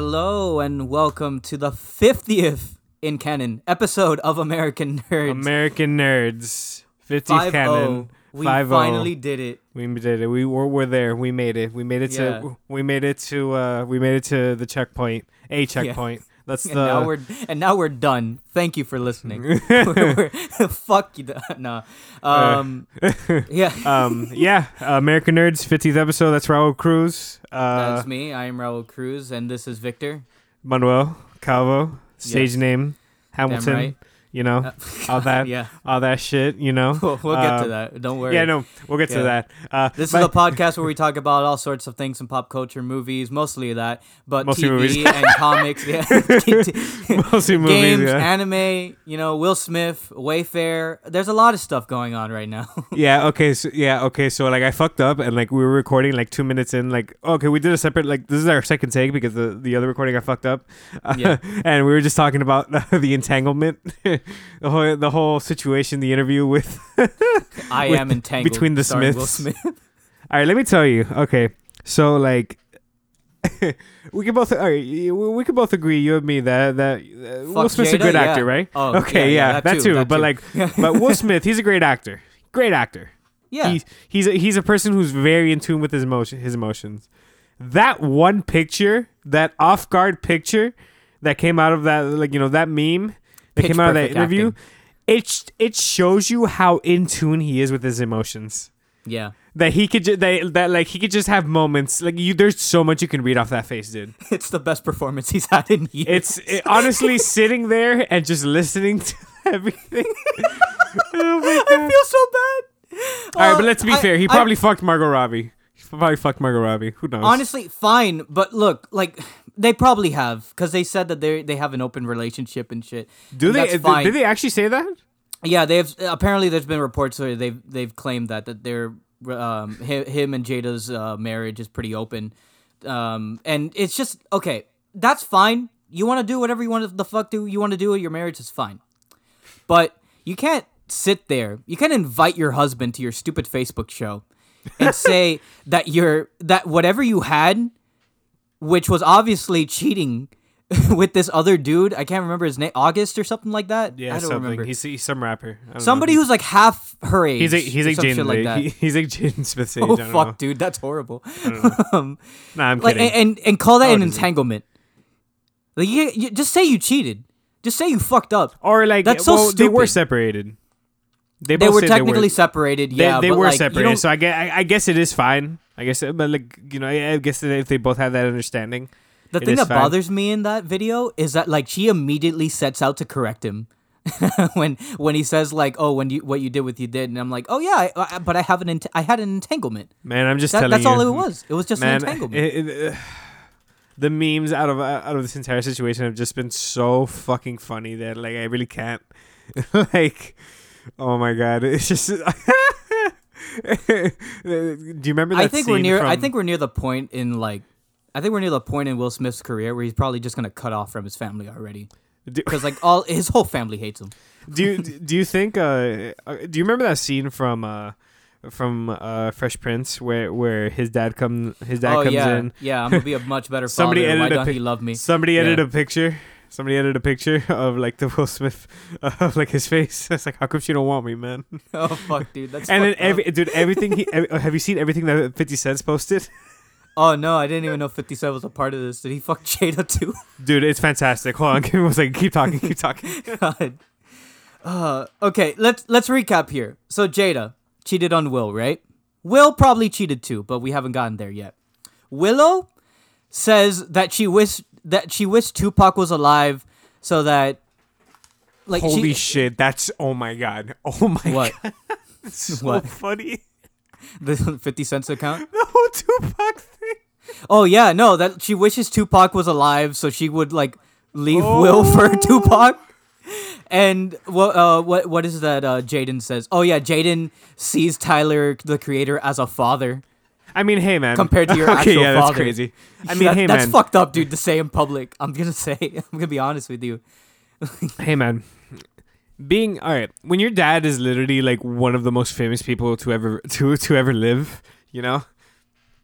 Hello and welcome to the 50th in canon episode of American Nerds. American Nerds. 50 5-0. canon. We 5-0. finally did it. We did it. We were we're there. We made it. We made it to we made it to uh we made it to the checkpoint. A checkpoint. That's And the now we're and now we're done. Thank you for listening. We're- we're- fuck you. No. Um yeah. um yeah, American Nerds 50th episode. That's Raul Cruz. Uh That's me. I am Raul Cruz and this is Victor. Manuel Calvo. Stage Yes. name Hamilton. You know, Uh, all that yeah. all that shit, you know. We'll, we'll get Uh, to that. Don't worry. Yeah, no, we'll get Yeah. to that. Uh This but- is a podcast where we talk about all sorts of things in pop culture, movies, mostly that, but Mostly TV movies. and comics, yeah. mostly movies, games, yeah. anime, you know, Will Smith, Wayfair. There's a lot of stuff going on right now. Yeah. Okay. So yeah. Okay. So like I fucked up and like we were recording like two minutes in. Like okay, we did a separate like this is our second take because the the other recording I fucked up. Yeah. and we were just talking about the entanglement, the whole the whole situation, the interview with. I With- am entangled between the Smiths. Smith. all right. Let me tell you. Okay. So like. we can both all right, we can both agree you and me that that uh, Will Smith's a Jada? good Yeah. actor right Oh, okay yeah, yeah, yeah, that that, too, too, but like but Will Smith he's a great actor great actor Yeah. He's he's a, he's a person who's very in tune with his emotion his emotions. That one picture, that off guard picture that came out of that like you know that meme Pitch came out of that interview, acting. it it shows you how in tune he is with his emotions. yeah. That he could just that, that like he could just have moments like you. There's so much you can read off that face, dude. It's the best performance he's had in years. It's it, honestly sitting there and just listening to everything. oh I feel so bad. All right, Uh, but let's be I- fair. He I- probably fucked Margot Robbie. He probably fucked Margot Robbie. Who knows? honestly fine, but look, like they probably have because they said that they they have an open relationship and shit. do And they? Did, they actually say that? Yeah, they've apparently there's been reports where they've they've claimed that that they're um him, him and Jada's uh, marriage is pretty open, um and it's just okay. That's fine. You want to do whatever you want to the fuck do you want to do with your marriage is fine, but you can't sit there. You can't invite your husband to your stupid Facebook show and say that you're that whatever you had, which was obviously cheating. with this other dude, I can't remember his name, August or something like that. Yeah, I don't something. remember. He's, he's some rapper. Somebody know. who's like half her age. he's like he's like Jaden like that. he, he's like Jaden Smith's age. oh I don't fuck, know. dude, that's horrible. Um, nah, I'm like kidding. and, and and call that How an entanglement. Like you, you just say you cheated. Just say you fucked up. or like that's so well, they were separated. They, They were technically they separated. They, Yeah, they but were like, separated, so I guess I, I guess it is fine. I guess, but like you know, I I guess if they both have that understanding, the thing that fine. bothers me in that video is that like she immediately sets out to correct him. when when he says like oh when you what you did with you did and I'm like oh yeah I, I, but I have an ent- I had an entanglement man, I'm just that, that's you, all it was it was just man. an entanglement it- it, uh, the memes out of uh, out of this entire situation have just been so fucking funny that like I really can't. like, oh my god, it's just. Do you remember that I think we're near. I think we're near the point in like, I think we're near the point in Will Smith's career where he's probably just gonna cut off from his family already because like all his whole family hates him. do you do you think? Uh, uh, do you remember that scene from uh, from uh, Fresh Prince where where his dad come his dad oh comes yeah, in? yeah. I'm gonna be a much better Somebody father. Why edited a don't pic- he love me? Somebody Yeah. edited a picture. Somebody edited a picture of like the Will Smith of like his face. It's like, how come she don't want me, man? oh fuck, dude. That's and then fucked up. every dude, everything he ev- have you seen everything that Fifty Cents posted? Oh no, I didn't even know 50 Cent was a part of this. Did he fuck Jada too? Dude, it's fantastic. Hold on, give me one second. Keep talking. Keep talking. God. Uh, okay, let's let's recap here. So Jada cheated on Will, right? Will probably cheated too, but we haven't gotten there yet. Willow says that she wished that she wished Tupac was alive so that like Holy she, shit, that's oh my god. Oh my what god. So What? funny. the 50 cents account? The whole Tupac thing. Oh yeah, no, that she wishes Tupac was alive so she would like leave Will for Oh. Tupac. And what uh what what is that uh Jaden says? Oh yeah, Jaden sees Tyler the creator as a father I mean, hey man. compared to your okay, actual yeah, that's crazy. I mean, That- hey that's man. That's fucked up, dude, to say in public. I'm gonna say I'm gonna be honest with you. Hey man. Being all right when your dad is literally like one of the most famous people to ever to to ever live, you know.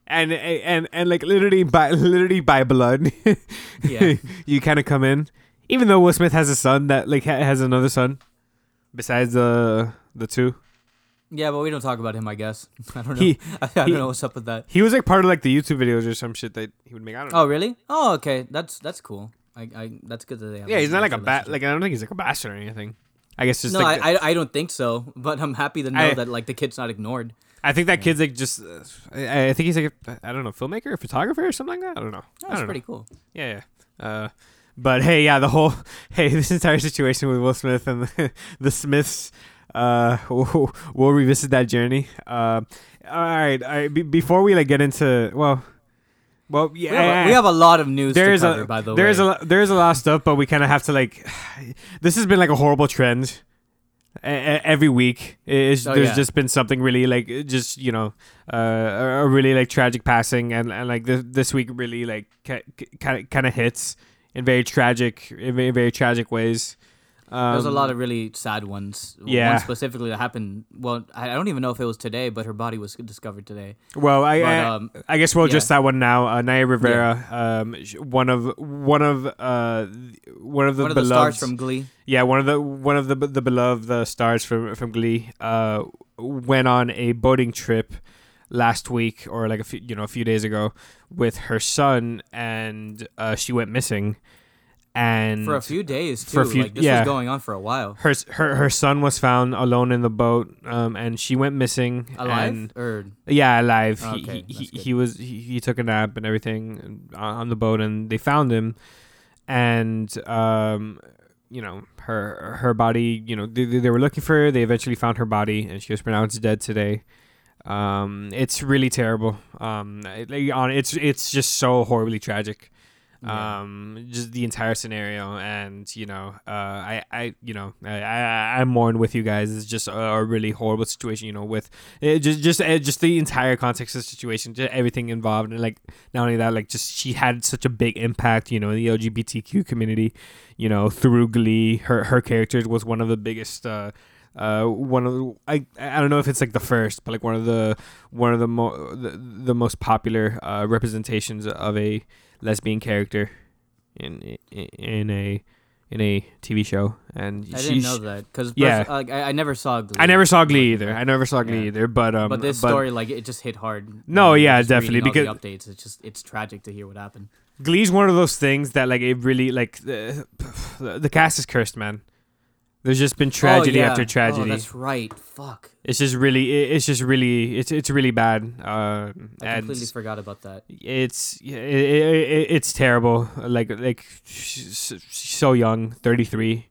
and and and like literally by literally by blood, Yeah. you kind of come in. Even though Will Smith has a son that like ha- has another son, besides the the two, Yeah, but we don't talk about him. I guess I don't know. He- I, don't he- know what's up with that. he was like part of like the YouTube videos or some shit that he would make. I don't know. Oh, really? Oh, okay. That's that's cool. I, I that's good that they have. yeah, he's not like a bat. Like I don't think he's like a bastard or anything. I guess just no, like I, I I don't think so. But I'm happy to know I- that like the kid's not ignored. I think that kid's like just. Uh, I, I think he's like a, I don't know filmmaker, or photographer, or something like that. I don't know. I That's don't pretty know. cool. Yeah, yeah. Uh, but hey, yeah, the whole hey, this entire situation with Will Smith and the, the Smiths. Uh, we'll, we'll revisit that journey. Uh, all right, all right. Be, before we like get into well, well, yeah, We have, a, we have a lot of news there's to cover, a by the there's way. a there's a lot of stuff, but we kind of have to like. This has been like a horrible trend. E- e- Every week, it's, Oh, there's yeah. just been something really like just you know, uh, a a really like tragic passing, and, and like this this week really like kind of kind of hits in very tragic in very, very tragic ways. Um, There's a lot of really sad ones. yeah. One specifically that happened. Well, I I don't even know if it was today, but her body was discovered today. Well, I But, um, I guess we'll yeah. just that one now. Uh, Naya Rivera, um, one of one of uh one of the One of the stars from Glee. Yeah, one of the one of the the beloved uh, stars from from Glee uh went on a boating trip last week or like a few you know a few days ago with her son and uh she went missing and For a few days, too. for a few- like, this yeah. was going on for a while. her her her son was found alone in the boat um and she went missing Alive? and or yeah alive Okay, he he, he, was he, he took a nap and everything on the boat and they found him and um you know her her body you know they, they they were looking for her they eventually found her body and she was pronounced dead today um it's really terrible um it- it's it's just so horribly tragic Um just the entire scenario. And you know uh i i you know i i i'm mourn with you guys. It's just a, a really horrible situation you know with it just just uh, just the entire context of the situation just everything involved. And like not only that like just she had such a big impact you know in the lgbtq community you know through glee. Her her character was one of the biggest uh uh one of the, I I don't know if it's like the first but like one of the one of the mo- the, the most popular uh representations of a lesbian character in in, in a in a TV show and I didn't know that because yeah. like, I, I never saw Glee. I never saw Glee either. I never saw Glee Yeah. either, but um but this story, like, it just hit hard. No, Um, yeah, definitely, because- updates. It's just it's tragic to hear what happened. Glee's one of those things that like it really like the, the cast is cursed, man. There's just been tragedy oh, yeah. after Oh, tragedy. that's right. Fuck. it's just really, it's just really, it's it's really bad. Uh, I completely forgot about that. it's it, it, it's terrible. Like like so young, thirty three.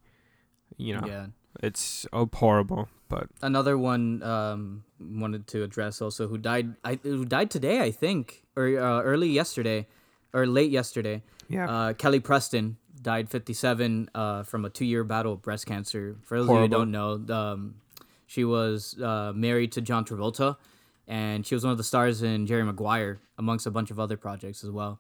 You know, Yeah. it's oh, horrible. But Another one um wanted to address also who died. I who died today, I think, or uh, early yesterday, or late yesterday. yeah, Uh, Kelly Preston died 57 uh, from a two-year battle of breast cancer. For those of you who don't know, um, she was uh, married to John Travolta, and she was one of the stars in Jerry Maguire, amongst a bunch of other projects as well.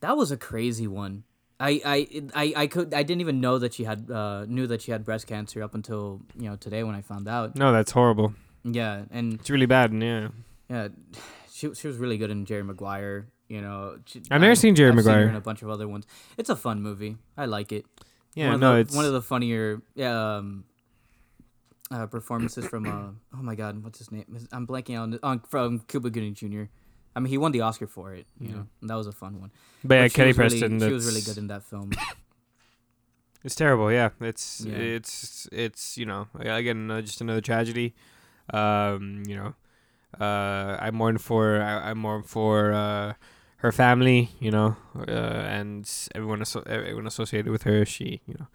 That was a crazy one. I, I, I, I could I didn't even know that she had uh, knew that she had breast cancer up until you know today when I found out. no, that's horrible. Yeah, and It's really bad. And yeah, yeah, she she was really good in Jerry Maguire. You know, I've never seen Jerry I've seen Maguire. in a bunch of other ones. It's a fun movie. I like it. yeah, one of no, the, it's one of the funnier um, uh, performances from uh, oh my god, what's his name? I'm blanking on on from Cuba Gooding Jr. I mean, he won the Oscar for it. You know, and that was a fun one. but yeah, But she Kelly was really- Preston. she was really good in that film. It's terrible. Yeah, it's Yeah. it's it's you know again uh, just another tragedy. Um, you know, uh, I mourn for I, I mourn for uh, her family. You know, uh, and everyone asso- everyone associated with her. She you know,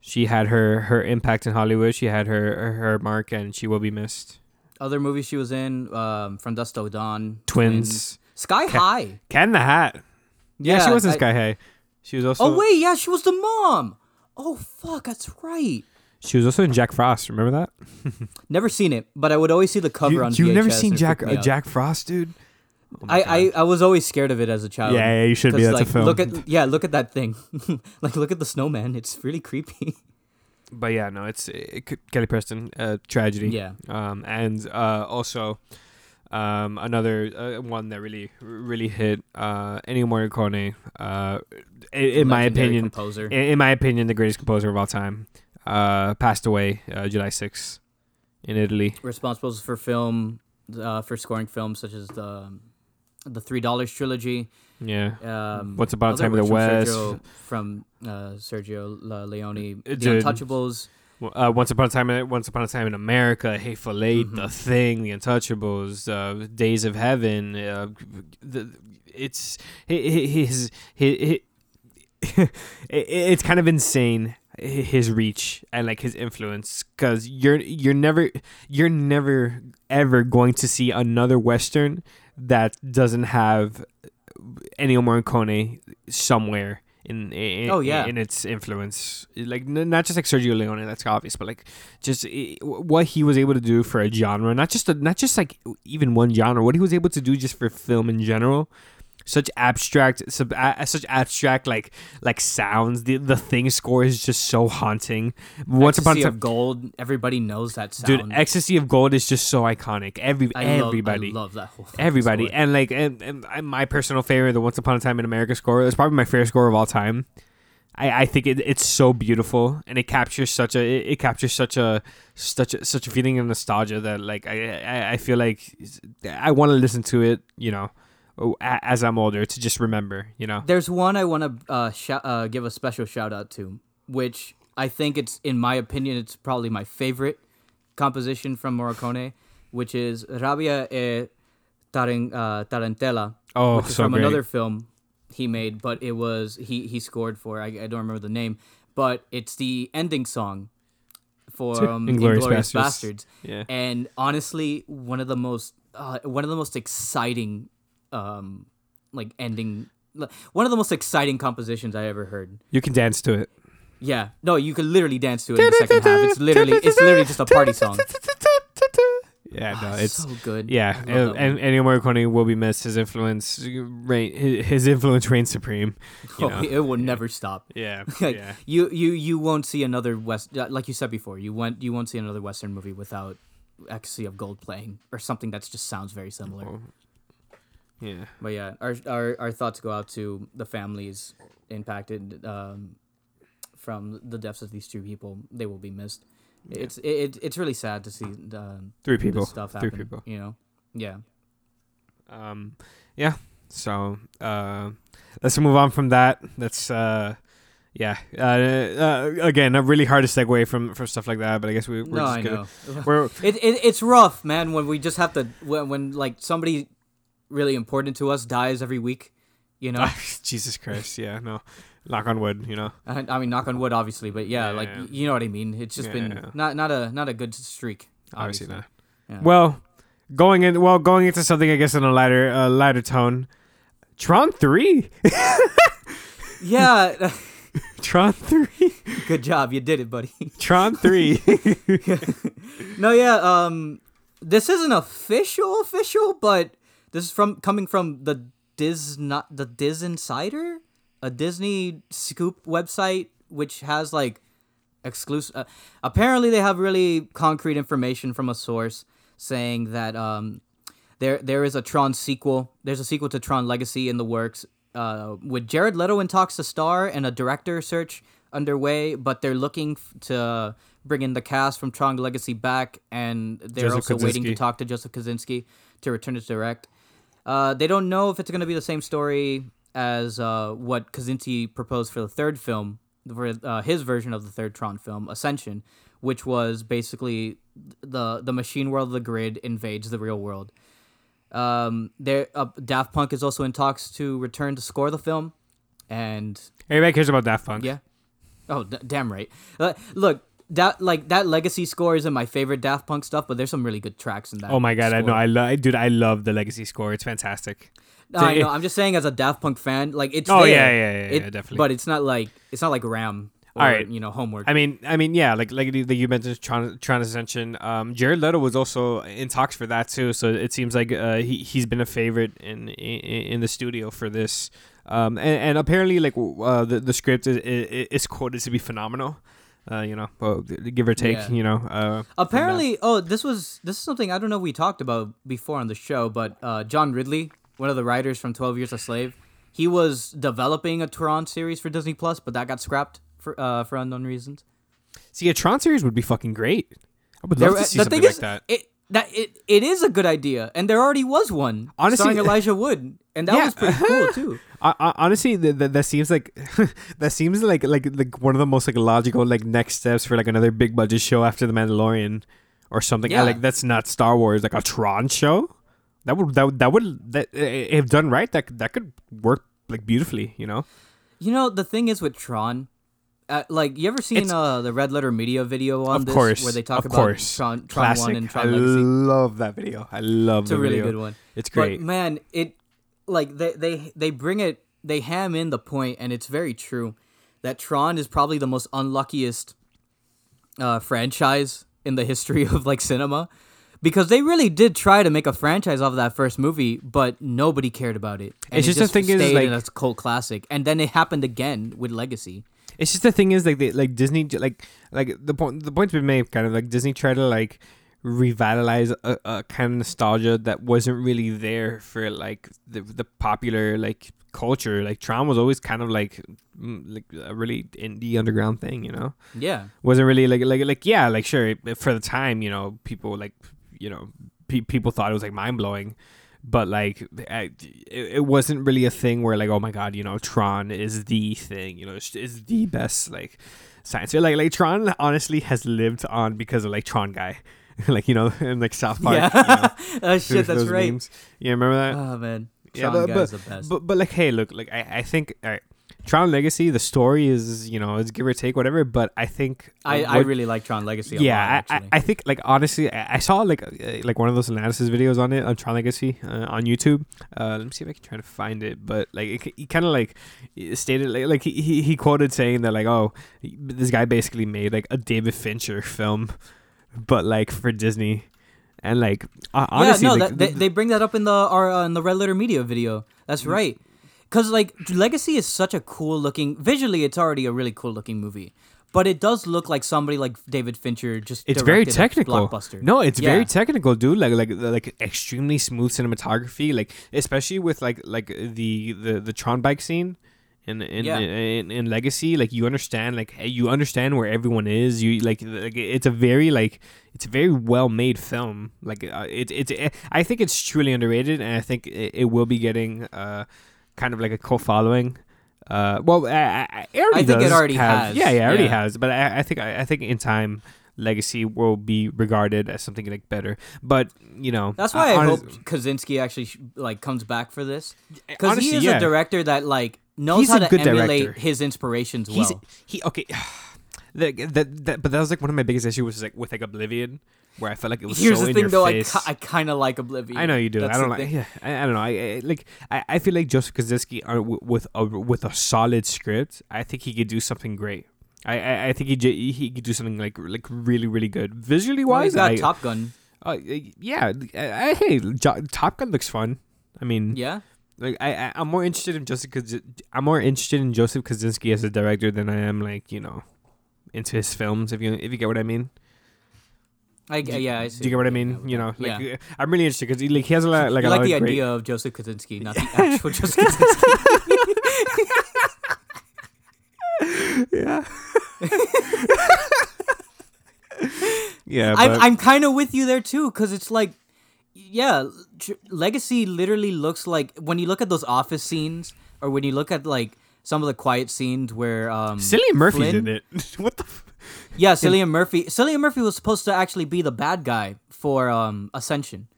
she had her her impact in Hollywood. She had her her mark, and she will be missed. Other movies she was in, um, From Dusk Till Dawn, Twins, Sky Ca- High. Cat in the Hat. Yeah, she wasn't I- Sky High. She was also. Oh wait, yeah, she was the mom. Oh fuck, that's right. She was also in Jack Frost. Remember that? Never seen it, but I would always see the cover you, on you've never seen Jack uh. Jack Frost, dude. Oh I, I, I was always scared of it as a child. yeah, yeah, you should be. 'Cause, That's like, a film. Look at yeah, look at that thing. like look at the snowman. It's really creepy. but yeah, no, it's it, could- Kelly Preston, uh, tragedy. yeah. Um, and uh, also, Um, another uh, one that really really hit. Uh, Ennio Morricone. Uh, in, in my opinion, composer. in, in my opinion, the greatest composer of all time. Uh, passed away uh, July sixth in Italy. responsible for film, uh, for scoring films such as the the Three Dollars trilogy. Yeah. Um, Once Upon a other Time in the West. from Sergio, from uh, Sergio Le- Leone, The did. Untouchables. Uh, Once upon a time, in- Once upon a time in America, Hateful 8 Mhm. The Thing, The Untouchables, uh, Days of Heaven. Uh, the, it's hi- hi- his, his, his it's kind of insane his reach and like his influence because you're you're never you're never ever going to see another western that doesn't have Ennio Morricone somewhere in, in Oh, yeah. in its influence like n- not just like Sergio Leone that's obvious but like just what he was able to do for a genre not just a, not just like even one genre what he was able to do just for film in general such abstract sub, a, such abstract like like sounds the the thing score is just so haunting once upon a time of Gold. Everybody knows that sound. dude ecstasy of gold is just so iconic every I love- everybody I love that whole everybody score. and like and, and my personal favorite the once upon a time in america score it's probably my favorite score of all time i i think it, it's so beautiful and it captures such a it, it captures such a such a, such a feeling of nostalgia that like i i, I feel like i want to listen to it you know as i'm older to just remember you know There's one I want to uh, shou- uh, give a special shout out to, which I think it's, in my opinion, it's probably my favorite composition from Morricone, which is Rabbia e Taran- uh, Tarantella, oh which is so from great another film he made, but it was he he scored for. I, I don't remember the name, but it's the ending song for um, Inglourious, Basterds. Bastards. yeah and honestly, one of the most uh, one of the most exciting, um, like ending, one of the most exciting compositions I ever heard. you can dance to it Yeah, no, you can literally dance to it in the second half. It's literally it's literally just a party song. yeah no Oh, it's so good. Yeah, and, Ennio Morricone will be missed. His influence reign, his, influence reigns supreme. You Oh, know? it will never stop. Yeah, Like, yeah, You you you won't see another west uh, like you said before. You won't you won't see another western movie without Ecstasy of Gold playing or something that just sounds very similar. Yeah. But yeah, our our our thoughts go out to the families impacted um, from the deaths of these two people. They will be missed. It's it, it's really sad to see um, Three people. stuff Three people. You know, yeah. Um, yeah. So uh, let's move on from that. Let's uh, yeah. Uh, uh, again, uh, really hard to segue from from stuff like that, but I guess we, we're no, just I gonna. know. We're It, it it's rough, man. When we just have to when, when like somebody really important to us dies every week. You know, Jesus Christ. Yeah. No. Knock on wood. You know. I, I mean, knock on wood, obviously, but yeah, Yeah, like yeah. you know what I mean. It's just Yeah, been not not a not a good streak. Obviously Obviously, not. Well, going in. Well, going into something I guess in a lighter uh, lighter tone. Tron three. Yeah, Tron three. good job, you did it, buddy. Tron three. No, yeah. Um, this isn't official, official, but this is from coming from the Diz not the DisInsider, a Disney scoop website, which has like exclusive. Uh, apparently, they have really concrete information from a source saying that um, there there is a Tron sequel. There's a sequel to Tron Legacy in the works. Uh, with Jared Leto in talks to star and a director search underway, but they're looking f- to bring in the cast from Tron Legacy back, and they're Joseph also waiting to talk to Joseph Kosinski to return to direct. Uh, they don't know if it's going to be the same story as uh, what Kosinski proposed for the third film, for uh, his version of the third Tron film, Ascension, which was basically the the machine world of the grid invades the real world. Um, there, uh, Daft Punk is also in talks to return to score the film, and Everybody cares about Daft Punk. yeah, oh d- damn right. Uh, look, that like that legacy score isn't my favorite Daft Punk stuff, but there's some really good tracks in that. Oh my god, I know. I love, dude. I love the Legacy score. It's fantastic. No, I know. I'm just saying, as a Daft Punk fan, like it's. Oh, there. yeah, yeah, yeah, It- yeah, definitely. But it's not like it's not like Ram or All right. you know Homework. I mean, I mean, yeah, like like the, you mentioned Tron, Ascension. Um, Jared Leto was also in talks for that too. So it seems like uh, he he's been a favorite in in, in the studio for this. Um, and, and apparently, like uh, the the script is, is is quoted to be phenomenal. Uh, you know, well, give or take. Yeah. You know. Uh, Apparently, oh, this was this is something I don't know if we talked about before on the show, but uh, John Ridley, one of the writers from Twelve Years a Slave, he was developing a Tron series for Disney Plus, but that got scrapped for uh, for unknown reasons. see, a Tron series would be fucking great. I would There- love to see the something like is, that. it that it, it is a good idea, and there already was one Honestly- starring Elijah Wood, and that Yeah. was pretty cool too. I, I, honestly, that, that, that seems like that seems like like like one of the most like logical like next steps for like another big budget show after the Mandalorian or something. Yeah. like that's not Star Wars, like a Tron show. That would that would- that would that if done right, that that could work like beautifully. You know. You know, the thing is with Tron, uh, like you ever seen uh, the Red Letter Media video on Of this, course, where they talk of about course. Tron, Tron Classic. One and I Tron Legacy? love that video. I love It's a really video. good one. It's great. But man, it like they they they bring it they ham in the point, and it's very true that Tron is probably the most unluckiest uh, franchise in the history of like cinema. Because they really did try to make a franchise off of that first movie, but nobody cared about it. And It's it just the thing is, like- a cult classic, and then it happened again with Legacy. It's just the thing is like they, like Disney like like the point the point's been made kind of like Disney tried to like revitalize a, a kind of nostalgia that wasn't really there for like the the popular like culture. Like Tron was always kind of like mm, like a really indie underground thing you know? Yeah, wasn't really like like like yeah like sure for the time you know people like you know pe- people thought it was like mind blowing but like I, it, it wasn't really a thing where like oh my god you know Tron is the thing you know is is the best like science like like Tron honestly has lived on because of like Tron guy like you know in like South Park yeah. you know, oh shit, that's right. memes. yeah remember that Oh man, Yeah, Tron but- guy's the best. but but like hey look like I, I think all right, Tron Legacy the story is you know it's give or take whatever but I think I, I really like Tron Legacy. A yeah, lot, I. I, think like honestly, I, I saw like uh, like one of those analysis videos on it on Tron Legacy uh, on YouTube. Uh, let me see if I can try to find it. But like it, he kind of like stated like, like he, he he quoted saying that like oh this guy basically made like a David Fincher film, but like for Disney. And like uh, honestly, yeah, no, like, that, they, they bring that up in the our uh, in the Red Letter Media video. That's Mm-hmm. right. Cause like Legacy is such a cool looking. Visually, it's already a really cool looking movie, but it does look like somebody like David Fincher just. it's very technical. Blockbuster. No, it's Yeah. very technical, dude. Like like like extremely smooth cinematography. Like especially with like like the the the Tron bike scene. In in, Yeah. in in Legacy, like you understand, like hey, you understand where everyone is. You like like it's a very like it's a very well made film. Like uh, it it's I think it's truly underrated, and I think it, it will be getting uh kind of like a cult following. Uh, well, I, I, I think it already have- has, Yeah, yeah, it already yeah. has. But I, I think I, I think in time, Legacy will be regarded as something like better. But you know, That's why I, honest- hope Kosinski actually like comes back for this, because he is yeah. a director that like knows He's how a to good emulate director. his inspirations He's well. he okay. That, that, that, but that was like one of my biggest issues was like with like Oblivion, where I felt like it was Here's so the in thing, though. I, face. ki- I kind of like Oblivion. I know you do. That's I don't like. Yeah, I, I don't know. I, I like. I, I feel like Joseph Kosinski w- with a with a solid script. I think he could do something great. I I, I think he j- he could do something like like really really good visually Well, wise. he's got I, Top Gun. uh, yeah. I, I, hey, jo- Top Gun looks fun. I mean, Yeah. Like I, I I'm more interested in Joseph. I'm more interested in Joseph Kosinski as a director than I am like you know into his films. If you if you get what I mean. I, yeah, I see. Do you get what I mean? at You know, like yeah. uh, I'm really interested because he, like he has a lot like you a like lot the of great. idea of Joseph Kosinski, not the actual Joseph Kosinski. yeah. yeah, I'm, I'm kind of with you there too, because it's like, yeah, tr- Legacy literally looks like when you look at those office scenes, or when you look at like some of the quiet scenes where um, Cillian Murphy's Flynn- in it. what the? F- yeah, Cillian Murphy. Cillian Murphy was supposed to actually be the bad guy for um Ascension,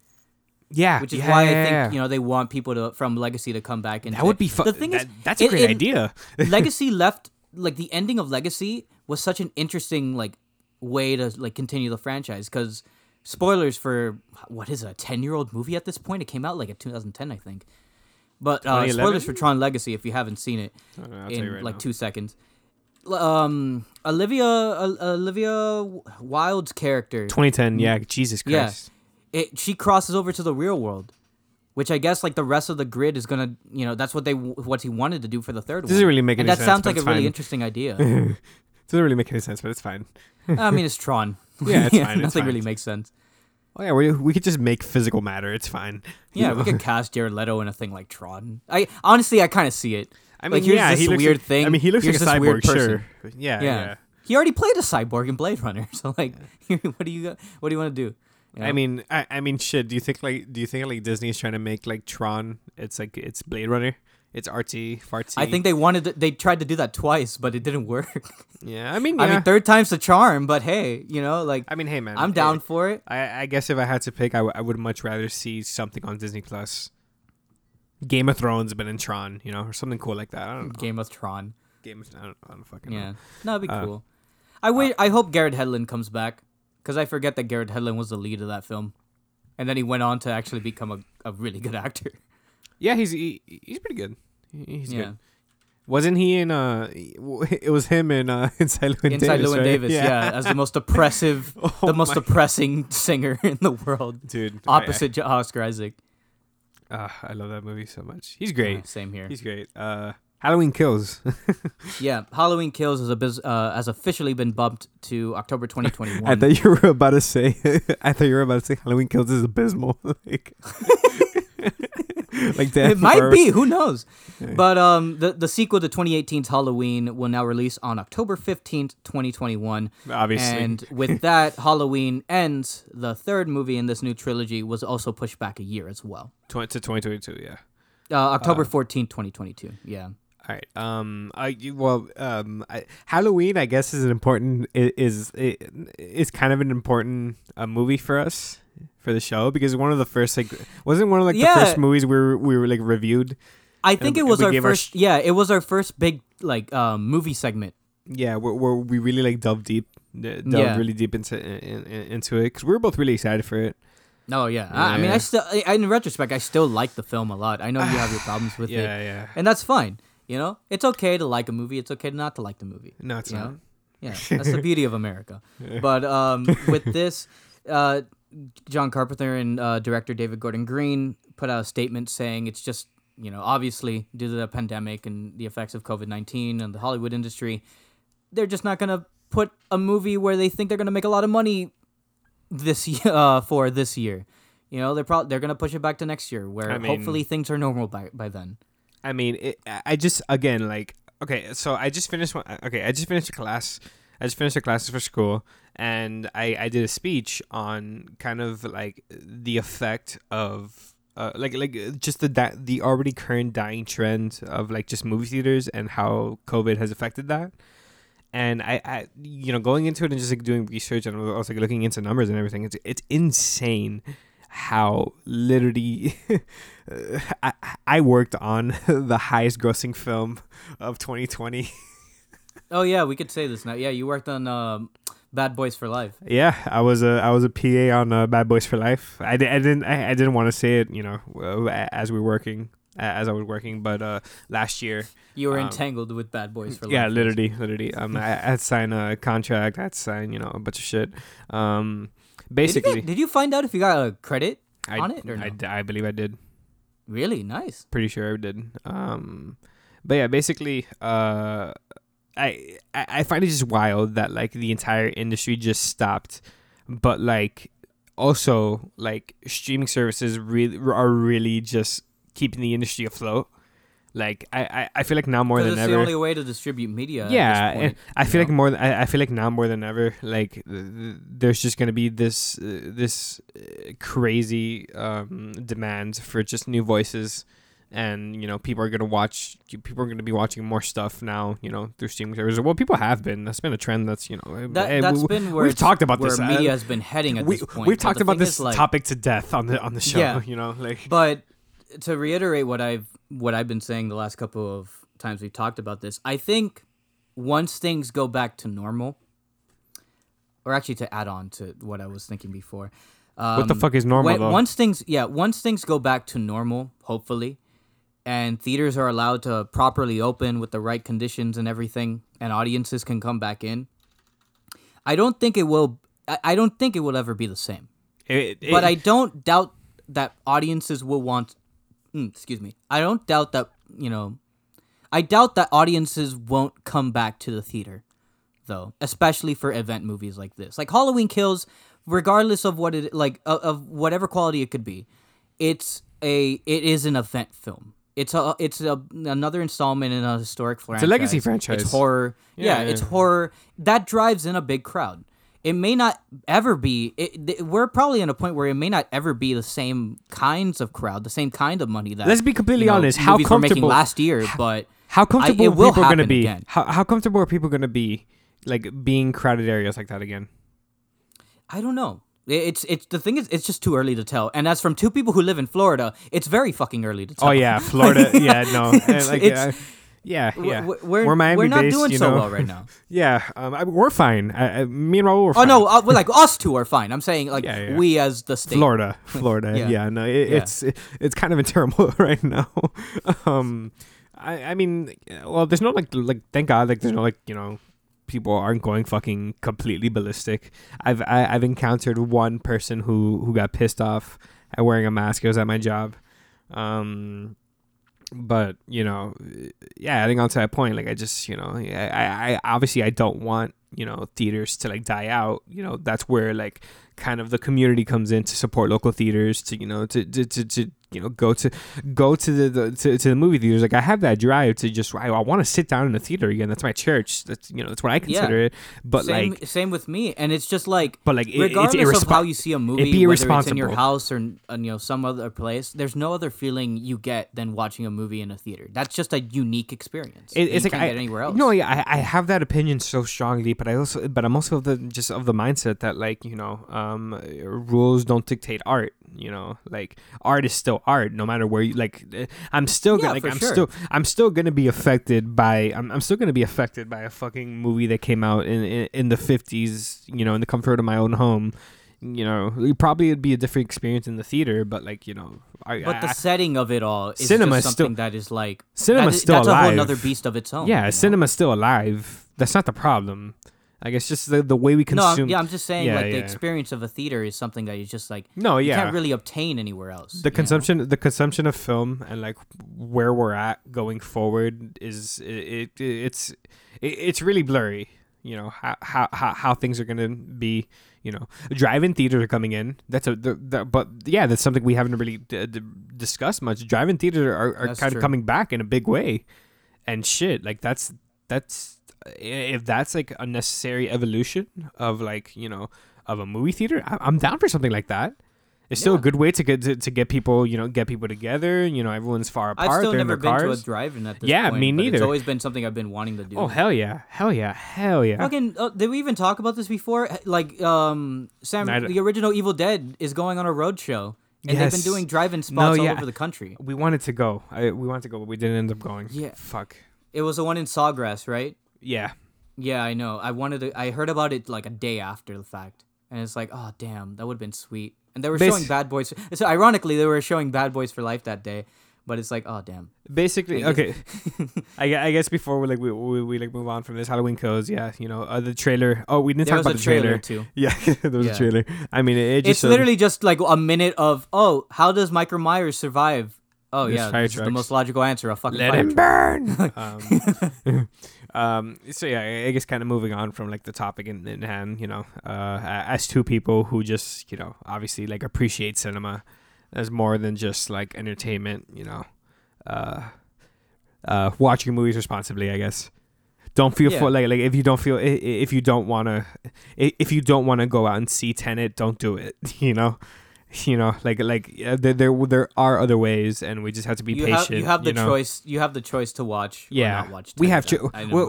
yeah, which is yeah, why I think yeah. you know they want people to from Legacy to come back and that would be fun. The thing that, is, that's a it- great it- idea. Legacy left like the ending of Legacy was such an interesting like way to like continue the franchise because spoilers for what is it, a 10 year old movie at this point it came out like in 2010 i think but uh, spoilers for tron legacy if you haven't seen it you in right like now. two seconds um olivia uh, olivia wilde's character 2010. Yeah, Jesus Yeah. Christ. it she crosses over to the real world which I guess like the rest of the grid is gonna, you know, that's what they what he wanted to do for the third one. Doesn't really make and that sense, sounds like a it's really interesting idea. Doesn't really make any sense, but it's fine. I mean, it's Tron. Yeah, it's fine, it's Nothing fine. really makes sense. Oh yeah, we we could just make physical matter. It's fine. Yeah, we could cast Jared Leto in a thing like Tron. I honestly, I kind of see it. I mean, like, here's yeah, this he looks weird like, thing. I mean, he looks Here's like a cyborg. Sure. Yeah, Yeah. yeah. He already played a cyborg in Blade Runner, so like, what do you what do you want to do? You I mean, I, I mean, shit. Do you think like, do you think like Disney is trying to make like Tron? It's like it's Blade Runner. It's artsy, fartsy. I think they wanted to, they tried to do that twice, but it didn't work. Yeah, I mean, yeah. I mean, third time's the charm. But hey, you know, like I mean, hey man, I'm eh, down for it. I, I guess if I had to pick, I, w- I would much rather see something on Disney Plus. Game of Thrones, but in Tron, you know, or something cool like that. I don't know. Game of Tron. Game of, I don't, I don't fucking Yeah, know. no, that'd be Uh, cool. I wait. I hope Garrett Hedlund comes back because I forget that Garrett Hedlund was the lead of that film, and then he went on to actually become a, a really good actor. Yeah, he's he, he's pretty good. He's yeah, good. Wasn't he in? Uh, it was him in uh, Inside Llewyn inside Davis, Llewyn right? Davis. Yeah. yeah. as the most oppressive, Oh the most depressing singer in the world, dude. Opposite I, Oscar Isaac. I, uh, I love that movie so much. He's Yeah, great. same here. He's great. Uh, Halloween Kills. Yeah, Halloween Kills is a biz, uh, has officially been bumped to October 2021. I thought you were about to say. I thought you were about to say Halloween Kills is abysmal. like, like that. it might be. Who knows? Yeah. But um, the the sequel to 2018's Halloween will now release on October 15th, 2021. Obviously. And with that, Halloween ends. The third movie in this new trilogy was also pushed back a year as well. Tw- to 2022. Yeah. Uh, October 14th, 2022. Yeah. All right. Um. I well. Um. I, Halloween, I guess, is an important. Is is is kind of an important uh, movie for us for the show because one of the first like wasn't one of like Yeah. the first movies we were, we were like reviewed. I think And it was our gave our first. yeah, it was our first big like um, movie segment. Yeah, where, where we really like delved deep, delved Yeah. really deep into in, in, into it because we were both really excited for it. Oh yeah. I, I mean, I still, in retrospect, I still like the film a lot. I know you have your problems with it, Yeah, yeah. and that's fine. You know, it's okay to like a movie. It's okay not to like the movie. No, it's not. know? Yeah, that's the beauty of America. But um, with this, uh, John Carpenter and uh, director David Gordon Green put out a statement saying it's just you know obviously due to the pandemic and the effects of COVID nineteen and the Hollywood industry, they're just not gonna put a movie where they think they're gonna make a lot of money this uh, for this year. You know, they're probably they're gonna push it back to next year, where I mean- hopefully things are normal by by then. I mean, it, I I just again like okay, so I just finished one. Okay, I just finished a class. I just finished a class for school, and I I did a speech on kind of like the effect of. Uh, like like uh, just the di- the already current dying trend of like just movie theaters and how COVID has affected that, and I, I you know going into it and just like doing research and also like looking into numbers and everything it's it's insane how literally I, I worked on the highest grossing film of 2020 Oh yeah, we could say this now. Yeah, you worked on um, Bad Boys for Life. yeah i was a i was a pa on uh, bad boys for life i, di- I didn't I, I didn't want to say it you know as we were working as i was working but uh last year You were Um, entangled with Bad Boys for Life. yeah Life. literally literally um I, had to sign a contract i had to sign you know a bunch of shit um Did you, basically did you find out if you got a credit? I, on it or not? I, no? d- I believe i did Really nice. pretty sure I did. Um, but yeah, basically, uh, I I I find it just wild that like the entire industry just stopped, but like also like streaming services really are really just keeping the industry afloat. Like I, I, I feel like now more than it's the ever. only way to distribute media. yeah, point, I feel like more. th- I, I feel like now more than ever, like th- th- there's just gonna be this uh, this uh, crazy um, demand for just new voices, and you know people are gonna watch. People are gonna be watching more stuff now. You know through streaming services. Well, people have been. That's been a trend. That's you know. that, eh, that's we, been where we've talked about where this. uh, media has been heading at we, this point. we've talked about this like, topic to death on the on the show. Yeah. You know, like But to reiterate what I've what I've been saying the last couple of times we've talked about this, I think once things go back to normal, or actually to add on to what I was thinking before. Um, what the fuck is normal when- though? Once things, yeah, once things go back to normal, hopefully, and theaters are allowed to properly open with the right conditions and everything, and audiences can come back in. I don't think it will. I, I don't think it will ever be the same. It- it- But I don't doubt that audiences will want. Mm, excuse me. I don't doubt that you know. I doubt that audiences won't come back to the theater though, especially for event movies like this. Like Halloween Kills, regardless of what it like of, of whatever quality it could be, it's a it is an event film. It's a it's a, another installment in a historic franchise. It's a legacy franchise. It's horror. Yeah, Yeah, it's horror that drives in a big crowd. It may not ever be. It, th- we're probably in a point where it may not ever be the same kinds of crowd, the same kind of money that. Let's be completely you know, honest, how movies were making comfortable- last year, but How comfortable it are will people going to be? again. How how comfortable are people going to be, like being crowded areas like that again? I don't know. It's it's the thing is it's just too early to tell. And as from two people who live in Florida, it's very fucking early to tell. Oh yeah, Florida. yeah, no, It's- like, it's- uh, yeah, yeah. we're we're Miami we're not based, doing you so well right now. Yeah, um, I, we're fine. I, I, me and Raul were Oh no, uh, like us two are fine. I'm saying like Yeah, yeah. we as the state. Florida, Florida. Yeah. yeah. no, it, it's it's kind of in turmoil right now. um, I I mean, well, there's no like like thank God like there's no like you know people aren't going fucking completely ballistic. I've I, I've encountered one person who who got pissed off at wearing a mask. It was at my job. Um, but you know, yeah, adding on to that point, like I just you know, I, I, obviously I don't want you know theaters to like die out. You know, that's where like kind of the community comes in to support local theaters to you know to to, to, to you know go to go to the, the to, to the movie theaters like i have that drive to just i, I want to sit down in the theater again that's my church that's you know that's what i consider it but same, like same with me, and it's just like but like it, regardless of how you see a movie, be whether it's in your house or you know some other place, there's no other feeling you get than watching a movie in a theater. That's just a unique experience. It, it's like I, get anywhere else. No, yeah, I, I have that opinion so strongly, but I also, but I'm also of the just of the mindset that like you know, um, rules don't dictate art. You know, like art is still art, no matter where you like. eh, I'm still Yeah, gonna like I'm sure. still I'm still gonna be affected by I'm, I'm still gonna be affected by a fucking movie that came out in in, in the 50s. You know, in the comfort of my own home. You know, it probably it'd be a different experience in the theater, but like you know, I, but the I- setting of it all is Cinema just is still- something that is like cinema that is- still that's a whole alive. another beast of its own. yeah, you know? still alive. That's not the problem. I guess just the, the way we No, consume. yeah, I'm just saying Yeah, like the experience of a theater is something that you just like no, yeah, you can't really obtain anywhere else. the know? consumption the consumption of film and like where we're at going forward is it, it it's it, it's really blurry you know how, how how how things are gonna be you know drive-in theaters are coming in that's a the, the, but yeah that's something we haven't really d- d- discussed much drive-in theaters are, are That's kind true. of coming back in a big way and shit like that's that's if that's like a necessary evolution of like you know of a movie theater I- i'm down for something like that it's still a good way to get to, to get people you know get people together you know everyone's far apart I've still never been to a drive-in at this Yeah, point, me neither. It's always been something I've been wanting to do. oh hell yeah hell yeah hell yeah Fucking, uh, did we even talk about this before? Like, um, Sam, the original Evil Dead is going on a road show, and they've been doing drive-in spots No, all over the country. we wanted to go I, we wanted to go but we didn't end up going Yeah. fuck It was the one in Sawgrass, right? Yeah Yeah, I know. I wanted to. I heard about it like a day after the fact, and it's like, oh damn, that would have been sweet. And they were Basi- showing Bad Boys. So ironically, they were showing Bad Boys for Life that day, but it's like, oh damn. basically okay I, I guess before we like we, we, we like move on from this halloween kills yeah you know uh, the trailer oh we didn't There talk about the trailer, too. yeah there was Yeah. a trailer i mean it, it just It's showed- literally just like a minute of, oh, how does Michael Myers survive? Oh There's yeah, fire this is the most logical answer. A fucking let him truck. burn um, um so yeah i guess kind of moving on from like the topic in, in hand you know uh as two people who just you know obviously like appreciate cinema as more than just like entertainment you know uh uh watch your movies responsibly i guess don't feel Yeah. for like like if you don't feel if you don't want to if you don't want to go out and see Tenet don't do it you know you know like like uh, there, there there are other ways and we just have to be you patient have you have the know? choice. You have the choice to watch. or Yeah, not watch we have cho- we're,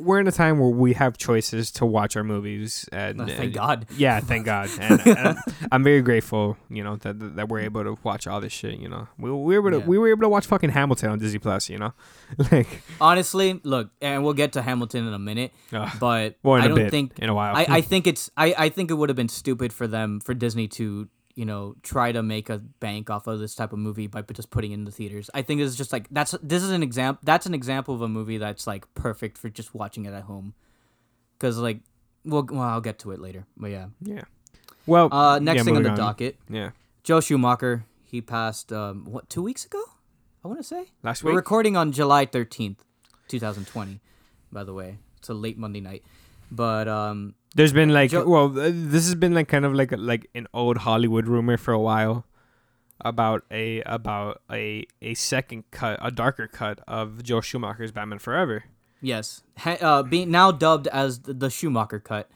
we're- in a time where we have choices to watch our movies and Oh, thank uh, God. yeah thank god and, and I'm, very grateful you know that that we're able to watch all this shit you know we, we were able to, Yeah. we were able to watch fucking hamilton on disney plus you know like Honestly, look, and we'll get to Hamilton in a minute, Ugh. but well I don't bit think in a while I, I think it's I, I think it would have been stupid for them for Disney to you know try to make a bank off of this type of movie by just putting it in the theaters. I think it's just like that's this is an example that's an example of a movie that's like perfect for just watching it at home. Cuz like well, well I'll get to it later. But yeah. yeah well Uh next yeah, thing on the docket, yeah Joel Schumacher, he passed um what 2 weeks ago? I want to say. last week. We're recording on July 13th, 2020, by the way. It's a late Monday night. But um, There's been like well, this has been like kind of like like an old Hollywood rumor for a while about a about a a second cut, a darker cut of Joel Schumacher's Batman Forever. yes, ha- uh, being now dubbed as the, the Schumacher cut.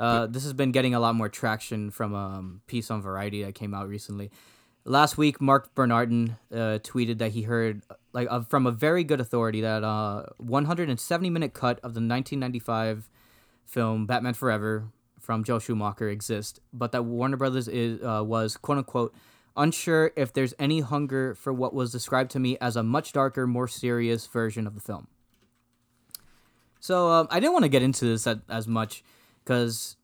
Uh, this has been getting a lot more traction from a um, piece on Variety that came out recently. Last week, Mark Bernardin uh, tweeted that he heard like uh, from a very good authority that uh, 170 minute cut of the 1995 film Batman Forever from Joel Schumacher exists, but that Warner Brothers is uh, was quote unquote unsure if there's any hunger for what was described to me as a much darker, more serious version of the film. So um, I didn't want to get into this at, as much because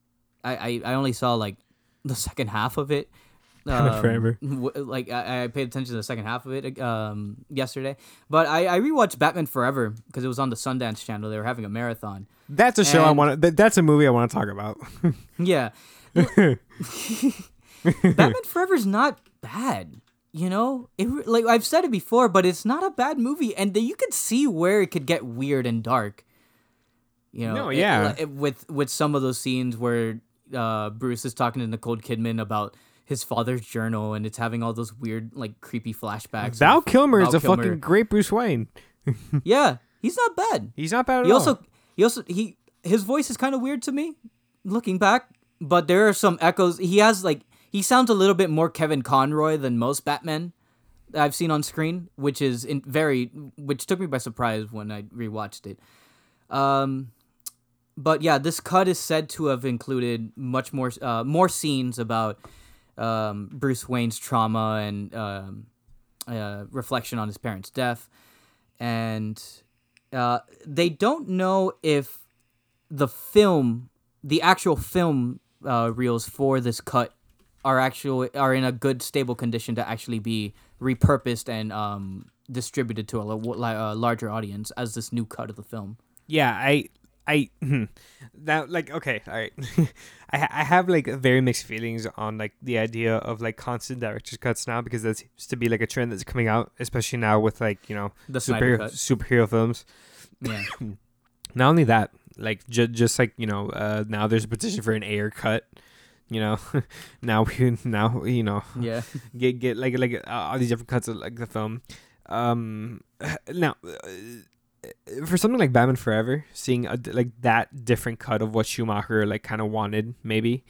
I, I, I only saw like the second half of it. Um, Forever. w- like I, I paid attention to the second half of it um, yesterday, but I, I rewatched Batman Forever because it was on the Sundance Channel. They were having a marathon. That's a show I want to. That's a movie I want to talk about. Yeah, Batman Forever is not bad. You know, it like I've said it before, but it's not a bad movie, and you could see where it could get weird and dark. You know, No, yeah. it- with with some of those scenes where uh, Bruce is talking to Nicole Kidman about his father's journal, and it's having all those weird, like creepy flashbacks. Val Kilmer is Val a fucking great Bruce Wayne. yeah. He's not bad. He's not bad at He all. also he also he his voice is kind of weird to me looking back, but there are some echoes. He has like he sounds a little bit more Kevin Conroy than most Batmen I've seen on screen, which is in very which took me by surprise when I rewatched it. Um but yeah, this cut is said to have included much more uh, more scenes about um, Bruce Wayne's trauma and um, uh, reflection on his parents' death, and uh, they don't know if the film, the actual film uh, reels for this cut, are actual are in a good stable condition to actually be repurposed and um, distributed to a, a larger audience as this new cut of the film. yeah i i hmm. like okay all right I, ha- I have like very mixed feelings on like the idea of like constant director's cuts now because that seems to be like a trend that's coming out especially now with like you know The superhero cut. superhero films Yeah. not only that like ju- just like you know uh now there's a petition for an Ayer cut you know now we now you know Yeah. get get like like uh, all these different cuts of like the film. Um, now uh, for something like Batman Forever, seeing a, like that different cut of what Schumacher like kind of wanted, maybe.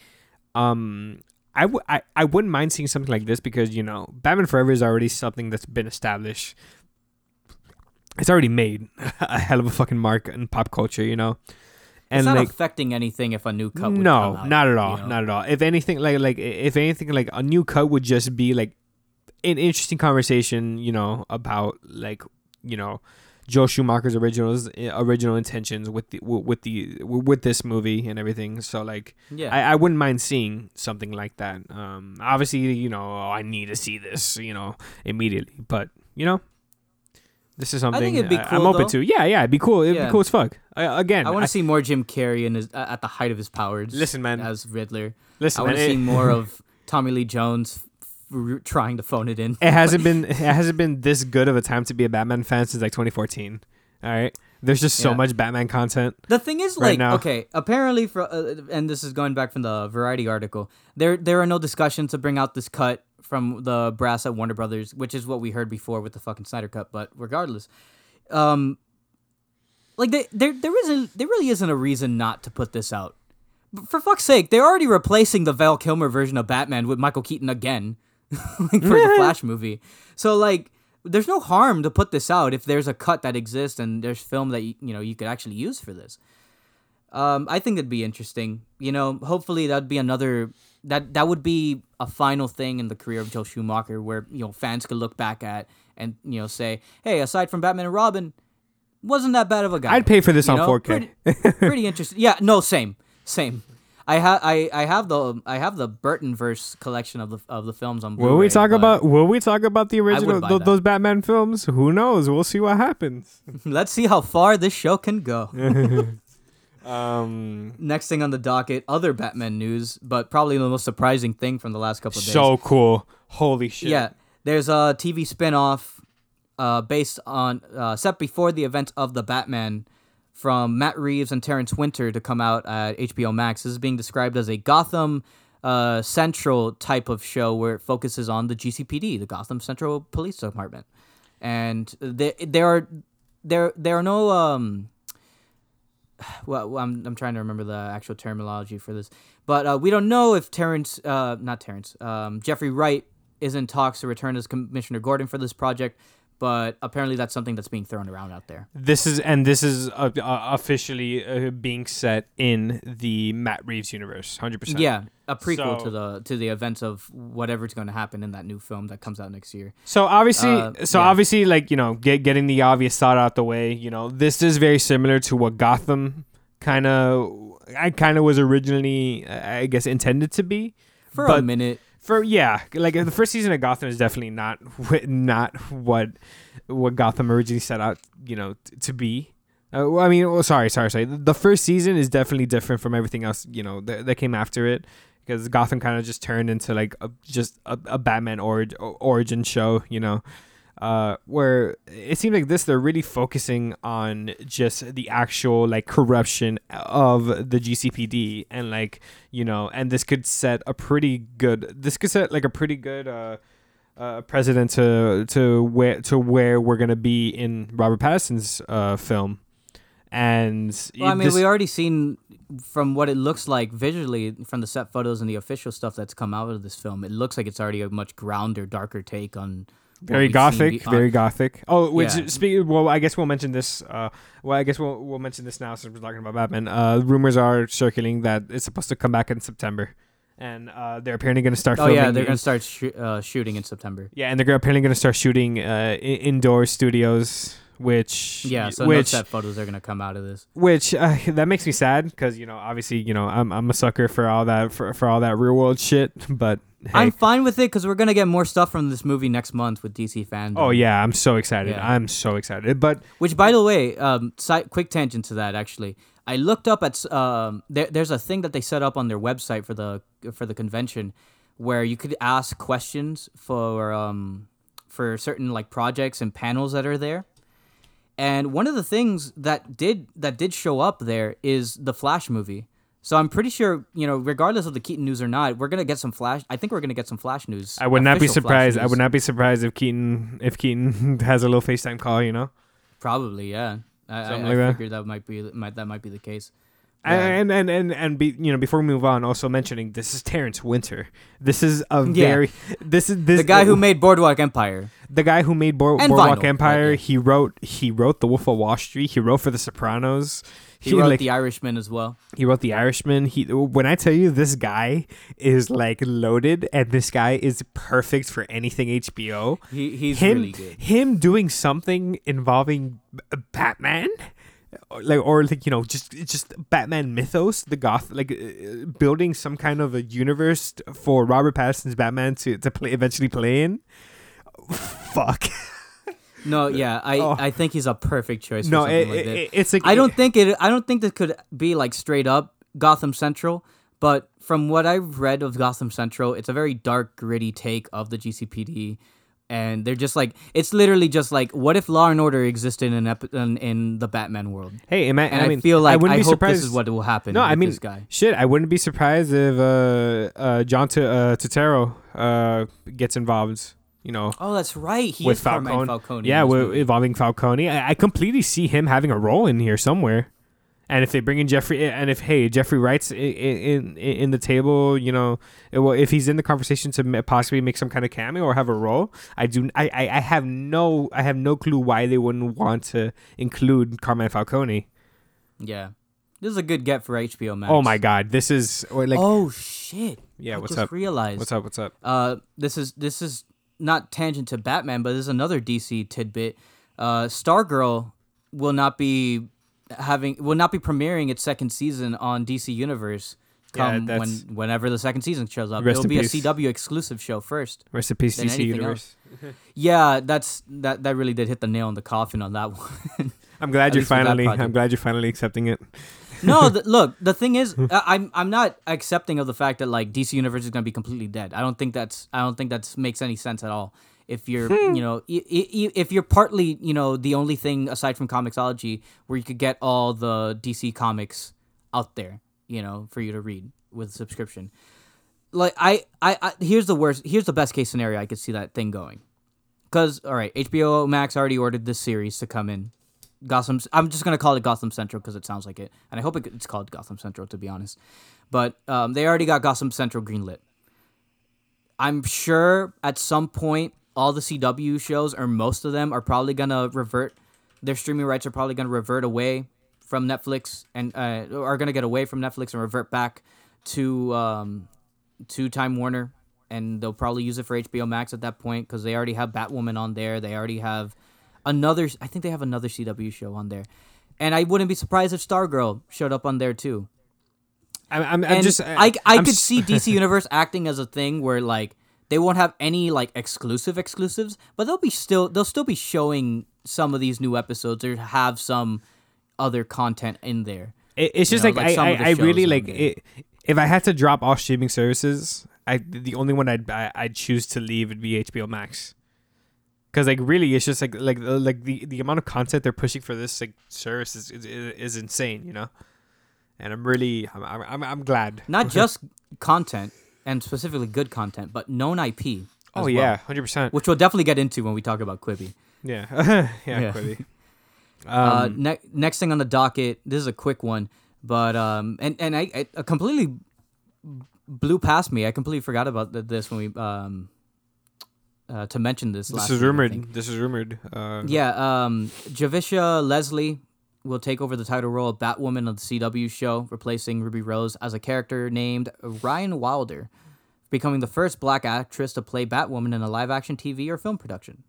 Um, I w- I, I would i wouldn't mind seeing something like this because you know Batman Forever is already something that's been established. It's already made a hell of a fucking mark in pop culture, you know. And it's not like affecting anything if a new cut would no, out, not at all, you know? not at all. If anything, like like if anything, like a new cut would just be like an interesting conversation, you know, about like you know Joel Schumacher's originals original intentions with the with the with this movie and everything. So like, Yeah. I, I wouldn't mind seeing something like that. Um, obviously, you know, oh, I need to see this, you know, immediately. But you know, this is something it'd be I- I'm cool, open though. to. Yeah, yeah, it'd be cool. It'd Yeah. be cool as fuck. Uh, again, I want to see more Jim Carrey in his uh, at the height of his powers. Listen, man. as Riddler. listen. I want to see more of Tommy Lee Jones trying to phone it in. It hasn't been it hasn't been this good of a time to be a Batman fan since like 2014. All right, there's just so Yeah. much Batman content. The thing is, Right like, now. okay, apparently, for uh, and this is going back from the Variety article, there there are no discussions to bring out this cut from the brass at Warner Brothers, which is what we heard before with the fucking Snyder cut. But regardless, um, like they, there there isn't there really isn't a reason not to put this out. But for fuck's sake, they're already replacing the Val Kilmer version of Batman with Michael Keaton again, like for the Flash movie. So like, there's no harm to put this out if there's a cut that exists and there's film that you, you know you could actually use for this. Um, I think it'd be interesting. You know, hopefully that'd be another that that would be a final thing in the career of Joel Schumacher where you know fans could look back at and you know say, hey, aside from Batman and Robin, wasn't that bad of a guy. I'd pay for this You on know, 4K. Pretty, pretty interesting. Yeah, no, same, same. I have I, I have the I have the Burton verse collection of the of the films on. Will we talk about Will we talk about the original th- those Batman films? Who knows? We'll see what happens. Let's see how far this show can go. Um, Next thing on the docket, other Batman news, but probably the most surprising thing from the last couple of days. so cool. Holy shit. Yeah, there's a TV spin-off uh, based on uh, set before the events of the Batman from Matt Reeves and Terrence Winter to come out at HBO Max. This is being described as a Gotham uh, Central type of show where it focuses on the GCPD, the Gotham Central Police Department, and there there are there there are no um. Well, I'm I'm trying to remember the actual terminology for this, but uh, we don't know if Terrence, uh, not Terrence, um, Jeffrey Wright is in talks to return as Commissioner Gordon for this project but apparently that's something that's being thrown around out there. This is and this is uh, uh, officially uh, being set in the Matt Reeves universe, hundred percent. Yeah, a prequel So- to the to the events of whatever's going to happen in that new film that comes out next year. So obviously, Uh, so yeah. obviously, like you know, get, getting the obvious thought out the way. You know, this is very similar to what Gotham kind of, I kind of was originally, I guess, intended to be. For a minute, For yeah, like the first season of Gotham is definitely not not what what Gotham originally set out, you know, t- to be. Uh, I mean, well, sorry, sorry, sorry. The first season is definitely different from everything else, you know, that, that came after it, because Gotham kind of just turned into like a, just a, a Batman orig- origin show, you know, uh, where it seems like this they're really focusing on just the actual like corruption of the GCPD and like you know, and this could set a pretty good. This could set like a pretty good. Uh, uh, precedent to to where to where we're gonna be in Robert Pattinson's uh, film, and well, I mean, this- we already seen from what it looks like visually from the set photos and the official stuff that's come out of this film. It looks like it's already a much grounder, darker take on very gothic, uh, very gothic. Oh, which yeah. speak. Well, I guess we'll mention this. Uh, well, I guess we'll we'll mention this now since we're talking about Batman. Uh, rumors are circulating that it's supposed to come back in September, and uh, they're apparently going to start. Oh filming yeah, they're gonna start shoo- uh, shooting in September. Yeah, and they're apparently going to start shooting uh, indoor studios, which Yeah, so which no set photos are gonna come out of this. which uh, that makes me sad because you know obviously you know I'm I'm a sucker for all that for, for all that real world shit, but I'm fine with it because we're gonna get more stuff from this movie next month with DC fandom. oh yeah, I'm so excited. Yeah. I'm so excited. But Which, by the way, um, side, quick tangent to that. Actually, I looked up at um, there, there's a thing that they set up on their website for the for the convention, where you could ask questions for um for certain like projects and panels that are there. And one of the things that did that did show up there is the Flash movie. So I'm pretty sure, you know, regardless of the Keaton news or not, we're gonna get some Flash. I think we're gonna get some Flash news. I would not be surprised. I would not be surprised if Keaton if Keaton has a little FaceTime call. You know. Probably, yeah. I, I, Something I like that. figured that might be might that might be the case. And and and and be, you know before we move on, also mentioning this is Terrence Winter. This is a Yeah. very this is this the guy who made Boardwalk Empire. the guy who made And Boardwalk Vinyl, Empire. right, yeah. He wrote he wrote The Wolf of Wall Street. He wrote for The Sopranos. He, wrote like, The Irishman as well. He wrote The Irishman. He when I tell you this guy is like loaded, and this guy is perfect for anything HBO. He he's him really good. him doing something involving Batman. Or Like or like you know just just Batman mythos the goth like uh, building some kind of a universe for Robert Pattinson's Batman to, to play eventually play in. Fuck No, yeah, I Oh. I think he's a perfect choice. For no something it, like it- that. it's like I don't think it. I don't think this could be like straight up Gotham Central. But from what I've read of Gotham Central, it's a very dark, gritty take of the GCPD, and they're just like it's literally just like what if Law and Order existed in ep- in, in the Batman world? hey ima- And I I, mean feel like I, wouldn't be hope surprised this is what will happen. No, I mean, this guy. shit. I wouldn't be surprised if uh, uh, John T- uh, uh, gets involved. You know, Oh, that's right. He with is Falcone. Falcone. yeah, with, involving Falcone. I, I completely see him having a role in here somewhere. And if they bring in Jeffrey, and if hey Jeffrey Wright's in in, in the table, you know, it- well, if he's in the conversation to possibly make some kind of cameo or have a role, I do. I, I, I have no I have no clue why they wouldn't want to include Carmine Falcone. yeah. This is a good get for HBO Max. Oh my God, this is or like oh shit! yeah. I What's up? Realized. What's up? What's up? Uh, this is this is not tangent to Batman, but there's another DC tidbit. Uh, Stargirl will not be having will not be premiering its second season on DC Universe. Come that's- when whenever the second season shows up, it'll be peace. a CW exclusive show first. Rest in peace, DC Universe. Yeah, that's that that really did hit the nail on the coffin on that one. I'm glad At you're least with that finally. I'm glad you're finally accepting it. No, th- look, the thing is, I- I'm I'm not accepting of the fact that like DC Universe is gonna be completely dead. I don't think that's I don't think that makes any sense at all. if you're hmm. you know i- i- if you're partly you know the only thing aside from comiXology where you could get all the DC comics out there you know for you to read with a subscription like I, I I here's the worst here's the best case scenario I could see that thing going because all right HBO Max already ordered this series to come in Gotham I'm just gonna call it Gotham Central because it sounds like it and I hope it's called Gotham Central to be honest but um, they already got Gotham Central greenlit I'm sure at some point all the CW shows or most of them are probably gonna revert. Their streaming rights are probably gonna revert away from Netflix and uh, are gonna get away from Netflix and revert back to um, to Time Warner, and they'll probably use it for HBO Max at that point because they already have Batwoman on there. They already have another. I think they have another CW show on there, and I wouldn't be surprised if Stargirl showed up on there too. I'm, I'm, I'm just I I I'm could s- see DC Universe acting as a thing where like they won't have any like exclusive exclusives, but they'll be still they'll still be showing some of these new episodes or have some other content in there. It, it's just know, like, like I, I, I really like it. If I had to drop all streaming services, I the only one I'd I, I'd choose to leave would be HBO Max. Cause like really, it's just like like uh, like the, the amount of content they're pushing for this like service is, is, is insane, you know. And I'm really I'm I'm, I'm, glad. Not just content and specifically good content, but known IP. Oh well, yeah, hundred percent. which we'll definitely get into when we talk about Quibi. Yeah, yeah, Yeah. Quibi. uh, Um, ne- next thing on the docket, this is a quick one, but um, and and I, I completely blew past me. I completely forgot about this when we um, uh, to mention this. this is rumored. think. This is rumored. Uh, Yeah, um, Javicia Leslie will take over the title role of Batwoman on the CW show, replacing Ruby Rose as a character named Ryan Wilder, becoming the first black actress to play Batwoman in a live-action TV or film production.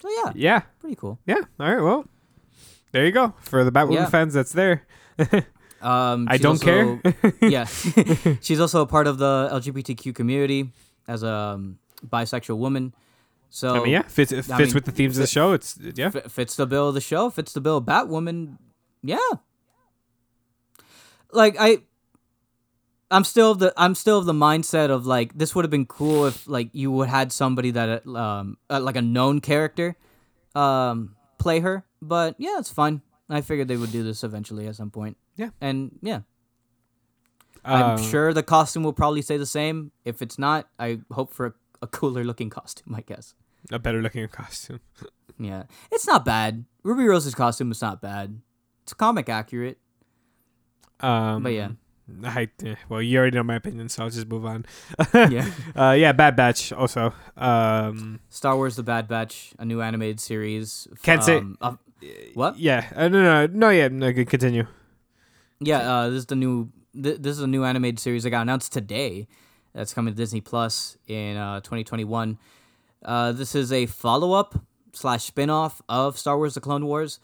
So yeah, yeah, pretty cool. yeah. All right, well, there you go for the Batwoman Yeah. fans. That's there. Um, I don't care. yeah, she's also a part of the LGBTQ community as a um, bisexual woman. So I mean, yeah, fits it I fits mean, with the themes of the show. It's yeah. fits the bill of the show, fits the bill of Batwoman. Yeah. Like I I'm still of the I'm still of the mindset of like this would have been cool if like you would had somebody that um uh, like a known character um play her, but yeah, it's fine. I figured they would do this eventually at some point. Yeah. And yeah, I'm sure the costume will probably stay the same. If it's not, I hope for a, cooler looking costume, I guess. a better looking costume. Yeah, it's not bad. Ruby Rose's costume is not bad. It's comic accurate, Um, but yeah, I, eh, well, you already know my opinion, so I'll just move on. yeah. Uh, yeah, Bad Batch also. Um, Star Wars: The Bad Batch, a new animated series. Can't say- um, uh, what? yeah, uh, no, no, no, yeah, no, good, continue. Yeah, uh, this is the new. Th- this is a new animated series that got announced today. That's coming to Disney Plus in uh, 2021. Uh, this is a follow up slash spin off of Star Wars: The Clone Wars,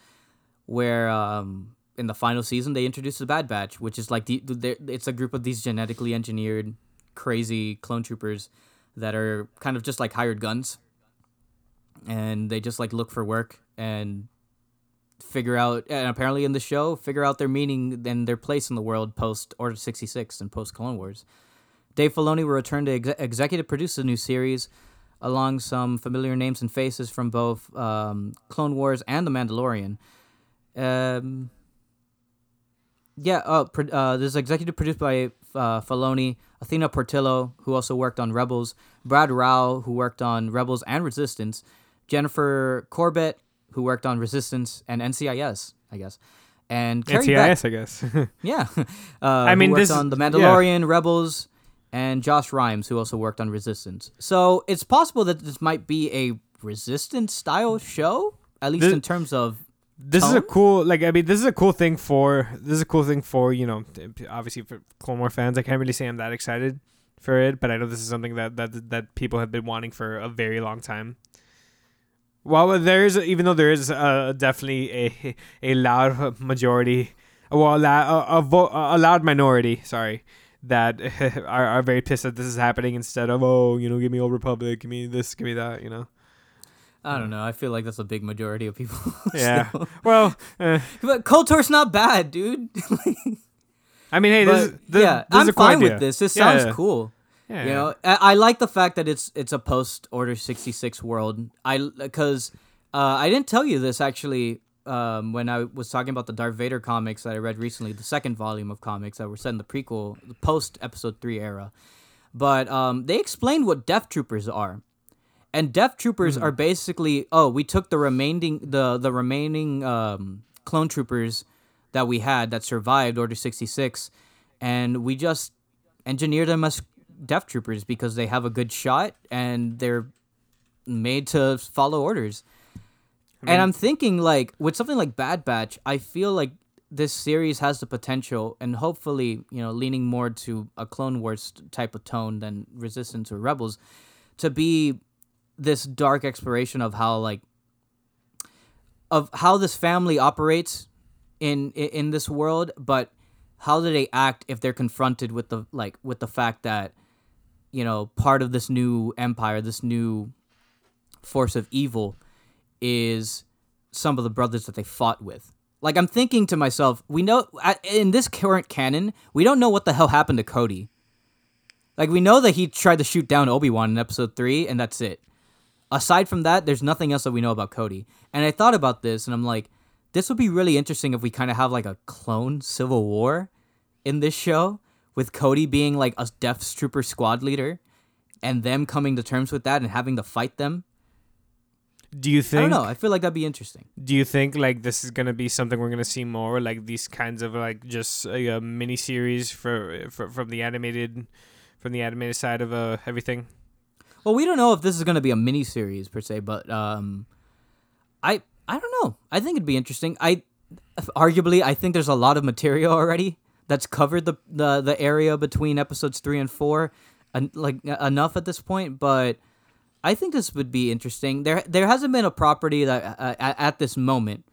where um, in the final season they introduced the Bad Batch, which is like the, the it's a group of these genetically engineered, crazy clone troopers that are kind of just like hired guns, and they just like look for work and figure out and apparently in the show figure out their meaning and their place in the world post Order 66 and post Clone Wars. Dave Filoni will return to exe- executive produce the new series along some familiar names and faces from both um, Clone Wars and The Mandalorian. Um, yeah, uh, pro- uh, this is executive produced by uh, Filoni, Athena Portillo, who also worked on Rebels, Brad Rau, who worked on Rebels and Resistance, Jennifer Corbett, who worked on Resistance and NCIS, I guess, and Carrie Beck. NCIS, I guess. Yeah, uh, I mean, this- on The yeah. Mandalorian, Rebels, and Josh Rimes, who also worked on Resistance. So it's possible that this might be a Resistance style show, at least This- in terms of this is a cool, like, I mean, this is a cool thing for, this is a cool thing for, you know, obviously for Clone War fans. I can't really say I'm that excited for it, but I know this is something that that that people have been wanting for a very long time. Well, there is, even though there is uh, definitely a a loud majority, well, a, a, a, vo- a loud minority, sorry, that are, are very pissed that this is happening instead of oh, you know, give me Old Republic, give me this, give me that, you know. I don't know. I feel like that's a big majority of people. Yeah. Well, uh, but Kotor's not bad, dude. I mean, hey, this, But, is, this, yeah, this I'm cool fine idea. with this. This Yeah, sounds yeah. cool. Yeah. You know, I, I like the fact that it's it's a post Order sixty six world. I because uh, I didn't tell you this actually um, when I was talking about the Darth Vader comics that I read recently, the second volume of comics that were set in the prequel, the post Episode three era. But um, they explained what Death Troopers are, and Death Troopers are basically oh we took the remaining the the remaining um, clone troopers that we had that survived Order sixty six, and we just engineered them as Death Troopers because they have a good shot and they're made to follow orders. And I'm thinking like with something like Bad Batch, I feel like this series has the potential and hopefully, you know, leaning more to a Clone Wars type of tone than Resistance or Rebels to be this dark exploration of how like of how this family operates in in, in this world, but how do they act if they're confronted with the like with the fact that you know part of this new empire, this new force of evil is some of the brothers that they fought with. Like I'm thinking to myself, we know in this current canon, we don't know what the hell happened to Cody. Like we know that he tried to shoot down Obi-Wan in episode 3 and that's it. Aside from that, there's nothing else that we know about Cody. And I thought about this and I'm like, this would be really interesting if we kind of have like a clone civil war in this show with Cody being like a Death Trooper squad leader and them coming to terms with that and having to fight them. Do you think? I don't know. I feel like that'd be interesting. Do you think like this is gonna be something we're gonna see more, like these kinds of like just a, a mini series for, for from the animated, from the animated side of uh everything? Well, we don't know if this is going to be a mini series per se, but um, I I don't know. I think it'd be interesting. I arguably I think there's a lot of material already that's covered the the, the area between episodes three and four, and like enough at this point. But I think this would be interesting. There there hasn't been a property that uh, at, at this moment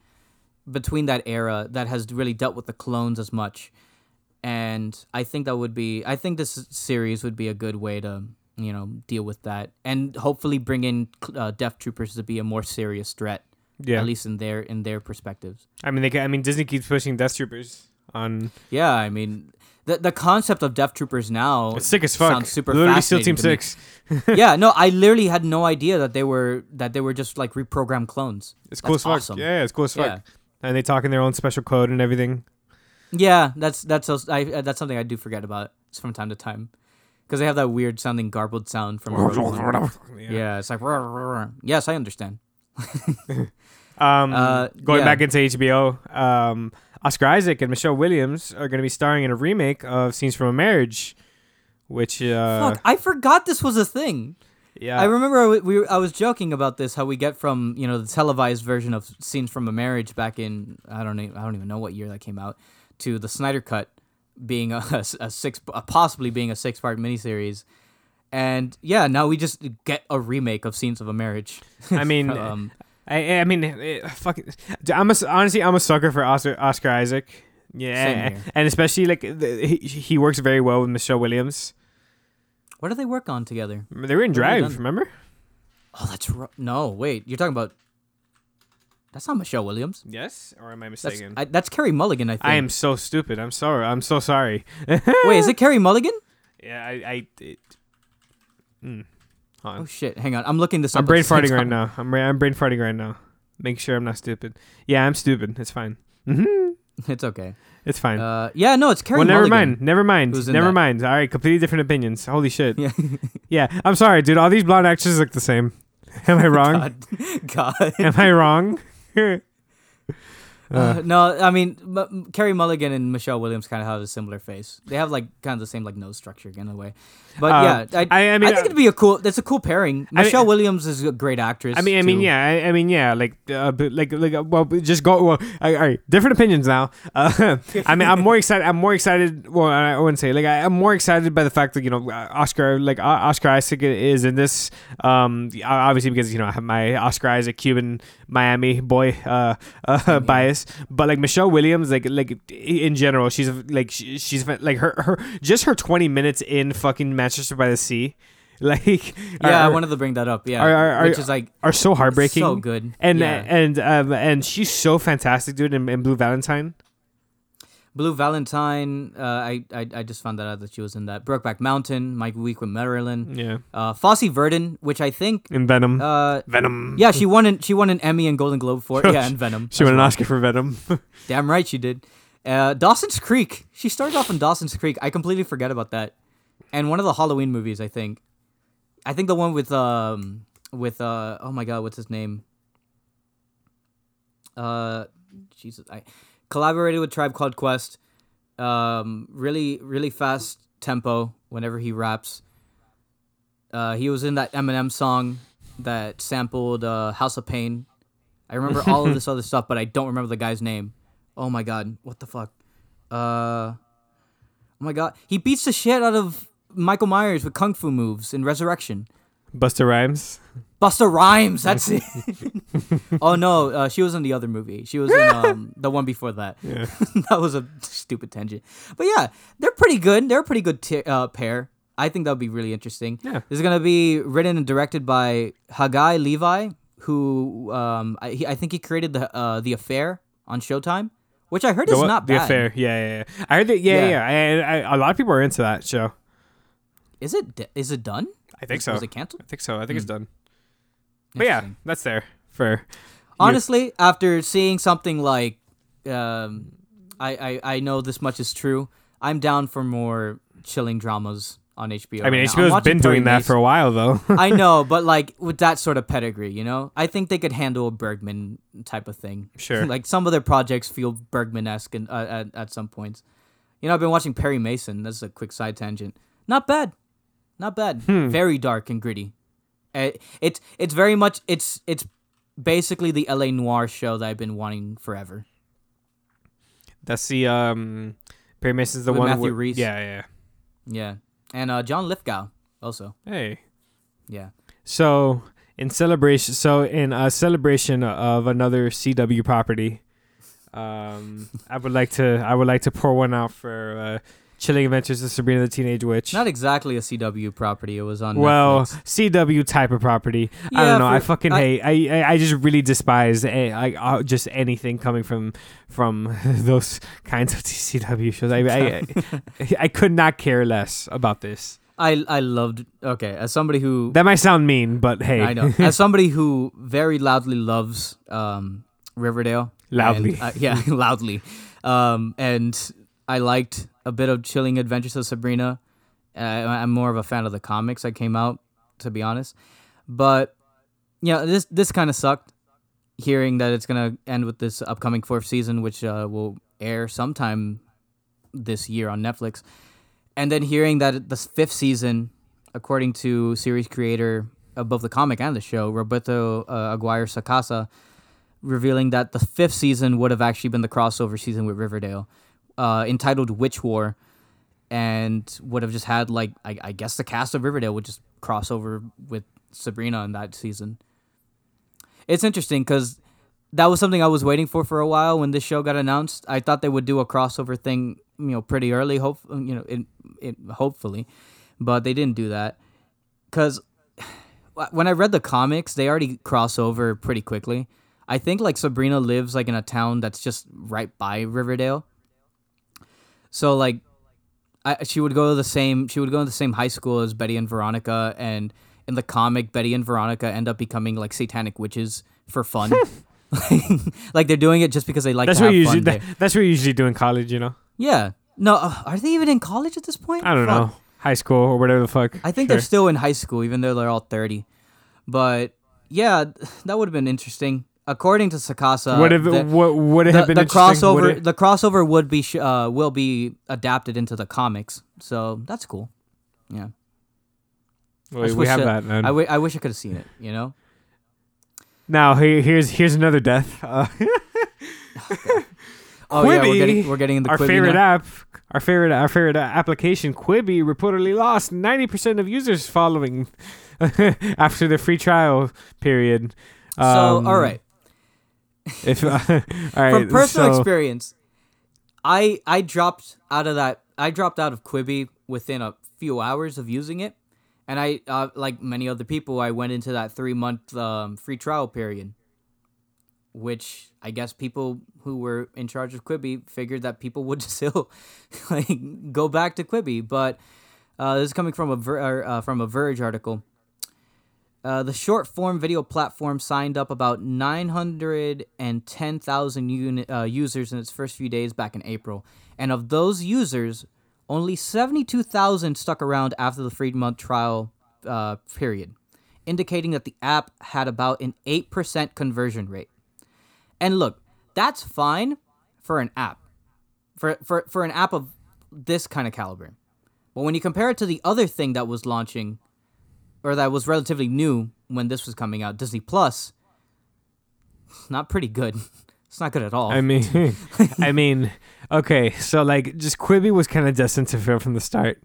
between that era that has really dealt with the clones as much. And I think that would be I think this series would be a good way to you know deal with that and hopefully bring in uh, Death Troopers to be a more serious threat Yeah, at least in their in their perspectives. I mean they. ca- I mean Disney keeps pushing Death Troopers on. Yeah, I mean the the concept of Death Troopers now It's sick as fuck. sounds super Literally SEAL Team fascinating to me. Six. yeah, no, I literally had no idea that they were that they were just like reprogrammed clones. It's cool That's as fuck. awesome. Yeah, it's cool as fuck. Yeah. And they talk in their own special code and everything. Yeah, that's that's also, I, uh, that's something I do forget about from time to time because they have that weird sounding garbled sound from. One. yeah, it's like yes, I understand. Um, Uh, going yeah. back into HBO, um, Oscar Isaac and Michelle Williams are going to be starring in a remake of Scenes from a Marriage, which uh, Fuck, I forgot this was a thing. yeah, I remember we, we I was joking about this how we get from you know the televised version of scenes from a marriage back in I don't know I don't even know what year that came out to the Snyder cut being a, a, a six a possibly being a six part miniseries, and yeah now we just get a remake of scenes of a marriage. I mean, um, I, I mean, it, fuck. I'm a, honestly, I'm a sucker for Oscar, Oscar Isaac. Yeah, and, especially like the, he, he works very well with Michelle Williams. what do they work on together? They were in What Drive, remember? Oh, that's ru- no wait you're talking about. That's not Michelle Williams. Yes, or am I That's mistaken? I, that's Carey Mulligan. I think. I am so stupid. I'm sorry. I'm so sorry. Wait, is it Carey Mulligan? Yeah, I. I it, mm. Oh shit! Hang on, I'm looking this up. I'm brain farting right now. I'm ra- I'm brain farting right now. Make sure I'm not stupid. Yeah, I'm stupid. It's fine. hmm It's okay. It's fine. Uh, yeah, no, it's Carey well, never Mulligan. mind. Never mind. Never that. mind. All right, completely different opinions. Holy shit. Yeah. Yeah, I'm sorry, dude. All these blonde actresses look the same. Am I wrong? God. God. Am I wrong? Uh, no, I mean, M- Carey Mulligan and Michelle Williams kind of have a similar face. They have like kind of the same like nose structure in a way. But Um, yeah, I, I- I mean, think uh, it'd be a cool. That's a cool pairing. I mean- Michelle Williams is a great actress. I mean, I mean, too. yeah, I, I mean, yeah, like, uh, but like, like, uh, well, just go. Well, all right, different opinions now. Uh, I mean, I'm more excited. I'm more excited. Well, I wouldn't say like I, I'm more excited by the fact that you know Oscar, like uh, Oscar Isaac is in this. Um, obviously because you know I have my Oscar Isaac Cuban Miami boy uh, uh but like Michelle Williams, like like in general, she's like she, she's like her her just her 20 minutes in fucking Manchester by the Sea, like yeah, I wanted to bring that up. Yeah, are- are- which is like are so heartbreaking. so good. And yeah. and um and she's so fantastic, dude. In, in Blue Valentine, Blue Valentine. Uh, I, I I just found that out that she was in that. Brokeback Mountain. My Week with Marilyn. Yeah. Uh, Fosse Verdon, which I think. In Venom. Uh, Venom. yeah, she won an she won an Emmy and Golden Globe for it. Yeah, and Venom. She won an Oscar for Venom. Damn right she did. Uh, Dawson's Creek. She started off in Dawson's Creek. I completely forget about that. And one of the Halloween movies, I think. I think the one with um with uh oh my god, what's his name? Uh, Jesus, I collaborated with Tribe Called Quest. Um, really, really fast tempo whenever he raps. Uh, he was in that Eminem song that sampled uh, House of Pain. I remember all of this other stuff, but I don't remember the guy's name. Oh my god, what the fuck? Uh, oh my god, he beats the shit out of Michael Myers with kung fu moves in Resurrection. Busta Rhymes. Busta Rhymes, that's it. oh no, uh, she was in the other movie. She was in um, the one before that. Yeah. that was a stupid tangent. But yeah, they're pretty good. They're a pretty good t- uh, pair. I think that would be really interesting. Yeah. This is gonna be written and directed by Hagai Levi, who um, I, he, I think he created the uh, the Affair on Showtime, which I heard The is not the bad. affair. Yeah, yeah, yeah. I heard that. Yeah, Yeah. yeah. I, I, a lot of people are into that show. Is it is it done? I think so. Was it canceled? I think so. I think it's done. But yeah, that's there for. Honestly, after seeing something like, um, I, I I know this much is true. I'm down for more chilling dramas on HBO. I mean, right. I'm been doing that for a while though. I know, but like with that sort of pedigree, you know, I think they could handle a Bergman type of thing. Sure. like some of their projects feel Bergman esque uh, at at some points. You know, I've been watching Perry Mason. That's a quick side tangent. Not bad, not bad. Hmm. Very dark and gritty. Uh, it's it's very much it's it's basically the LA noir show that I've been wanting forever. that's the um. Perry Mason's the With one. Matthew with- Rhys. Yeah, yeah. Yeah, and uh, John Lithgow also. Hey. Yeah. So in celebration, so in a celebration of another CW property, um, I would like to I would like to pour one out for uh, Chilling Adventures of Sabrina the Teenage Witch. Not exactly a CW property. It was on. well, Netflix. CW type of property. I don't know. I fucking I- hate. I, I I just really despise eh, like uh, just anything coming from from those kinds of CW shows. I I, I I could not care less about this. I I loved. Okay, as somebody who That might sound mean, but hey, I know. As somebody who very loudly loves um, Riverdale. Loudly. and, uh, yeah, loudly. Um, and I liked a bit of Chilling Adventures of Sabrina. Uh, I'm more of a fan of the comics that came out, to be honest. But yeah, this this kind of sucked. Hearing that it's gonna end with this upcoming fourth season, which uh, will air sometime this year on Netflix, and then hearing that the fifth season, according to series creator of both the comic and the show, Roberto uh, Aguirre Sacasa, revealing that the fifth season would have actually been the crossover season with Riverdale, uh, entitled Witch War, and would have just had like I, I guess the cast of Riverdale would just cross over with Sabrina in that season. It's interesting because that was something I was waiting for for a while when this show got announced. I thought they would do a crossover thing, you know, pretty early. Hope you know, it, it hopefully, but they didn't do that because when I read the comics, they already cross over pretty quickly. I think like Sabrina lives like in a town that's just right by Riverdale. So like, I she would go to the same she would go to the same high school as Betty and Veronica, and in the comic, Betty and Veronica end up becoming like satanic witches for fun. like they're doing it just because they like that's what you usually that, that's what you usually do in college. You know. Yeah. No, uh, are they even in college at this point? I don't Fuck. know, high school or whatever the fuck. I think Sure. they're still in high school, even though they're all 30. But yeah, that would have been interesting. According to Sacasa, the, what would it the, have been the crossover it- the crossover would be sh- uh, will be adapted into the comics. So that's cool. Yeah. I we wish have that- that. Man. I, w- I wish I could have seen it, you know? now here, here's here's another death. Uh, Oh yeah, we're getting we're getting in the our Quibi favorite now. app, our favorite our favorite application, Quibi, reportedly lost ninety percent of users following after the free trial period. So Um, all right. If all right, from personal so- experience, I I dropped out of that. I dropped out of Quibi within a few hours of using it, and I uh, like many other people, I went into that three month um, free trial period. which I guess people who were in charge of Quibi figured that people would still like go back to Quibi. But uh, this is coming from a Ver- uh, from a Verge article. Uh, the short form video platform signed up about 910,000 uni- uh, users in its first few days back in April. And of those users, only 72,000 stuck around after the free month trial uh, period, indicating that the app had about an 8% conversion rate. And look, that's fine for an app, for, for, for an app of this kind of caliber. But when you compare it to the other thing that was launching, or that was relatively new when this was coming out, Disney Plus, it's not pretty good. It's not good at all. I mean, I mean, okay, so like, just Quibi was kind of destined to fail from the start.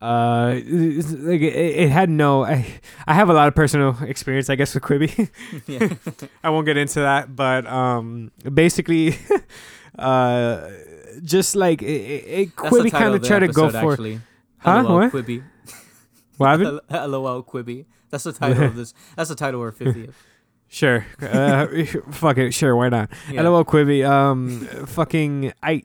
Uh, like it, it had no. I, I have a lot of personal experience, I guess, with Quibi. yeah. I won't get into that, but um, basically, uh, just like it, it, it Quibi kind of tried to go for. Actually. Huh? What? Quibi. What happened? LOL Quibi. That's the title of this. That's the title of our 50th. Sure. Uh, fuck it. Sure. Why not? Yeah. LOL Quibi. Um, fucking I.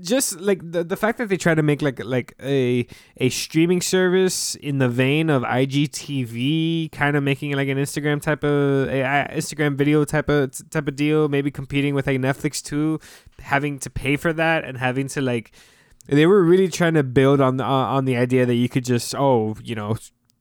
Just like the the fact that they try to make like like a a streaming service in the vein of IGTV, kind of making it like an Instagram type of a, a Instagram video type of type of deal, maybe competing with like Netflix too, having to pay for that and having to like they were really trying to build on the uh, on the idea that you could just oh you know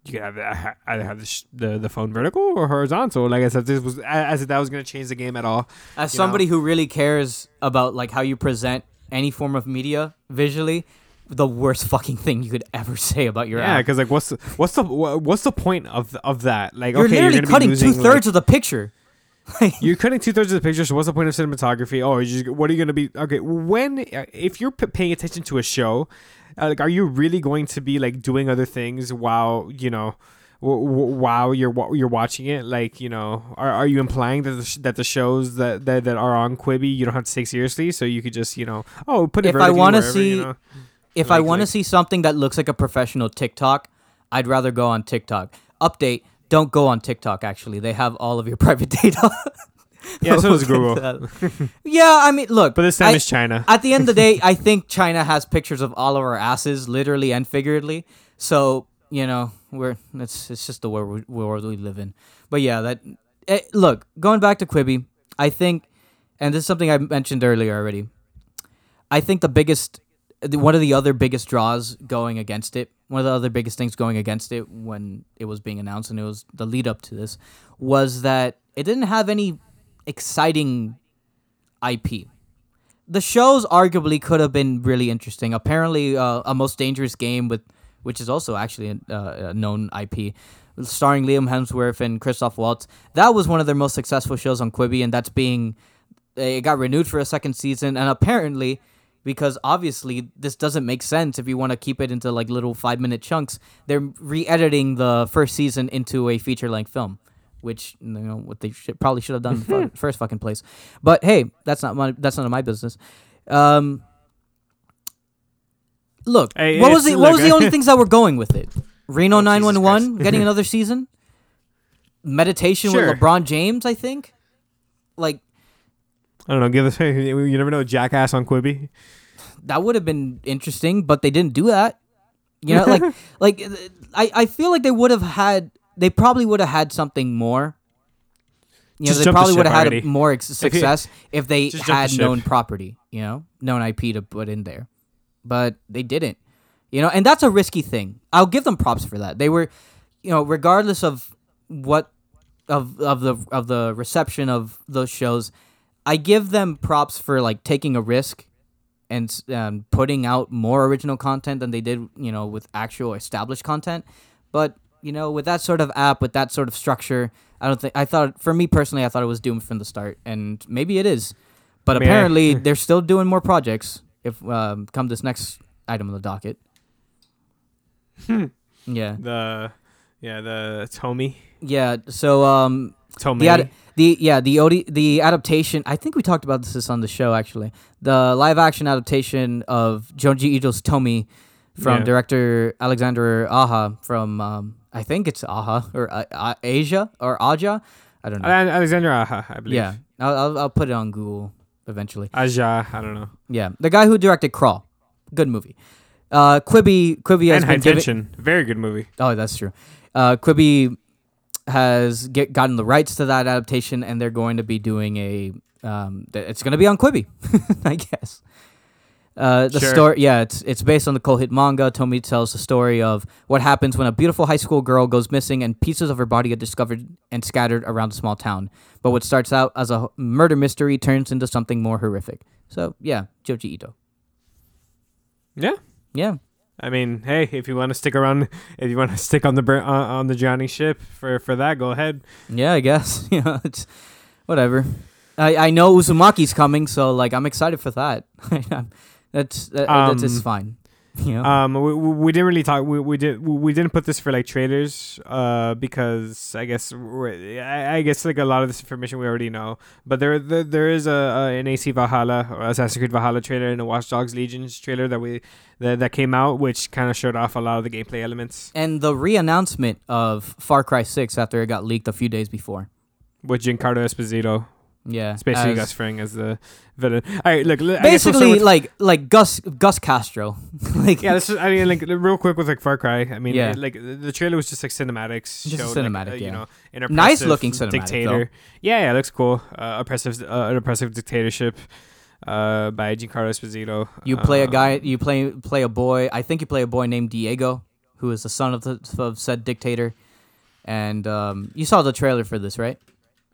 you could have uh, either have the, sh- the the phone vertical or horizontal. Like I said, this was as if that was going to change the game at all. As you know. somebody who really cares about like how you present any form of media visually, the worst fucking thing you could ever say about your Yeah, because like what's the, what's the what's the point of of that? Like You're okay, literally you're cutting two thirds like- of the picture. You're cutting two thirds of the picture. So what's the point of cinematography? Oh, you just, what are you gonna be? Okay, when uh, if you're p- paying attention to a show, uh, like, are you really going to be like doing other things while you know? W- w- while you're you're watching it, like you know, are, are you implying that the sh- that the shows that, that that are on Quibi you don't have to take seriously? So you could just you know, oh, put it. If I wherever, you see- know? If I want to like- see something that looks like a professional TikTok, I'd rather go on TikTok. Update: Don't go on TikTok. Actually, they have all of your private data. yeah, so does Google, get to that. yeah, I mean, look. but this time I- it's China. at the end of the day, I think China has pictures of all of our asses, literally and figuratively. So you know, we're it's it's just the world we, world we live in. But yeah, that eh, look going back to Quibi, I think, and this is something I mentioned earlier already. I think the biggest, one of the other biggest draws going against it, one of the other biggest things going against it when it was being announced and it was the lead up to this, was that it didn't have any exciting IP the shows arguably could have been really interesting. Apparently, uh, a most dangerous game with, which is also actually a, uh, a known IP, starring Liam Hemsworth and Christoph Waltz. That was one of their most successful shows on Quibi, and that's being, it got renewed for a second season. And apparently, because obviously this doesn't make sense if you want to keep it into like little five minute chunks, they're re-editing the first season into a feature length film. Which you know what they should, probably should have done in the first fucking place, but hey, that's not my that's none of my business. Um, look, Hey, what was the what was the only things that were going with it? Reno Oh, nine Jesus one one getting another season. Meditation Sure. with LeBron James, I think. Like I don't know. Give us. You never know. Jackass on Quibi. that would have been interesting, but they didn't do that. You know, like like uh, I I feel like they would have had they probably would have had something more. You know, they jump the probably would have had already. more ex- success if, they Just jump the had ship. known property, you know, known IP to put in there. But they didn't. You know, and that's a risky thing. I'll give them props for that. They were, you know, regardless of what of of the of the reception of those shows, I give them props for like taking a risk and um, putting out more original content than they did, you know, with actual established content. But you know, with that sort of app, with that sort of structure, I don't think I thought for me personally, I thought it was doomed from the start, and maybe it is. But I mean, I- apparently, they're still doing more projects. If um, come this next item on the docket, yeah, The yeah the Tomie yeah. So um, the ad- the yeah the OD, the adaptation. I think we talked about this on the show actually. The live action adaptation of Junji Ito's Tomie from Yeah. director Alexander Aha from um, I think it's Aha or uh, Asia or Aja. I don't know. Alexander Aha, I believe. yeah, I'll, I'll I'll put it on Google eventually. Aja, I don't know. Yeah, the guy who directed Crawl, good movie. Uh, Quibi Quibi has And High been giving. Very good movie. Oh, that's true. Uh, Quibi has get gotten the rights to that adaptation, and they're going to be doing a. Um, it's going to be on Quibi, I guess. Uh, the Sure. story, yeah, it's it's based on the cult hit manga. Tomie tells the story of what happens when a beautiful high school girl goes missing and pieces of her body are discovered and scattered around a small town. But what starts out as a murder mystery turns into something more horrific. So yeah, Junji Ito. Yeah. Yeah, I mean, hey, if you want to stick around, if you want to stick on the uh, on the Johnny ship for for that, go ahead. Yeah, I guess. You know, it's whatever. I I know Uzumaki's coming, so like I'm excited for that. that's that, that's just Um, fine. Know? Um, we, we didn't really talk. We, we did we didn't put this for like trailers, uh, because I guess we're, I, I guess like a lot of this information we already know. But there there, there is a, a an AC Valhalla or Assassin's Creed Valhalla trailer and a Watch Dogs Legions trailer that we that, that came out, which kind of showed off a lot of the gameplay elements and the re-announcement of Far Cry 6 after it got leaked a few days before. with Giancarlo Esposito, Yeah, especially as- Gus Fring as the villain. All right, look, l- I guess we'll basically with- like like Gus Gus Castro. like yeah, this is, I mean, like real quick with like Far Cry. I mean, Yeah. like the trailer was just like cinematics, Just showed, like, cinematic, uh, you yeah. know, an Nice looking cinematic, dictator. Yeah, yeah, it looks cool. Uh, oppressive, uh, an oppressive dictatorship, uh, by Giancarlo Esposito. you play a Um, guy, you play play a boy. I think you play a boy named Diego, who is the son of the of said dictator. And um, you saw the trailer for this, right?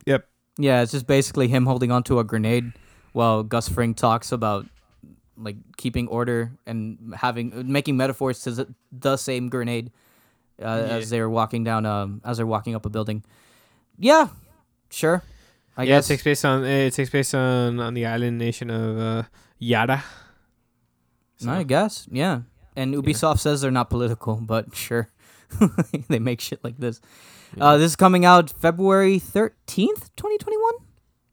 Yep. Yeah, it's just basically him holding onto a grenade while Gus Fring talks about like keeping order and having making metaphors to the, same grenade uh, Yeah. as they're walking down um as they're walking up a building. Yeah, sure. I yeah, guess it takes place on it takes place on on the island nation of uh, Yara. So, I guess yeah. And Ubisoft says they're not political, but sure, they make shit like this. Uh, this is coming out February thirteenth, twenty twenty one.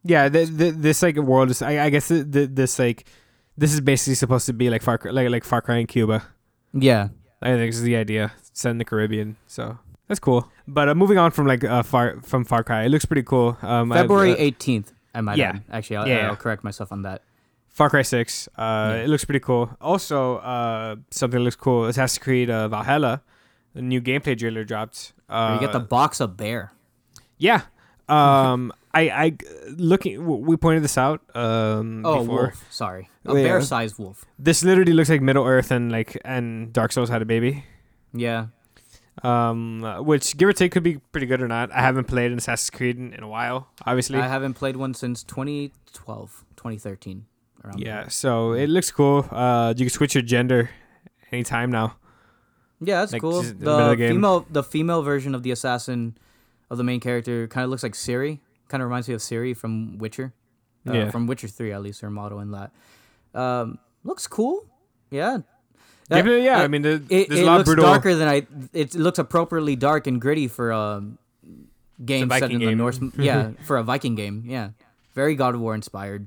yeah, th- th- this like world is. I, I guess th- th- this like this is basically supposed to be like Far Cry, like like Far Cry in Cuba. Yeah, I think this is the idea. Set in the Caribbean, so that's cool. But uh, moving on from like uh, Far from Far Cry, it looks pretty cool. Um, I- February uh, eighteenth. I might yeah. add. Actually, I'll, Yeah, I'll correct myself on that. Far Cry Six. Uh, Yeah. it looks pretty cool. Also, uh, something that looks cool. Assassin's Creed uh, Valhalla. A new gameplay trailer dropped. Uh, you get the box of bear. yeah. Um, I I looking. We pointed this out. Um, Oh, before. wolf. Sorry, a yeah. bear-sized wolf. This literally looks like Middle Earth and like and Dark Souls had a baby. Yeah, Um, uh, which give or take could be pretty good or not. I haven't played an Assassin's Creed in, in a while, obviously. I haven't played one since 2012, 2013. Around there. yeah, so it looks cool. Uh, you can switch your gender anytime now. Yeah, that's Like, cool. the The the female, the female version of the assassin, of the main character, kind of looks like Ciri. Kind of reminds me of Ciri from Witcher. Uh, Yeah. from Witcher Three, at least her model in that. Um, looks cool. Yeah. Yeah, but yeah, I- I mean, there- It, it a lot looks brutal. darker than I. It looks appropriately dark and gritty for a game set in the. Norse. Yeah, for a Viking game. Yeah, very God of War inspired.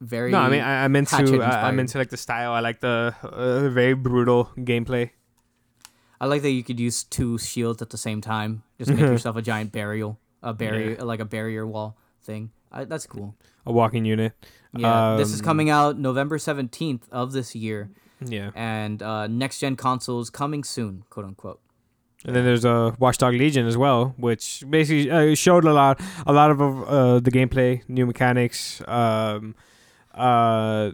Very. No, I mean, I, I'm into. I, I'm into like the style. I like the uh, very brutal gameplay. I like that you could use two shields at the same time. Just make yourself a giant burial, a barrier, like a barrier wall thing. I, that's cool. A walking unit. Yeah, this is Um, coming out November seventeenth of this year, Yeah, and uh, next gen consoles coming soon, quote unquote. and then there's a Watchdog Legion as well, which basically uh, showed a lot, a lot of uh, the gameplay, new mechanics. Um, uh,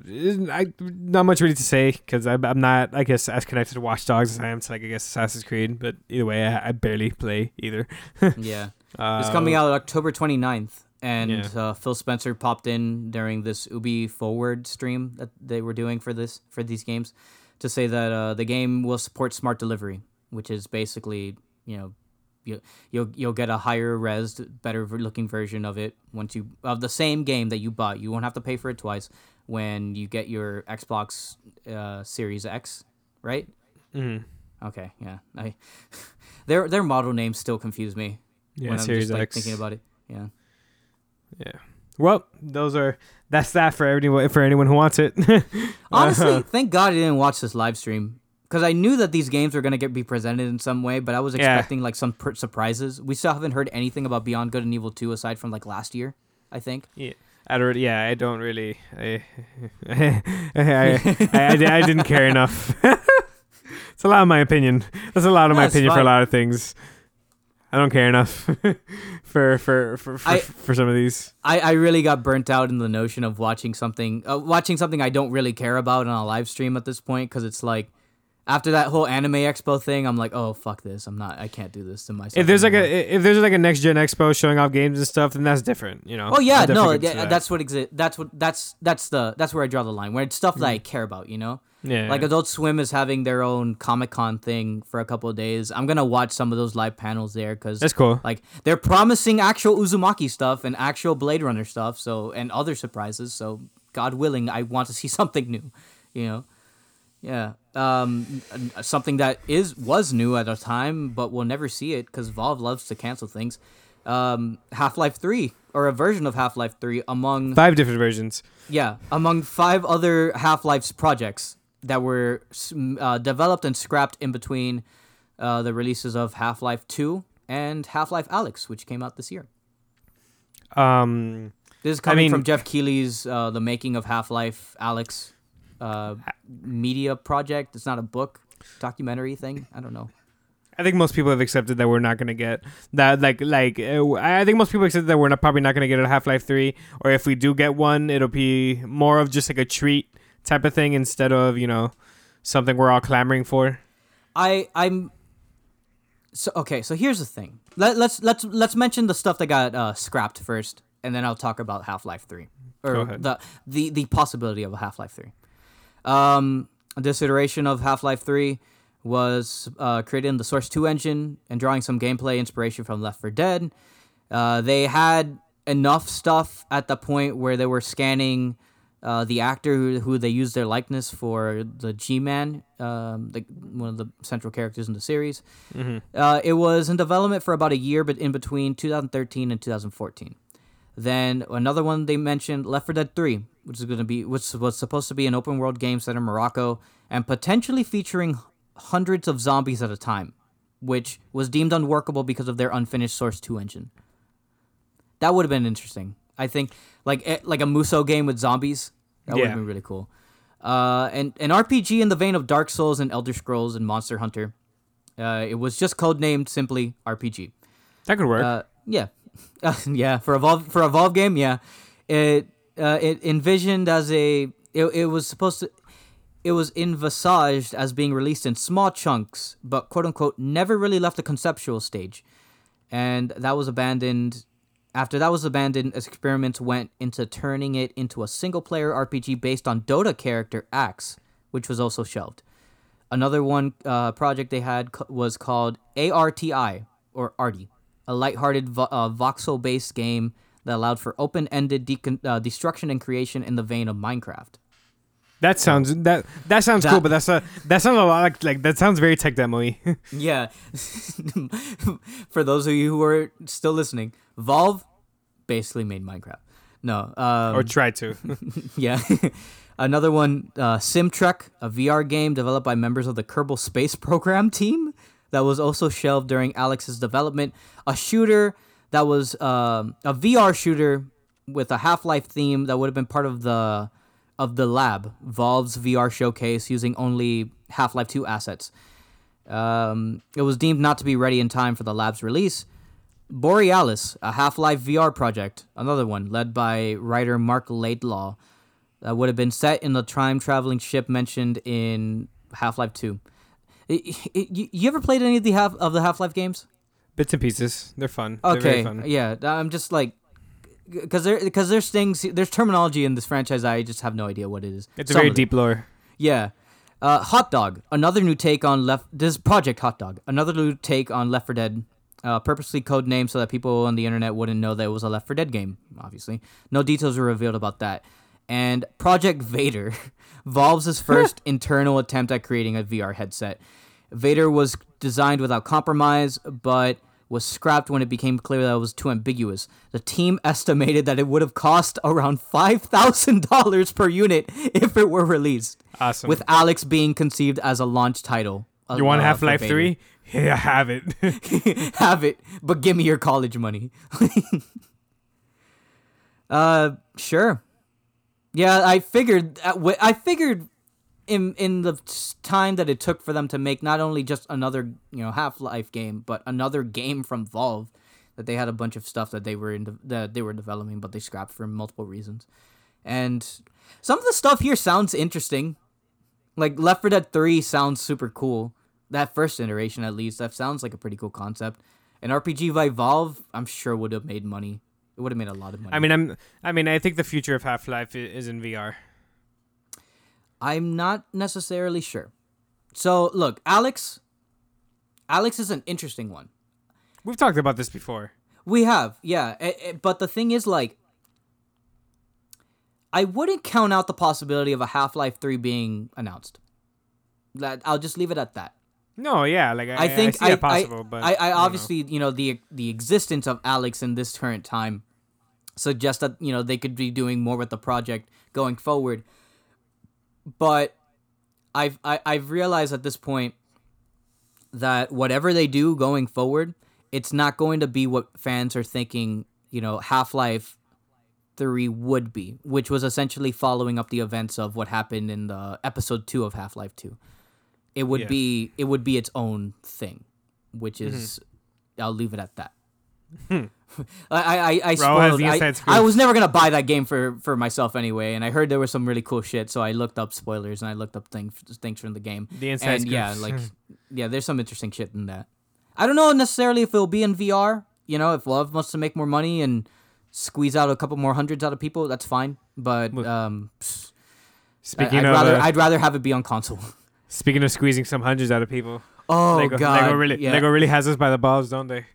I not much really to say because I'm, I'm not, I guess, as connected to Watch Dogs as I am to like I guess Assassin's Creed. But either way, I, I barely play either. Yeah. Uh, It's coming out October 29th, and yeah. uh, Phil Spencer popped in during this Ubi Forward stream that they were doing for this for these games to say that uh, the game will support smart delivery, which is basically you know you you'll you'll get a higher res, better looking version of it once you of the same game that you bought. You won't have to pay for it twice when you get your Xbox uh, Series X, right? mhm. Okay, yeah. I their their model names still confuse me Yeah, when I'm Series just like X. thinking about it. Yeah. Yeah. Well, those are that's that for anyone for anyone who wants it. Honestly, thank God I didn't watch this live stream because I knew that these games were gonna get be presented in some way, but I was Yeah. expecting like some pr- surprises. We still haven't heard anything about Beyond Good and Evil Two aside from like last year, I think. yeah. I don't, yeah, I don't really. I, I, I, I, I didn't care enough. it's a lot of my opinion. That's a lot of my That's opinion for a lot of things. I don't care enough for for for for, I- for some of these. I, I really got burnt out in the notion of watching something uh, watching something I don't really care about on a live stream at this point because it's like after that whole anime expo thing I'm like oh fuck this I'm not I can't do this to myself If there's like a if there's like a next gen expo showing off games and stuff, then that's different. You know. oh yeah no yeah, that. that's what exi- that's what that's that's the that's where I draw the line where it's stuff that I mm. care about you know yeah. like Adult Swim is having their own Comic Con thing for a couple of days I'm gonna watch some of those live panels there because that's cool. like they're promising actual Uzumaki stuff and actual Blade Runner stuff, so and other surprises. So God willing, I want to see something new. You know, yeah. Um, something that is was new at a time, but we'll never see it because Valve loves to cancel things. Um, Half Life Three or a version of Half Life Three among Five different versions. yeah among five other Half Life's projects that were uh, developed and scrapped in between uh, the releases of Half Life Two and Half Life Alyx, which came out this year. Um, This is coming mean- from Geoff Keighley's uh, The Making of Half Life Alyx uh, media project. It's not a book, documentary thing. I don't know. I think most people have accepted that we're not gonna get that. Like, like uh, I think most people accept that we're not probably not gonna get a Half Life Three, or if we do get one, it'll be more of just like a treat type of thing instead of you know something we're all clamoring for. I I'm so okay. So here's the thing. Let, let's let's let's mention the stuff that got uh, scrapped first, and then I'll talk about Half Life Three or the the the possibility of a Half Life Three. Um, this iteration of Half Life Three was uh, created in the Source Two engine and drawing some gameplay inspiration from Left 4 Dead. Uh, they had enough stuff at the point where they were scanning uh, the actor who, who they used their likeness for the G-Man, um, the, one of the central characters in the series. Uh, it was in development for about a year, but in between 2013 and 2014. Then another one they mentioned, Left 4 Dead 3, which is going to be which was supposed to be an open world game set in Morocco and potentially featuring hundreds of zombies at a time, which was deemed unworkable because of their unfinished Source 2 engine. That would have been interesting. I think like eh, like a Musou game with zombies. That would Yeah. have been really cool. Uh, and an RPG in the vein of Dark Souls and Elder Scrolls and Monster Hunter. Uh, it was just codenamed simply RPG. That could work. Uh, yeah, uh, yeah. For a Valve for a Valve game, yeah. It uh, it envisioned as a it, it was supposed to it was envisaged as being released in small chunks, but quote unquote never really left the conceptual stage, and that was abandoned. After that was abandoned, experiments went into turning it into a single player RPG based on Dota character Axe, which was also shelved. Another one uh, project they had was called ARTI or ARTI, a lighthearted vo- uh, voxel-based game that allowed for open-ended decon- uh, destruction and creation in the vein of Minecraft. that sounds that that sounds that- cool, but that's a that sounds a lot like, like that sounds very tech demo-y. Yeah. For those of you who are still listening, Valve basically made Minecraft. No. Um, or tried to. yeah. Another one, uh, SimTrek, a VR game developed by members of the Kerbal Space Program team that was also shelved during Alyx's development. A shooter that was um, a VR shooter with a Half Life theme that would have been part of the of the lab, Valve's VR showcase using only Half Life 2 assets. Um, it was deemed not to be ready in time for the lab's release. Borealis, a Half Life VR project, another one led by writer Marc Laidlaw, that would have been set in the time traveling ship mentioned in Half Life 2. I- I- You you ever played any of the half of the Half Life games? Bits and pieces. They're fun. They're very Okay, fun. yeah, I'm just like, because there because there's things there's terminology in this franchise I just have no idea what it is. It's a very deep lore. Yeah. Uh, Hot Dog, another new take on Left. This is Project Hot Dog, another new take on Left 4 Dead. Uh, purposely codenamed so that people on the internet wouldn't know that it was a Left 4 Dead game. Obviously, no details were revealed about that. And Project Vader, Valve's first internal attempt at creating a VR headset. Vader was designed without compromise, but was scrapped when it became clear that it was too ambiguous. The team estimated that it would have cost around five thousand dollars per unit if it were released. Awesome. With Alyx being conceived as a launch title. uh, you want uh, Half Life Three? Yeah, have it. Have it, but give me your college money. Uh, sure. Yeah, I figured. uh, I figured in in the time that it took for them to make not only just another you know Half Life game, but another game from Valve, that they had a bunch of stuff that they were in de- that they were developing, but they scrapped for multiple reasons. And some of the stuff here sounds interesting. Like Left 4 Dead 3 sounds super cool. That first iteration, at least, that sounds like a pretty cool concept. An RPG by Valve, I'm sure would have made money. It would have made a lot of money. I mean, I'm. I mean, I think the future of Half Life is in VR. I'm not necessarily sure. So look, Alyx. Alyx is an interesting one. We've talked about this before. We have, yeah. eh, eh, but the thing is, like, I wouldn't count out the possibility of a Half Life Three being announced. That I'll just leave it at that. No, yeah, like I, I think I I, it possible, but I, I don't know. obviously you know the the existence of Alyx in this current time suggests that you know they could be doing more with the project going forward. But I've I, I've realized at this point that whatever they do going forward, it's not going to be what fans are thinking. You know, Half Life Three would be, which was essentially following up the events of what happened in the episode two of Half Life Two it would Yeah. be it would be its own thing, which mm-hmm. is I'll leave it at that. Hmm. I I I, I spoiled. I. I was never gonna buy that game for for myself anyway, and I heard there was some really cool shit, so I looked up spoilers and I looked up things things from the game. The inside and yeah, like yeah, there's some interesting shit in that. I don't know necessarily if it'll be in VR. You know, if Love wants to make more money and squeeze out a couple more hundreds out of people, that's fine. But um, speaking I'd of rather uh, I'd rather have it be on console. speaking of squeezing some hundreds out of people, Oh Lego, god, Lego really yeah. Lego really has us by the balls, don't they?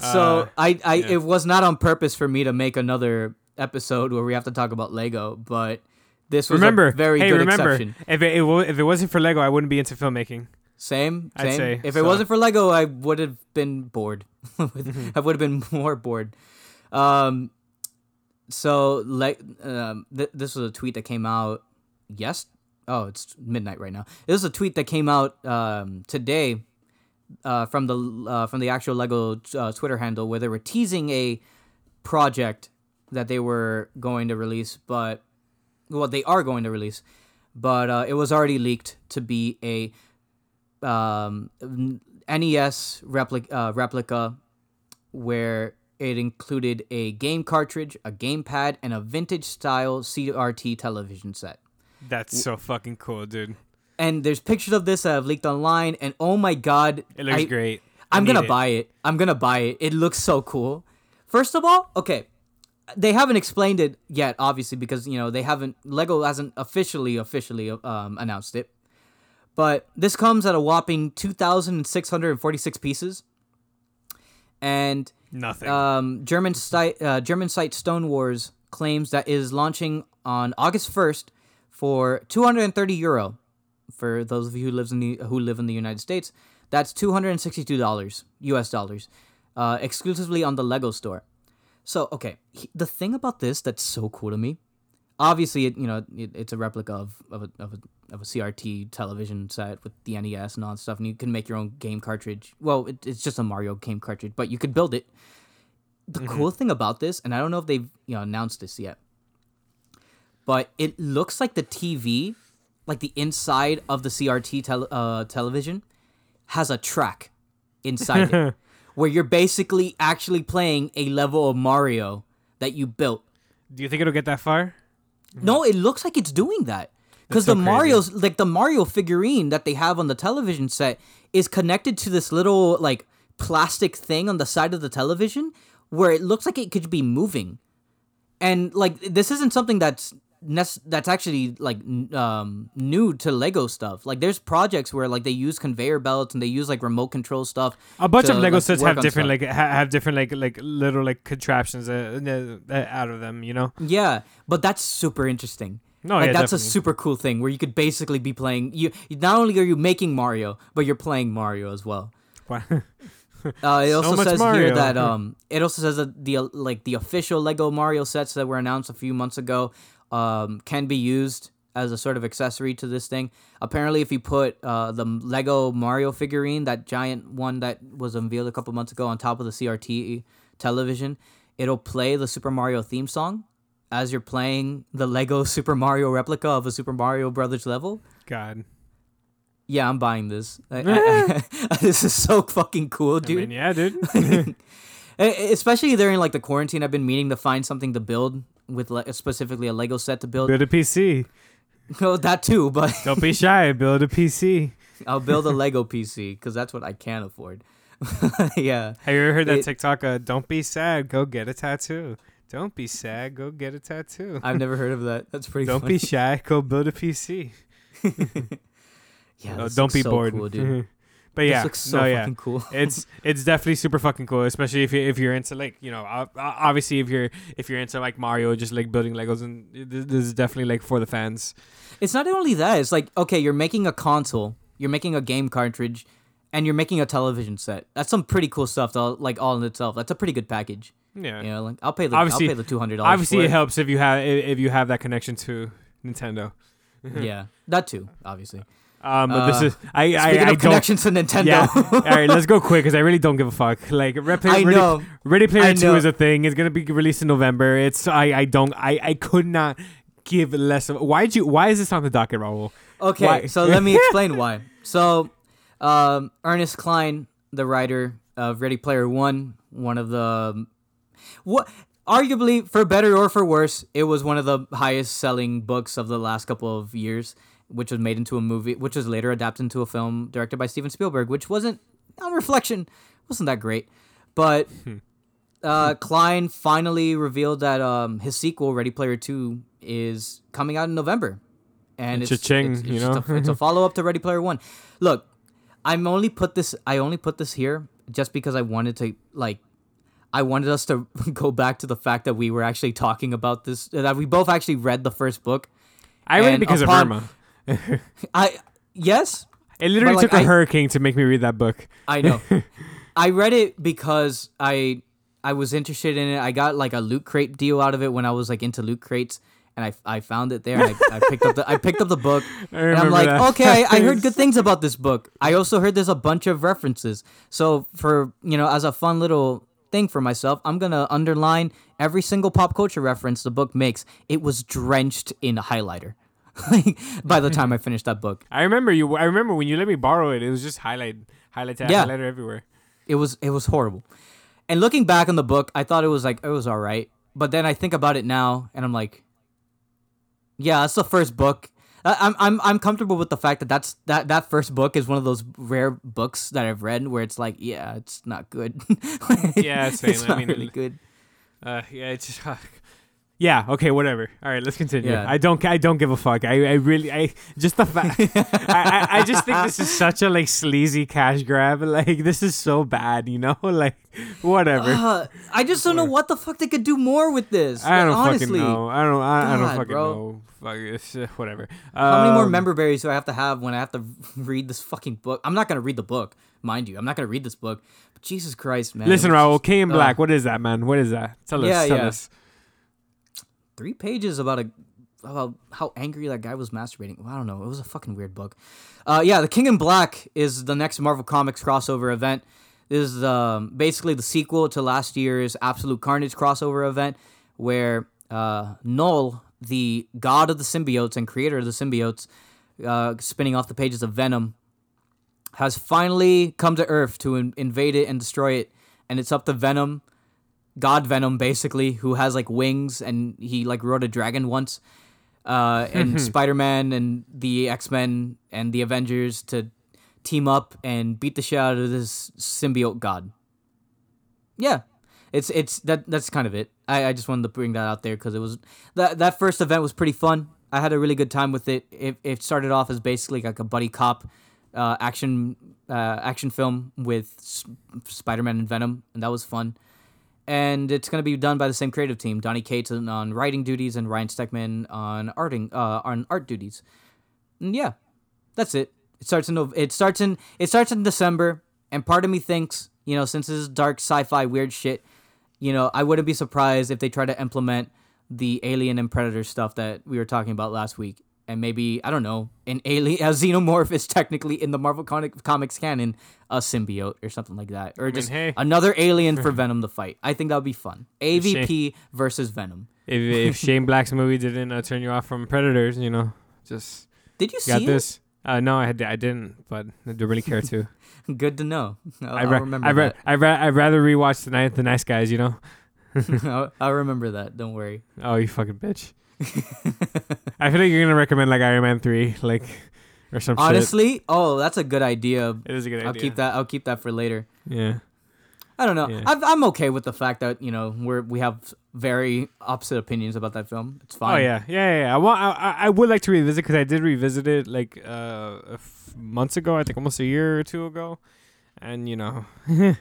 So Uh, I, I yeah. it was not on purpose for me to make another episode where we have to talk about Lego, but this was remember, a very hey, good remember, exception. if it, if it wasn't for Lego, I wouldn't be into filmmaking. Same, I'd same. say, if so. it wasn't for Lego, I would have been bored. I would have been more bored. Um, so like, um, th- this was a tweet that came out. Yes. Oh, it's midnight right now. This is a tweet that came out um, today uh, from the uh, from the actual Lego uh, Twitter handle where they were teasing a project that they were going to release, but well, they are going to release, but uh, it was already leaked to be a um, NES replica uh, replica where it included a game cartridge, a gamepad, and a vintage style CRT television set. That's so fucking cool, dude. And there's pictures of this that have leaked online, and oh my god, It looks I- great. I I'm gonna it. buy it. I'm gonna buy it. It looks so cool. First of all, okay, they haven't explained it yet, obviously, because you know they haven't. Lego hasn't officially officially um, announced it. But this comes at a whopping two thousand and six hundred and forty-six pieces, and Nothing. um, German site uh, German site Stone Wars claims that it is launching on August first for 230 euro. For those of you who lives in the who live in the United States, that's 262 dollars U.S. dollars, uh, exclusively on the Lego store. So okay, he- the thing about this that's so cool to me, obviously it you know it, it's a replica of of a, of a of a CRT television set with the NES and all that stuff, and you can make your own game cartridge. Well, it, it's just a Mario game cartridge, but you could build it. The cool thing about this, and I don't know if they've you know announced this yet, but it looks like the TV, like the inside of the CRT tel- uh, television, has a track inside it, where you're basically actually playing a level of Mario that you built. Do you think it'll get that far? No, it looks like it's doing that. Because so the crazy. Mario's like the Mario figurine that they have on the television set is connected to this little like plastic thing on the side of the television where it looks like it could be moving. And like this isn't something that's nec- that's actually like n- um new to Lego stuff. Like there's projects where like they use conveyor belts and they use like remote control stuff. A bunch to, of Lego like, sets have different stuff. like ha- have different like like little like contraptions uh, uh, uh, out of them, you know. Yeah, but that's super interesting. No, like yeah, that's a super cool thing where you could basically be playing you. Not only are you making Mario, but you're playing Mario as well. Wow. Uh, it also much says Mario. here that um, it also says that the like the official Lego Mario sets that were announced a few months ago, um, can be used as a sort of accessory to this thing. Apparently, if you put uh the Lego Mario figurine, that giant one that was unveiled a couple months ago, on top of the CRT television, it'll play the Super Mario theme song as you're playing the Lego Super Mario replica of a Super Mario Brothers level. God. Yeah, I'm buying this. I, I, I, this is so fucking cool, dude. I mean, yeah, dude. Especially during like the quarantine, I've been meaning to find something to build with le- specifically a Lego set to build. build a PC. Oh, that too, but Don't be shy. Build a PC. I'll build a Lego PC because that's what I can afford. yeah. Have you ever heard that It- TikTok? Uh, Don't be sad. Go get a tattoo. Don't be sad. Go get a tattoo. I've never heard of that. That's pretty Don't funny. be shy. Go build a PC. yeah, Oh, don't be so bored. Cool, dude. But yeah, this looks so no, yeah. fucking cool. it's it's definitely super fucking cool, especially if you if you're into like you know obviously if you're if you're into like Mario, just like building Legos, and this is definitely like for the fans. It's not only that. It's like okay, you're making a console, you're making a game cartridge, and you're making a television set. That's some pretty cool stuff. Though, like all in itself, that's a pretty good package. Yeah, You know, like I'll pay the Obviously- I'll pay the two hundred dollars. obviously it helps if you have if you have that connection to Nintendo. yeah, that too, obviously. Um, but this Uh, is I I, I connections to Nintendo, Yeah. All right, let's go quick because I really don't give a fuck. Like Ready, I Ready, know. Ready Player I Two know. is a thing. It's gonna be released in November. It's I I don't I I could not give less of. why did you? Why is this on the docket, Raul? Okay, Why? so let me explain why. So, um, Ernest Cline, the writer of Ready Player One, one of the what arguably for better or for worse, it was one of the highest selling books of the last couple of years, which was made into a movie, which was later adapted into a film directed by Steven Spielberg, which wasn't on reflection wasn't that great, but. Uh, Cline finally revealed that um, his sequel, Ready Player Two, is coming out in November, and it's it's, it's you know? a, it's a follow up to Ready Player One. Look, I'm only put this. I only put this here just because I wanted to like. I wanted us to go back to the fact that we were actually talking about this. That we both actually read the first book. I read it because upon- of Irma. I yes, It literally like, took a I- hurricane to make me read that book. I know. I read it because I I was interested in it. I got like a loot crate deal out of it when I was like into loot crates, and I, I found it there. And I, I picked up the I picked up the book, and I'm like, that. okay, I, I heard good things about this book. I also heard there's a bunch of references. So for you know, as a fun little thing for myself, I'm gonna underline every single pop culture reference the book makes. It was drenched in highlighter. Like by the time I finished that book, I remember you. I remember when you let me borrow it. It was just highlight, highlight, Yeah. highlighter everywhere. it was it was horrible. And looking back on the book, I thought it was like it was all right. But then I think about it now, and I'm like, yeah, that's the first book. I- I'm I'm I'm comfortable with the fact that that's that that first book is one of those rare books that I've read where it's like, yeah, it's not good. Yeah, same. it's I not mean, really good. Uh, yeah, it's just. Yeah. Okay. Whatever. All right. Let's continue. Yeah. I don't. I don't give a fuck. I. I really. I just the fact. I, I. I just think this is such a like sleazy cash grab. Like this is so bad. You know. Like whatever. Uh, I just don't know what the fuck they could do more with this. I don't honestly. fucking know. I don't. I, I don't fucking bro. know. Fuck it's, uh, whatever. How many more Um, member berries do I have to have when I have to read this fucking book? I'm not gonna read the book, mind you. I'm not gonna read this book. But Jesus Christ, man! Listen, Raul. just- King in uh, Black. What is that, man? What is that? Tell us. Yeah, tell yeah. us. Three pages about a about how angry that guy was masturbating. Well, I don't know. It was a fucking weird book. Uh, yeah, the King in Black is the next Marvel Comics crossover event. This is um, basically the sequel to last year's Absolute Carnage crossover event, where uh, Knull, the god of the symbiotes and creator of the symbiotes, uh, spinning off the pages of Venom, has finally come to Earth to in- invade it and destroy it. And it's up to Venom, God Venom, basically, who has like wings and he like rode a dragon once. Uh, and Spider Man and the X Men and the Avengers to team up and beat the shit out of this symbiote god. Yeah, it's it's that that's kind of it. I, I just wanted to bring that out there because it was that that first event was pretty fun. I had a really good time with it. It, it started off as basically like a buddy cop uh, action uh, action film with Spider-Man and Venom, and that was fun. And it's gonna be done by the same creative team: Donny Cates on- writing duties and Ryan Stegman on arting uh, on art duties. And yeah, that's it. It starts in it starts in it starts in December, and part of me thinks you know since this is dark sci-fi weird shit, you know I wouldn't be surprised if they try to implement the Alien and Predator stuff that we were talking about last week, and maybe I don't know, an alien, a xenomorph is technically in the Marvel comic, comics canon a symbiote or something like that, or just hey. another alien for Venom to fight. I think that would be fun. AVP versus Venom. If, if Shane Black's movie didn't uh, turn you off from Predators, you know, just Did you see got it? this. Uh, no, I, had- I didn't, but I do really care to. Good to know. I'll, I I'll remember I ra- that. I ra- I'd rather rewatch the night the nice guys, you know. I'll, I'll remember that. Don't worry. Oh, you fucking bitch. I feel like you're gonna recommend like Iron Man three, like or some shit. Honestly, oh, that's a good idea. It is a good idea. I'll keep that. I'll keep that for later. Yeah. I don't know. Yeah. I'm, I'm okay with the fact that you know we're we have very opposite opinions about that film. It's fine. Oh yeah, yeah, yeah. yeah. I want. I, I- I would like to revisit because I did revisit it like uh a f- months ago. I think almost a year or two ago, and you know,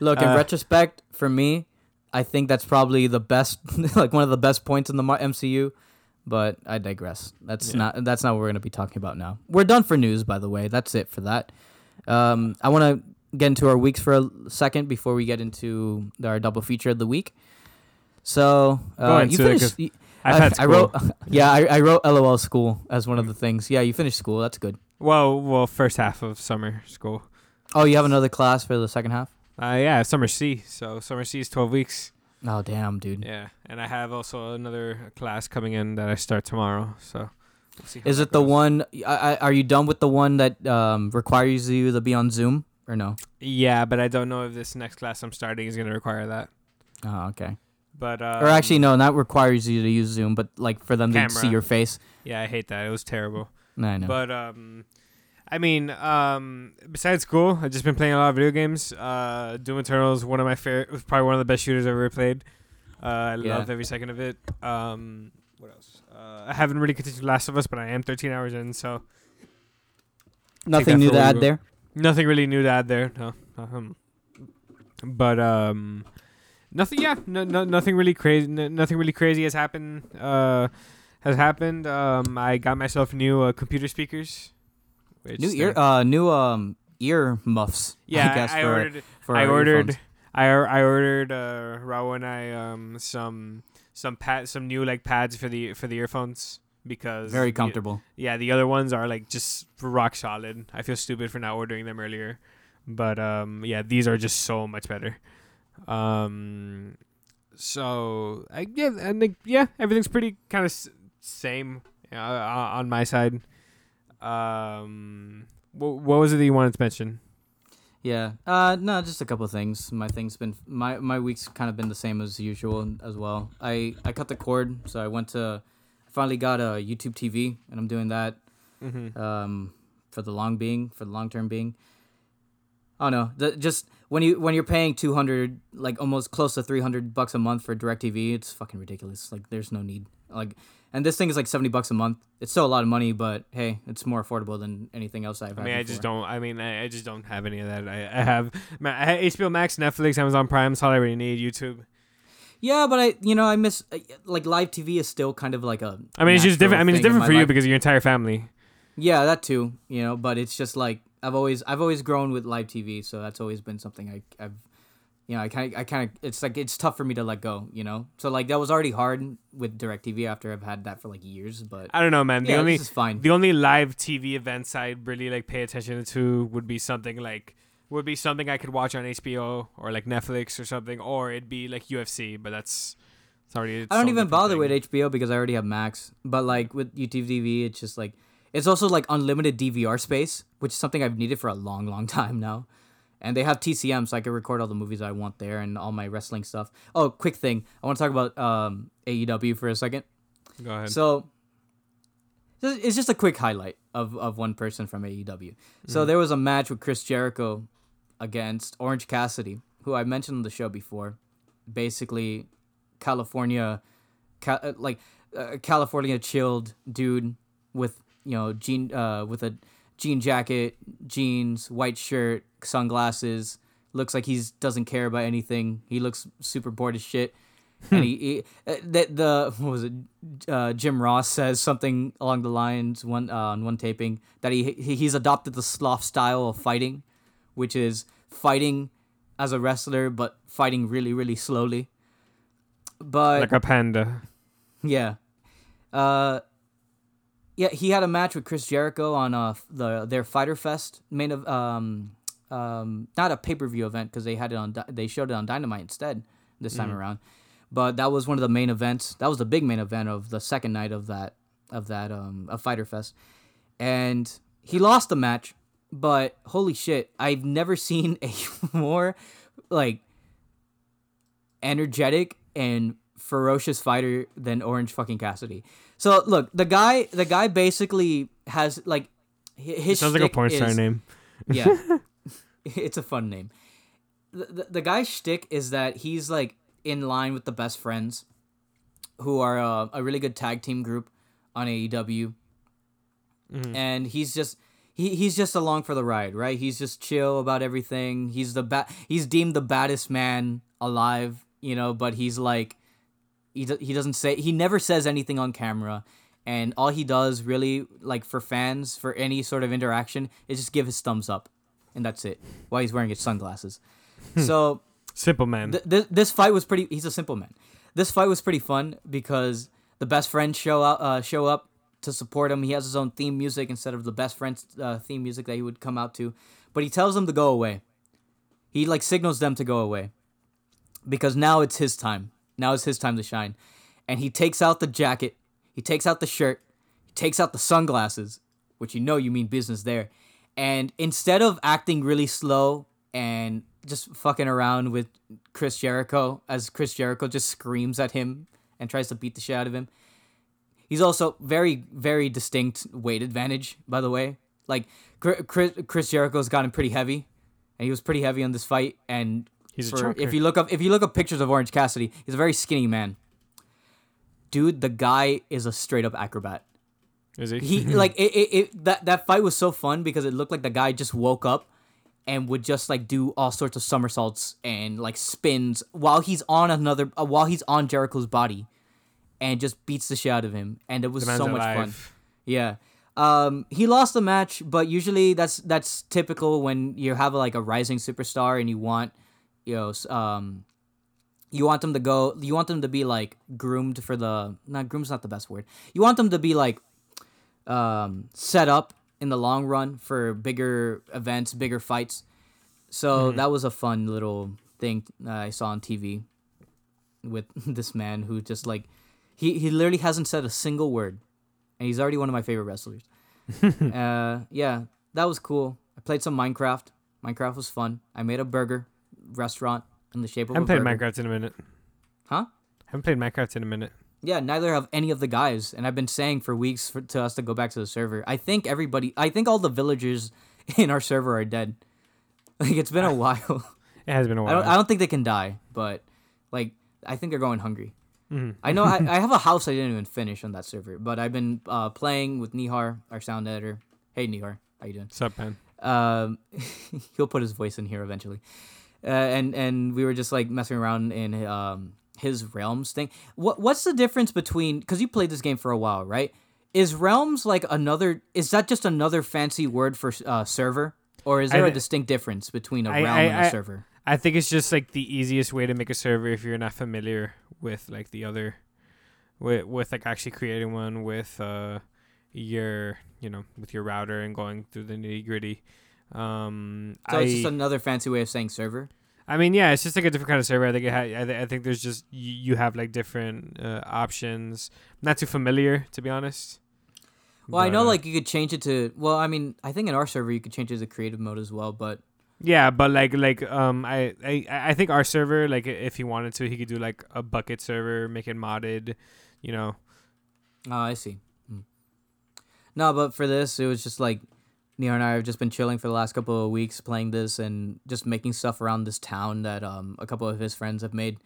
Look, in Uh, retrospect, for me, I think that's probably the best, like one of the best points in the MCU. But I digress. That's Yeah. not that's not what we're gonna be talking about now. We're done for news, by the way. That's it for that. Um, I want to get into our weeks for a second before we get into our double feature of the week. So uh, you finished. 'cause you- I've I, had I school. wrote. Yeah, I, I wrote LOL school as one of the things. Yeah, you finished school. That's good. well, well, first half of summer school. Oh, you have another class for the second half. Uh, yeah, summer C. So summer C is twelve weeks. Oh damn, dude. Yeah, and I have also another class coming in that I start tomorrow. So. We'll Is it the one? I, I, are you done with the one that um, requires you to be on Zoom or no? Yeah, but I don't know if this next class I'm starting is gonna require that. Oh, okay. But uh, or actually, no, not requires you to use Zoom, but like for them to see your face. yeah, I hate that. It was terrible. No, I know. But um, I mean, um, besides school, I've just been playing a lot of video games. Uh, Doom Eternal is one of my favorite, probably one of the best shooters I've ever played. Uh, I Yeah. love every second of it. Um, what else? Uh, I haven't really continued Last of Us, but I am 13 hours in, so Nothing new to add there. nothing really new to add there. No, um, but um, nothing. Yeah, no, no, nothing really crazy. N- nothing really crazy has happened. Uh, has happened. Um, I got myself new uh, computer speakers. Which New ear, uh, new um ear muffs. Yeah, I guess for ordered. for I ordered. I I ordered. Uh, Raul and I um some some pad some new like pads for the for the earphones because very the- comfortable. yeah, the other ones are like just rock solid. I feel stupid for not ordering them earlier, but um yeah, these are just so much better. Um, so I yeah, and like, yeah, everything's pretty kind of s- same uh, on my side. Um, what what was it that you wanted to mention? Yeah. Uh, no, just a couple of things. My thing's been my my week's kind of been the same as usual as well. I I cut the cord, so I went to finally got a YouTube TV, and I'm doing that. Mm-hmm. um, for the long being, for the long term being. I don't know. The, just when you when you're paying two hundred, like almost close to three hundred bucks a month for Directv, it's fucking ridiculous. Like, there's no need. Like, and this thing is like seventy bucks a month. It's still a lot of money, but hey, it's more affordable than anything else I've I had. mean, I just before. don't. I mean, I, I just don't have any of that. I, I have have HBO Max, Netflix, Amazon Prime. That's all I really need. YouTube. Yeah, but I, you know, I miss uh, like live TV is still kind of like a. I mean, it's just different. I mean, it's different my for you life. because of your entire family. Yeah, that too. You know, but it's just like I've always I've always grown with live TV, so that's always been something I, I've, you know, I kind of I kind of it's like it's tough for me to let go. You know, so like that was already hard with Directv after I've had that for like years. But I don't know, man. The yeah, only this is fine. the only live TV events I'd really like pay attention to would be something like would be something I could watch on HBO or like Netflix or something, or it'd be like UFC. But that's it's already. its I don't even bother thing. with HBO because I already have Max. But like with YouTube TV, it's just like it's also like unlimited DVR space, which is something I've needed for a long, long time now. And they have TCM, so I can record all the movies I want there and all my wrestling stuff. Oh, quick thing, I want to talk about um, AEW for a second. Go ahead. So it's just a quick highlight of, of one person from AEW. Mm-hmm. So there was a match with Chris Jericho against Orange Cassidy, who I mentioned on the show before. Basically, California, ca- uh, like uh, California chilled dude with you know jean uh, with a jean jacket, jeans, white shirt, sunglasses. Looks like he's doesn't care about anything. He looks super bored as shit. and he, he uh, the, the what was it? Uh, Jim Ross says something along the lines one uh, on one taping that he, he he's adopted the sloth style of fighting, which is fighting as a wrestler but fighting really really slowly. But like a panda. yeah. Uh Yeah, he had a match with Chris Jericho on uh the their Fyter Fest main of um um not a pay per view event because they had it on they showed it on Dynamite instead this time around, but that was one of the main events. That was the big main event of the second night of that of that um of Fyter Fest, and he lost the match. But holy shit, I've never seen a more like energetic and ferocious fighter than Orange fucking Cassidy. So look, the guy, the guy basically has like hi- his Sounds like a porn star is- name. Yeah, it's a fun name. The, the the guy's shtick is that he's like in line with the best friends, who are uh, a really good tag team group on AEW, and he's just. He, he's just along for the ride, right? He's just chill about everything. He's the ba- he's deemed the baddest man alive, you know, but he's like he, do- he doesn't say he never says anything on camera. And all he does really like for fans for any sort of interaction is just give his thumbs up. And that's it. While he's wearing his sunglasses. So Simple man. th- th- this fight was pretty he's a simple man. This fight was pretty fun because the best friends show out uh, show up to support him. He has his own theme music instead of the best friends uh, theme music that he would come out to. But he tells them to go away. He like signals them to go away. Because now it's his time now is his time to shine and he takes out the jacket he takes out the shirt he takes out the sunglasses which you know you mean business there and instead of acting really slow and just fucking around with Chris Jericho as Chris Jericho just screams at him and tries to beat the shit out of him. He's also very, very distinct weight advantage, by the way. Like Chri- Chris, Chris Jericho's gotten pretty heavy, and he was pretty heavy on this fight. And He's a chunker. if you look up if you look up pictures of Orange Cassidy, he's a very skinny man. Dude, the guy is a straight up acrobat Is he? he like it, it, it that that fight was so fun because it looked like the guy just woke up and would just like do all sorts of somersaults and like spins while he's on another uh, while he's on Jericho's body and just beats the shit out of him and it was so much fun. Yeah. Um, he lost the match, but usually that's that's typical when you have like a rising superstar and you want, you know, um, you want them to go, you want them to be like groomed for the not groom's not the best word. You want them to be like, um, set up in the long run for bigger events, bigger fights. So that was a fun little thing uh, I saw on TV with this man who just like he he literally hasn't said a single word and he's already one of my favorite wrestlers. uh, yeah, that was cool. I played some Minecraft. Minecraft was fun. I made a burger restaurant in the shape of I a haven't played burger. Minecraft in a minute. Huh? I haven't played Minecraft in a minute. Yeah, neither have any of the guys, and I've been saying for weeks for, to us to go back to the server. I think everybody, I think all the villagers in our server are dead. Like it's been a while. It has been a while. don't, I don't think they can die, but like I think they're going hungry. I know I, I have a house I didn't even finish on that server, but I've been uh, playing with Nihar, our sound editor. Hey Nihar, how you doing? What's up, man? Um, he'll put his voice in here eventually. Uh, and and we were just like messing around in um his realms thing. What what's the difference between because you played this game for a while, right? Is realms like another? Is that just another fancy word for uh, server, or is there a distinct difference between a I- realm I- and a I- server? I think it's just like the easiest way to make a server if you're not familiar with like the other, with with like actually creating one with uh your you know with your router and going through the nitty gritty. Um, So I it's just another fancy way of saying server. I mean yeah, it's just like a different kind of server. I think it ha- I, th- I think there's just you, you have like different uh, options. not too familiar to be honest. Well, I know uh, like you could change it to. Well, I mean, I think in our server you could change it to creative mode as well, but Yeah, but like like um I, I I think our server like if he wanted to he could do like a Bukkit server, make it modded, you know. Oh, I see. Hmm. No, but for this, it was just like Neo and I have just been chilling for the last couple of weeks playing this and just making stuff around this town that um a couple of his friends have made.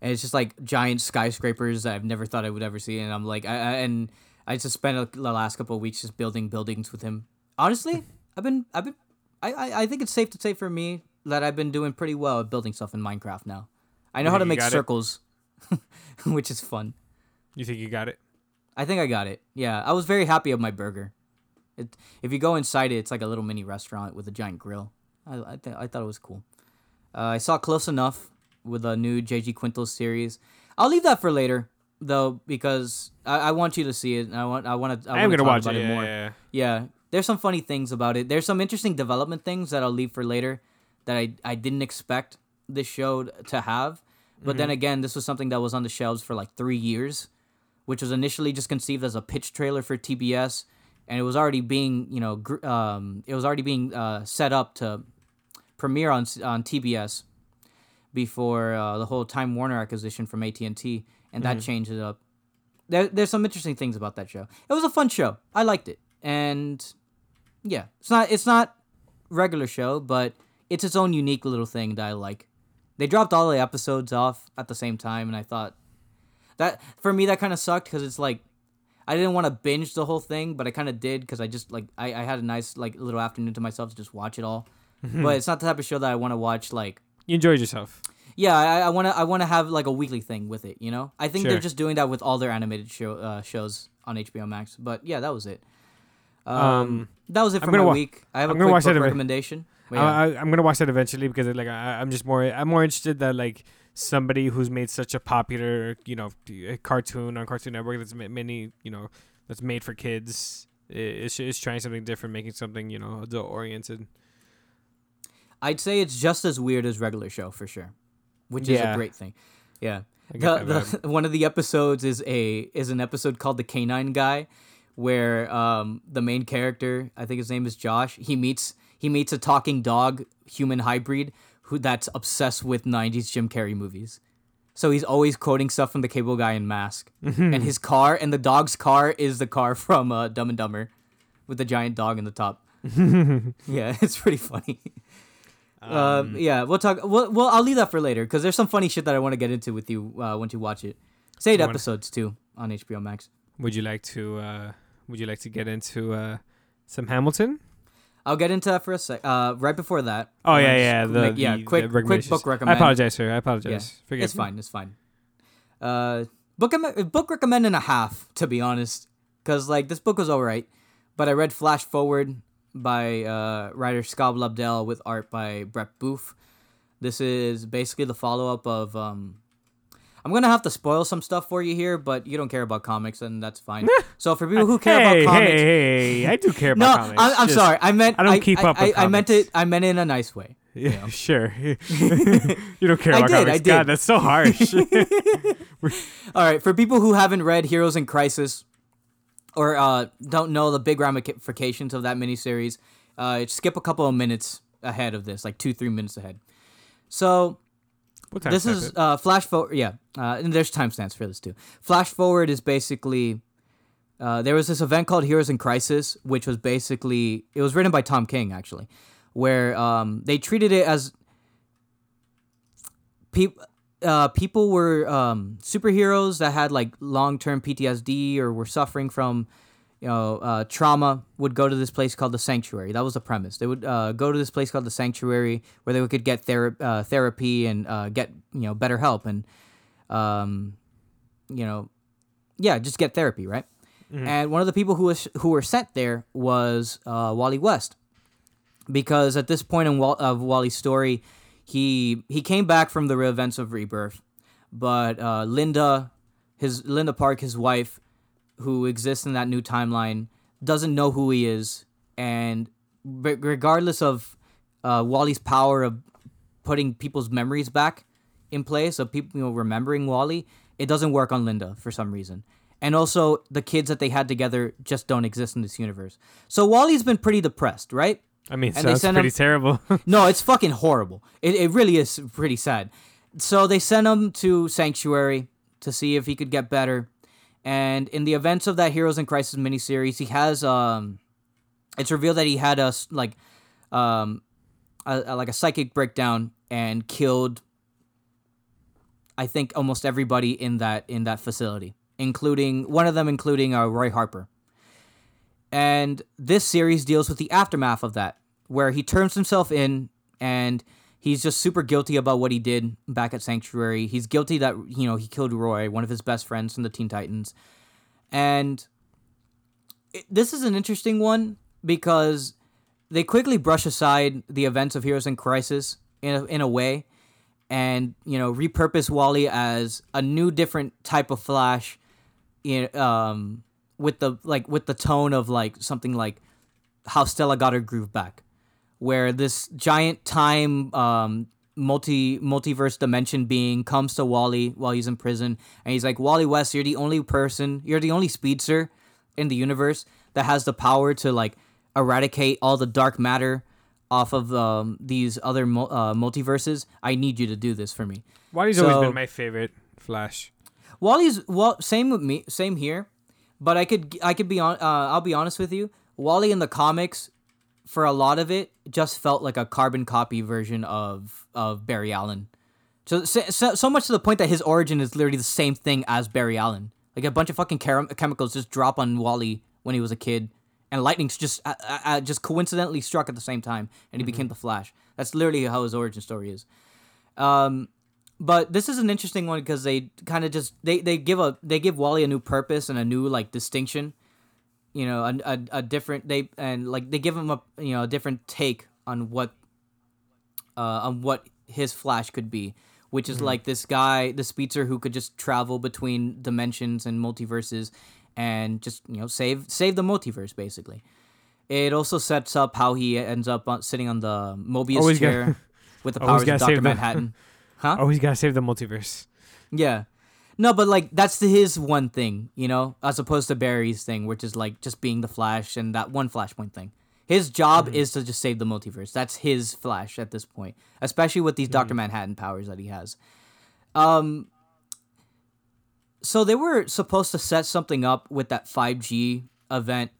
And it's just like giant skyscrapers that I've never thought I would ever see. And I'm like, I, I and I just spent the last couple of weeks just building buildings with him. Honestly, I've been, I've been, I, I, I think it's safe to say for me that I've been doing pretty well at building stuff in Minecraft now. I know how to make circles, which is fun. You think you got it? I think I got it. Yeah, I was very happy of my burger. It, if you go inside it, it's like a little mini restaurant with a giant grill. I I, th- I thought it was cool. Uh, I saw Close Enough with a new JG Quintel series. I'll leave that for later. though because I, I want you to see it. And I want I want to. I am gonna talk watch about it. it, Yeah, more. yeah, yeah. Yeah, there's some funny things about it. There's some interesting development things that I'll leave for later that I I didn't expect this show to have. But then again, this was something that was on the shelves for like three years, which was initially just conceived as a pitch trailer for TBS, and it was already being you know gr- um, it was already being uh, set up to premiere on on TBS before uh, the whole Time Warner acquisition from AT and T, and that changed it up. There, there's some interesting things about that show. It was a fun show. I liked it, and yeah, it's not it's not regular show, but it's its own unique little thing that I like. They dropped all the episodes off at the same time, and I thought that for me that kind of sucked because it's like I didn't want to binge the whole thing, but I kind of did because I just like I, I had a nice like little afternoon to myself to just watch it all. But it's not the type of show that I want to watch like You enjoyed yourself. yeah, I, I want to I want to have like a weekly thing with it, you know? I think Sure. they're just doing that with all their animated show uh, shows on HBO Max. But yeah, that was it. Um, Um, that was it for my wa- week. I have a I'm gonna quick watch that book ev- recommendation. Yeah. I, I'm gonna watch that eventually because like I, I'm just more I'm more interested that like somebody who's made such a popular you know cartoon on Cartoon Network that's many you know that's made for kids is is trying something different, making something you know adult oriented. I'd say it's just as weird as regular show for sure, which is Yeah. a great thing. Yeah. The, the, one of the episodes is a is an episode called the Canine Guy, where um the main character I think his name is Josh. He meets he meets a talking dog human hybrid who that's obsessed with '90s Jim Carrey movies. So he's always quoting stuff from the Cable Guy and Mask, and his car and the dog's car is the car from uh, Dumb and Dumber, with the giant dog in the top. yeah, it's pretty funny. Um, yeah, we'll talk. Well, well, I'll leave that for later because there's some funny shit that I want to get into with you uh, once you watch it. It's eight episodes too on HBO Max. Would you like to uh Would you like to get into uh some Hamilton? I'll get into that for a sec. Uh, right before that. Oh yeah, yeah, the, make- yeah, the- quick, the quick book I apologize, sir. I Yeah, apologize. Forgive it's me. fine. It's fine. Uh, book book recommend and a half to be honest, because like this book was alright, but I read Flash Forward by uh, writer Scott Lobdell with art by Brett Booth. This is basically the follow up of. Um, I'm gonna have to spoil some stuff for you here, but you don't care about comics, and that's fine. so for people who care hey, about comics, hey, hey, I do care no, about comics. I'm, I'm Just- sorry. I meant I don't keep up I, with I, I meant it. I meant it in a nice way. Yeah, sure. you don't care I about did, I comics. did. God, that's so harsh. All right, for people who haven't read Heroes in Crisis or uh, don't know the big ramifications of that miniseries, uh, skip a couple of minutes ahead of this, like two, three minutes ahead. So this is it? uh, flash forward. Yeah, uh, and there's timestamps for this too. Flash forward is basically uh, there was this event called Heroes in Crisis, which was basically it was written by Tom King actually, where um, they treated it as people. Uh, people were um, superheroes that had like long-term PTSD or were suffering from, you know, uh, trauma. Would go to this place called the Sanctuary. That was the premise. They would uh, go to this place called the Sanctuary where they could get thera- uh, therapy and uh, get you know better help and, um, you know, yeah, just get therapy, right? And one of the people who was who were sent there was uh, Wally West, because at this point in Wal- of Wally's story, he he came back from the events of Rebirth, but uh, Linda, his Linda Park, his wife, who exists in that new timeline, doesn't know who he is, and re- regardless of uh, Wally's power of putting people's memories back in place of people you know remembering Wally, it doesn't work on Linda for some reason. And also the kids that they had together just don't exist in this universe. So Wally's been pretty depressed, right? I mean, and they sounds send pretty him- terrible. No, it's fucking horrible. It, it really is pretty sad. So they sent him to Sanctuary to see if he could get better. And in the events of that Heroes in Crisis miniseries, he has um, it's revealed that he had a like, um, a, a- like a psychic breakdown and killed. I think almost everybody in that in that facility, including one of them, including uh, Roy Harper. And this series deals with the aftermath of that, where he turns himself in and he's just super guilty about what he did back at Sanctuary. He's guilty that, you know, he killed Roy, one of his best friends from the Teen Titans. And it, this is an interesting one because they quickly brush aside the events of Heroes in Crisis in a, in a way. and you know repurpose Wally as a new different type of Flash in um with the like with the tone of like something like how Stella got her groove back where this giant time um multi multiverse dimension being comes to Wally while he's in prison and he's like Wally West you're the only person you're the only speedster in the universe that has the power to like eradicate all the dark matter off of um, these other uh, multiverses I need you to do this for me Wally's So- always been my favorite Flash. Wally's well, same with me, same here. But I could, I could be on. Uh, I'll be honest with you. Wally in the comics, for a lot of it, just felt like a carbon copy version of of Barry Allen. So, so, so much to the point that his origin is literally the same thing as Barry Allen. Like a bunch of fucking char- chemicals just drop on Wally when he was a kid, and lightning's just uh, uh, uh, just coincidentally struck at the same time, and he became the Flash. That's literally how his origin story is. Um, but this is an interesting one because they kind of just they, they give a they give Wally a new purpose and a new like distinction, you know, a, a, a different they and like they give him a you know a different take on what uh on what his Flash could be, which is like this guy, the speedster who could just travel between dimensions and multiverses, and just you know save save the multiverse basically. It also sets up how he ends up on, sitting on the Mobius Always gotta- chair with the powers of Doctor save the- Manhattan. Huh? Oh, he's gotta save the multiverse. Yeah. No, but like that's the, his one thing, you know, as opposed to Barry's thing, which is like just being the Flash and that one Flashpoint thing. His job is to just save the multiverse. That's his Flash at this point, especially with these Doctor Manhattan powers that he has. Um. So they were supposed to set something up with that five G event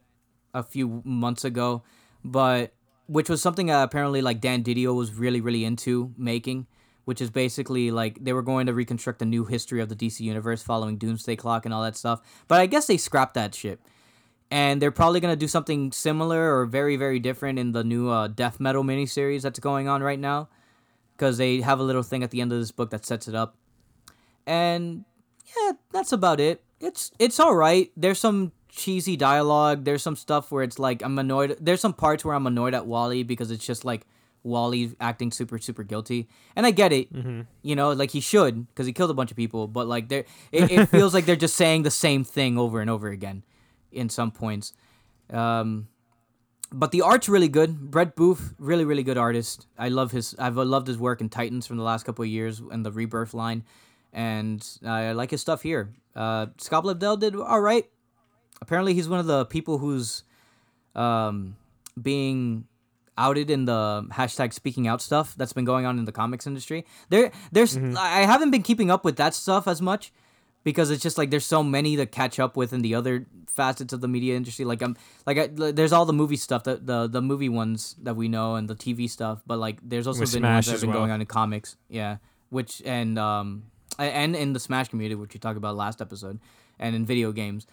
a few months ago, but which was something that apparently like Dan Didio was really really into making, which is basically like they were going to reconstruct a new history of the DC universe following Doomsday Clock and all that stuff. But I guess they scrapped that shit. And they're probably gonna do something similar or very very different in the new uh, death metal miniseries that's going on right now, because they have a little thing at the end of this book that sets it up. And yeah, that's about it. It's it's all right. There's some cheesy dialogue. There's some stuff where it's like I'm annoyed. There's some parts where I'm annoyed at Wally because it's just like Wally acting super super guilty, and I get it. You know, like he should because he killed a bunch of people. But like there, it, it feels like they're just saying the same thing over and over again, in some points. Um, but the art's really good. Brett Booth, really really good artist. I love his. I've loved his work in Titans from the last couple of years and the Rebirth line, and I like his stuff here. Uh, Scott Lobdell did all right. Apparently, he's one of the people who's um, being outed in the hashtag speaking out stuff that's been going on in the comics industry. There, there's I haven't been keeping up with that stuff as much because it's just like there's so many to catch up with in the other facets of the media industry. Like I'm like I, there's all the movie stuff that the the movie ones that we know and the TV stuff, but like there's also With been ones Smash that have been well. going on in comics. Yeah, which and um and in the Smash community, which we talked about last episode, and in video games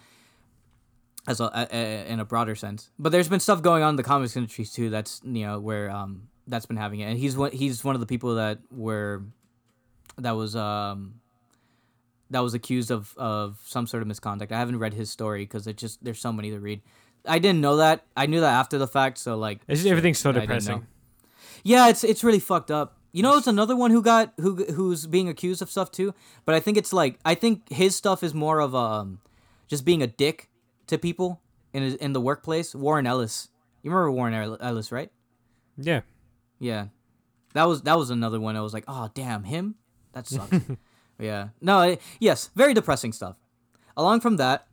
as a, a, a in a broader sense. But there's been stuff going on in the comics industry too. That's you know where um that's been having it, and he's one he's one of the people that were that was um that was accused of of some sort of misconduct. I haven't read his story because it just there's so many to read. I didn't know that. I knew that after the fact. So like, It's just, shit, everything's so I didn't know. depressing. Yeah, it's it's really fucked up. You know, it's another one who got who who's being accused of stuff too. But I think it's like I think his stuff is more of um just being a dick to people in in the workplace. Warren Ellis, you remember Warren Ellis, right? Yeah. Yeah, that was that was another one. I was like, oh damn, him. That sucks. yeah, no, it, yes, very depressing stuff. Along from that,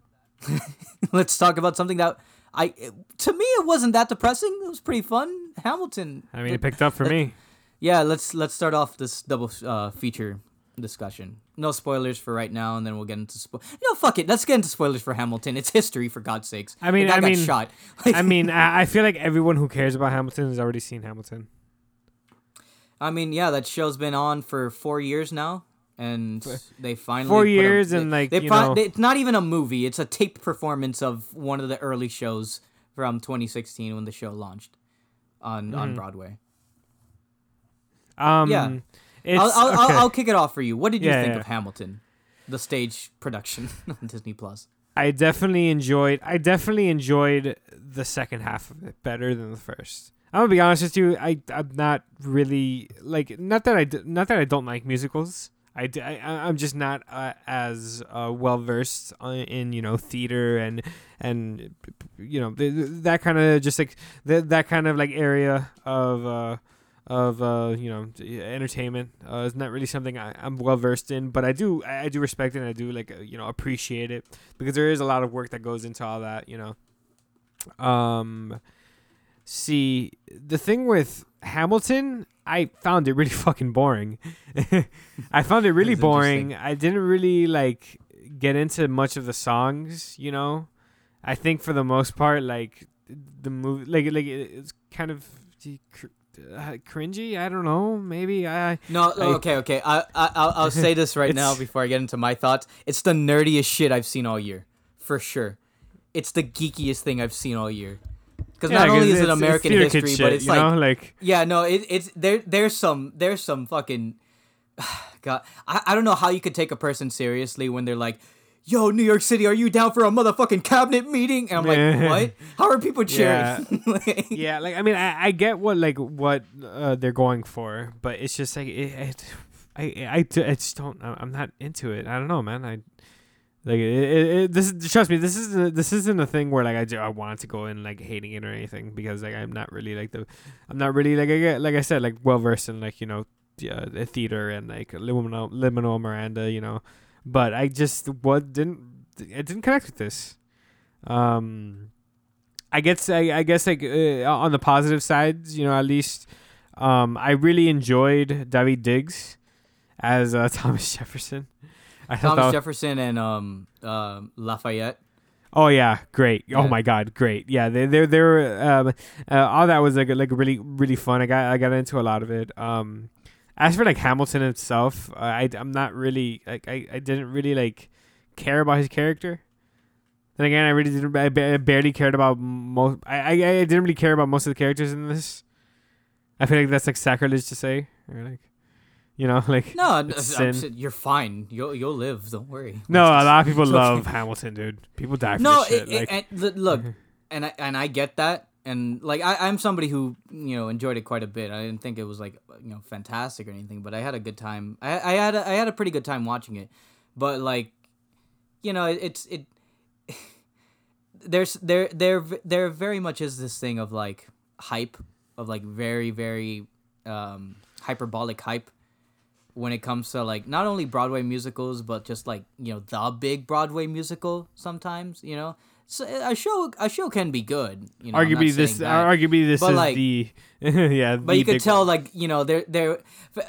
let's talk about something that I to me it wasn't that depressing. It was pretty fun. Hamilton. I mean, it picked up for me. Yeah, let's let's start off this double uh, feature discussion. No spoilers for right now, and then we'll get into spo- no fuck it. Let's get into spoilers for Hamilton. It's history for God's sakes. I mean- I mean- shot. I mean, I, feel like everyone who cares about Hamilton has already seen Hamilton. I mean, yeah, that show's been on for four years now, and they finally Four put a- years they- and, like, they you fi- know- they- it's not even a movie. It's a taped performance of one of the early shows from 2016 when the show launched on Mm-hmm. on Broadway. Um, Yeah. I'll, I'll, okay. I'll, kick it off for you. What did you Yeah, think yeah. of Hamilton, the stage production on Disney Plus? I definitely enjoyed. I definitely enjoyed the second half of it better than the first. I'm gonna be honest with you. I I'm not really like not that I not that I don't like musicals. I, I am just not uh, as uh, well versed in you know theater and and you know th- th- that kind of just like th- that kind of like area of uh of uh you know entertainment uh, is not really something I, I'm well versed in, but I do I I do respect it and I do like uh, you know appreciate it because there is a lot of work that goes into all that you know. Um, see the thing with Hamilton, I found it really fucking boring. I found it really boring. I didn't really like get into much of the songs, you know. I think for the most part, like the movie, like like it's kind of uh, cringy. I don't know. Maybe I. No, I- okay, okay. I, I I'll, I'll say this right now before I get into my thoughts. It's the nerdiest shit I've seen all year, for sure. It's the geekiest thing I've seen all year. Because Yeah, not only is it American history, shit, but it's you like know, like yeah, no, it, it's there. There's some there's some fucking God. I, I don't know how you could take a person seriously when they're like, "Yo, New York City, are you down for a motherfucking cabinet meeting?" And I'm like, "What? How are people cheering?" Like- yeah, like I mean, I, I get what like what uh, they're going for, but it's just like it, it I, I I just don't. I'm not into it. I don't know, man. I like it, it, it, this. Is, trust me, this is this isn't a thing where like I, do, I want to go in like hating it or anything because like I'm not really like the I'm not really like I get like I said like well versed in like you know yeah, the theater and like Lin-Manuel Lin-Manuel Miranda, you know, but I just what didn't I didn't connect with this. Um, I guess I, I guess like uh, on the positive sides, you know, at least um, I really enjoyed David Diggs as uh, Thomas Jefferson. I Thomas was- Jefferson and um um Lafayette. Oh yeah, great. Oh my god, great. Yeah, they they they were um uh, all that was like like really really fun. I got I got into a lot of it. Um as for like Hamilton itself, I I'm not really like I, I didn't really like care about his character. Then again, I really didn't I ba- I barely cared about most I, I I didn't really care about most of the characters in this. I feel like that's like sacrilege to say or like you know, like No, no I'm sin. you're fine. You'll you'll live. Don't worry. no, a lot of people love. Hamilton, dude. People die for No, this shit. it, it- like, and look, and I and I get that, and like I, I'm somebody who you know enjoyed it quite a bit. I didn't think it was like you know fantastic or anything, but I had a good time. I, I had a, I had a pretty good time watching it, but like, you know, it, it's it. There's there there there very much is this thing of like hype of like very very um hyperbolic hype when it comes to like not only Broadway musicals but just like you know the big Broadway musical sometimes you know so a show a show can be good you know arguably this arguably this But, is like- the yeah but you could tell like you know they're they're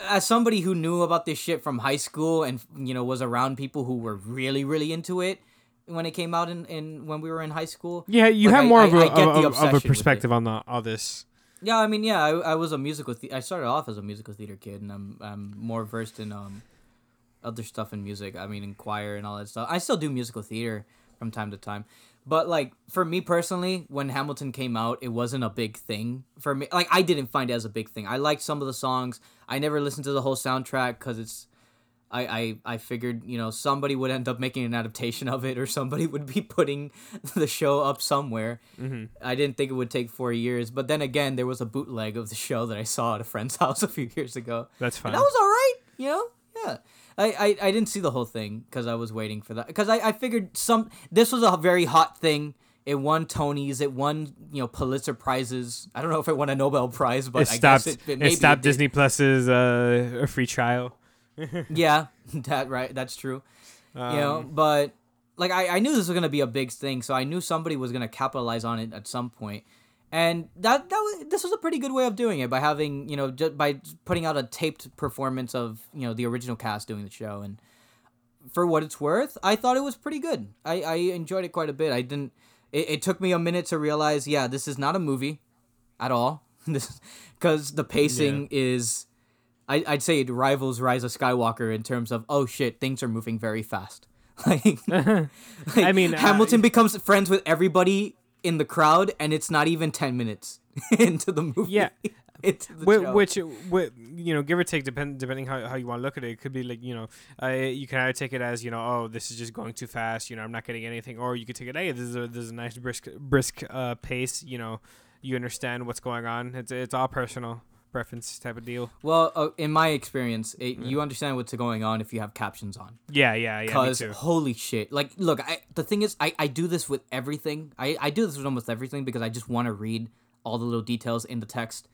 as somebody who knew about this shit from high school and you know was around people who were really really into it when it came out in, in when we were in high school yeah you like, have I- more I- of a the of, of a perspective on the, all this Yeah, I mean, yeah, I, I was a musical. The- I started off as a musical theater kid, and I'm I'm more versed in um other stuff in music. I mean, in choir and all that stuff. I still do musical theater from time to time, but like for me personally, when Hamilton came out, it wasn't a big thing for me. Like I didn't find it as a big thing. I liked some of the songs. I never listened to the whole soundtrack because it's. I, I, I figured you know somebody would end up making an adaptation of it or somebody would be putting the show up somewhere mm-hmm. I didn't think it would take four years, but then again, there was a bootleg of the show that I saw at a friend's house a few years ago. that's fine And that was all right, you know. Yeah, I I, I didn't see the whole thing because I was waiting for that because I, I figured some this was a very hot thing. It won Tonys. It won you know Pulitzer prizes. I don't know if it won a Nobel prize, but it I stopped guess it, it, it, stopped it. Disney Plus's uh, a free trial Yeah, that right. That's true. um, you know, but like I, I knew this was gonna be a big thing, so I knew somebody was gonna capitalize on it at some point, and that that was this was a pretty good way of doing it by having you know just by putting out a taped performance of you know the original cast doing the show, and for what it's worth, I thought it was pretty good. I I enjoyed it quite a bit. I didn't. It, it took me a minute to realize, yeah, this is not a movie, at all. this because the pacing is. I, I'd say it rivals Rise of Skywalker in terms of oh shit things are moving very fast. Like, I mean, Hamilton becomes friends with everybody in the crowd, and it's not even ten minutes into the movie. Yeah. into the Whi- show. which, you know, give or take, depend depending how, how you want to look at it, it could be like you know, uh, you can either take it as you know, oh, this is just going too fast, you know, I'm not getting anything, or you could take it, hey, this is a this is a nice brisk brisk uh, pace, you know, you understand what's going on. It's it's all personal preference type of deal. Well, uh, in my experience, it, you understand what's going on if you have captions on. Yeah, yeah, yeah. Because holy shit! Like, look, I, the thing is, I, I do this with everything. I, I do this with almost everything because I just want to read all the little details in the text.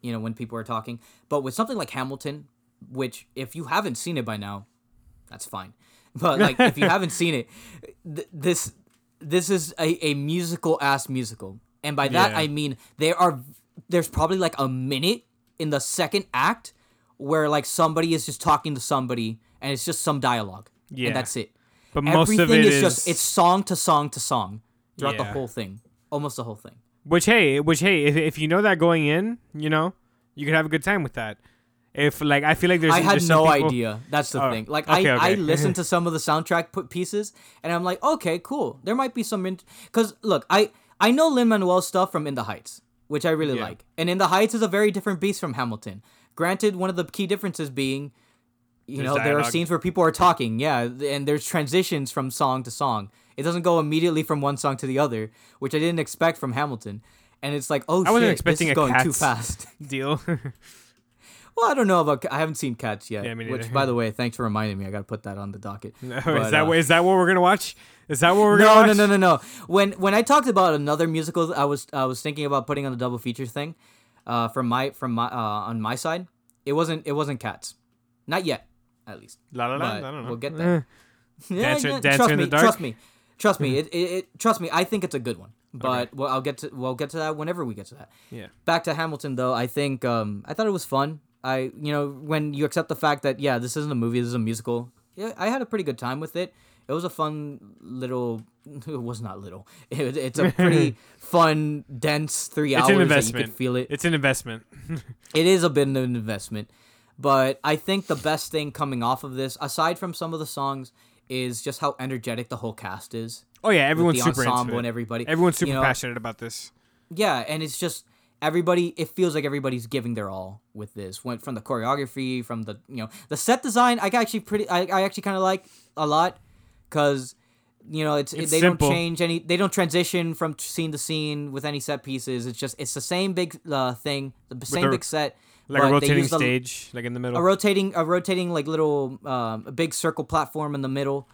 You know, when people are talking. But with something like Hamilton, which if you haven't seen it by now, that's fine. But like, if you haven't seen it, th- this this is a, a musical ass musical, and by that Yeah. I mean there are there's probably like a minute in the second act where like somebody is just talking to somebody and it's just some dialogue Yeah. and that's it. But most everything of it is, is just it's song to song to song throughout the whole thing. Almost the whole thing. Which hey, which hey, if, if you know that going in, you know, you could have a good time with that. If like I feel like there's i had there's no people- idea. That's the Oh, thing. Like okay, i i listened to some of the soundtrack put pieces and i'm like okay cool. There might be some because look i i know lin manuel stuff from in the heights which i really Yeah. like. And in the heights is a very different beast from hamilton. Granted one of the key differences being you There's know there are scenes where people are talking yeah and there's transitions from song to song. It doesn't go immediately from one song to the other which i didn't expect from hamilton. And it's like oh I wasn't shit, expecting this is a going too fast. deal. well i don't know about i haven't seen cats yet Yeah, me which by the way thanks for reminding me. I gotta put that on the docket. Is But, that uh, what is that what we're gonna watch? Is that what we're no, gonna no, watch? no, no, no. When when I talked about another musical, I was I was thinking about putting on the double feature thing, uh, from my from my uh on my side. It wasn't it wasn't Cats, not yet, at least. La La But Land. I don't know. we'll get Eh. there. Yeah, Dancer- yeah, Dancer trust in me, the Dark? trust me, trust me. It, it, it trust me. I think it's a good one, but well, I'll get to we'll get to that whenever we get to that. Yeah. Back to Hamilton though, I think um I thought it was fun. I you know when you accept the fact that yeah this isn't a movie, this is a musical. Yeah, I had a pretty good time with it. It was a fun little. It was not little. It, it's a pretty fun, dense three It's hours an that you investment. could feel it. It's an investment. It is a bit of an investment, but I think the best thing coming off of this, aside from some of the songs, is just how energetic the whole cast is. Oh yeah, everyone's super ensemble into it. and everybody. Everyone's super you know, passionate about this. Yeah, and it's just everybody. It feels like everybody's giving their all with this. Went from the choreography, from the you know the set design. I actually pretty. I, I actually kind of like a lot, cause you know it's, It's they simple. don't change any. They don't transition from scene to scene with any set pieces. It's just it's the same big uh, thing, the same a- big set. Like a they rotating use the- stage, like in the middle. a rotating a rotating like little um, a big circle platform in the middle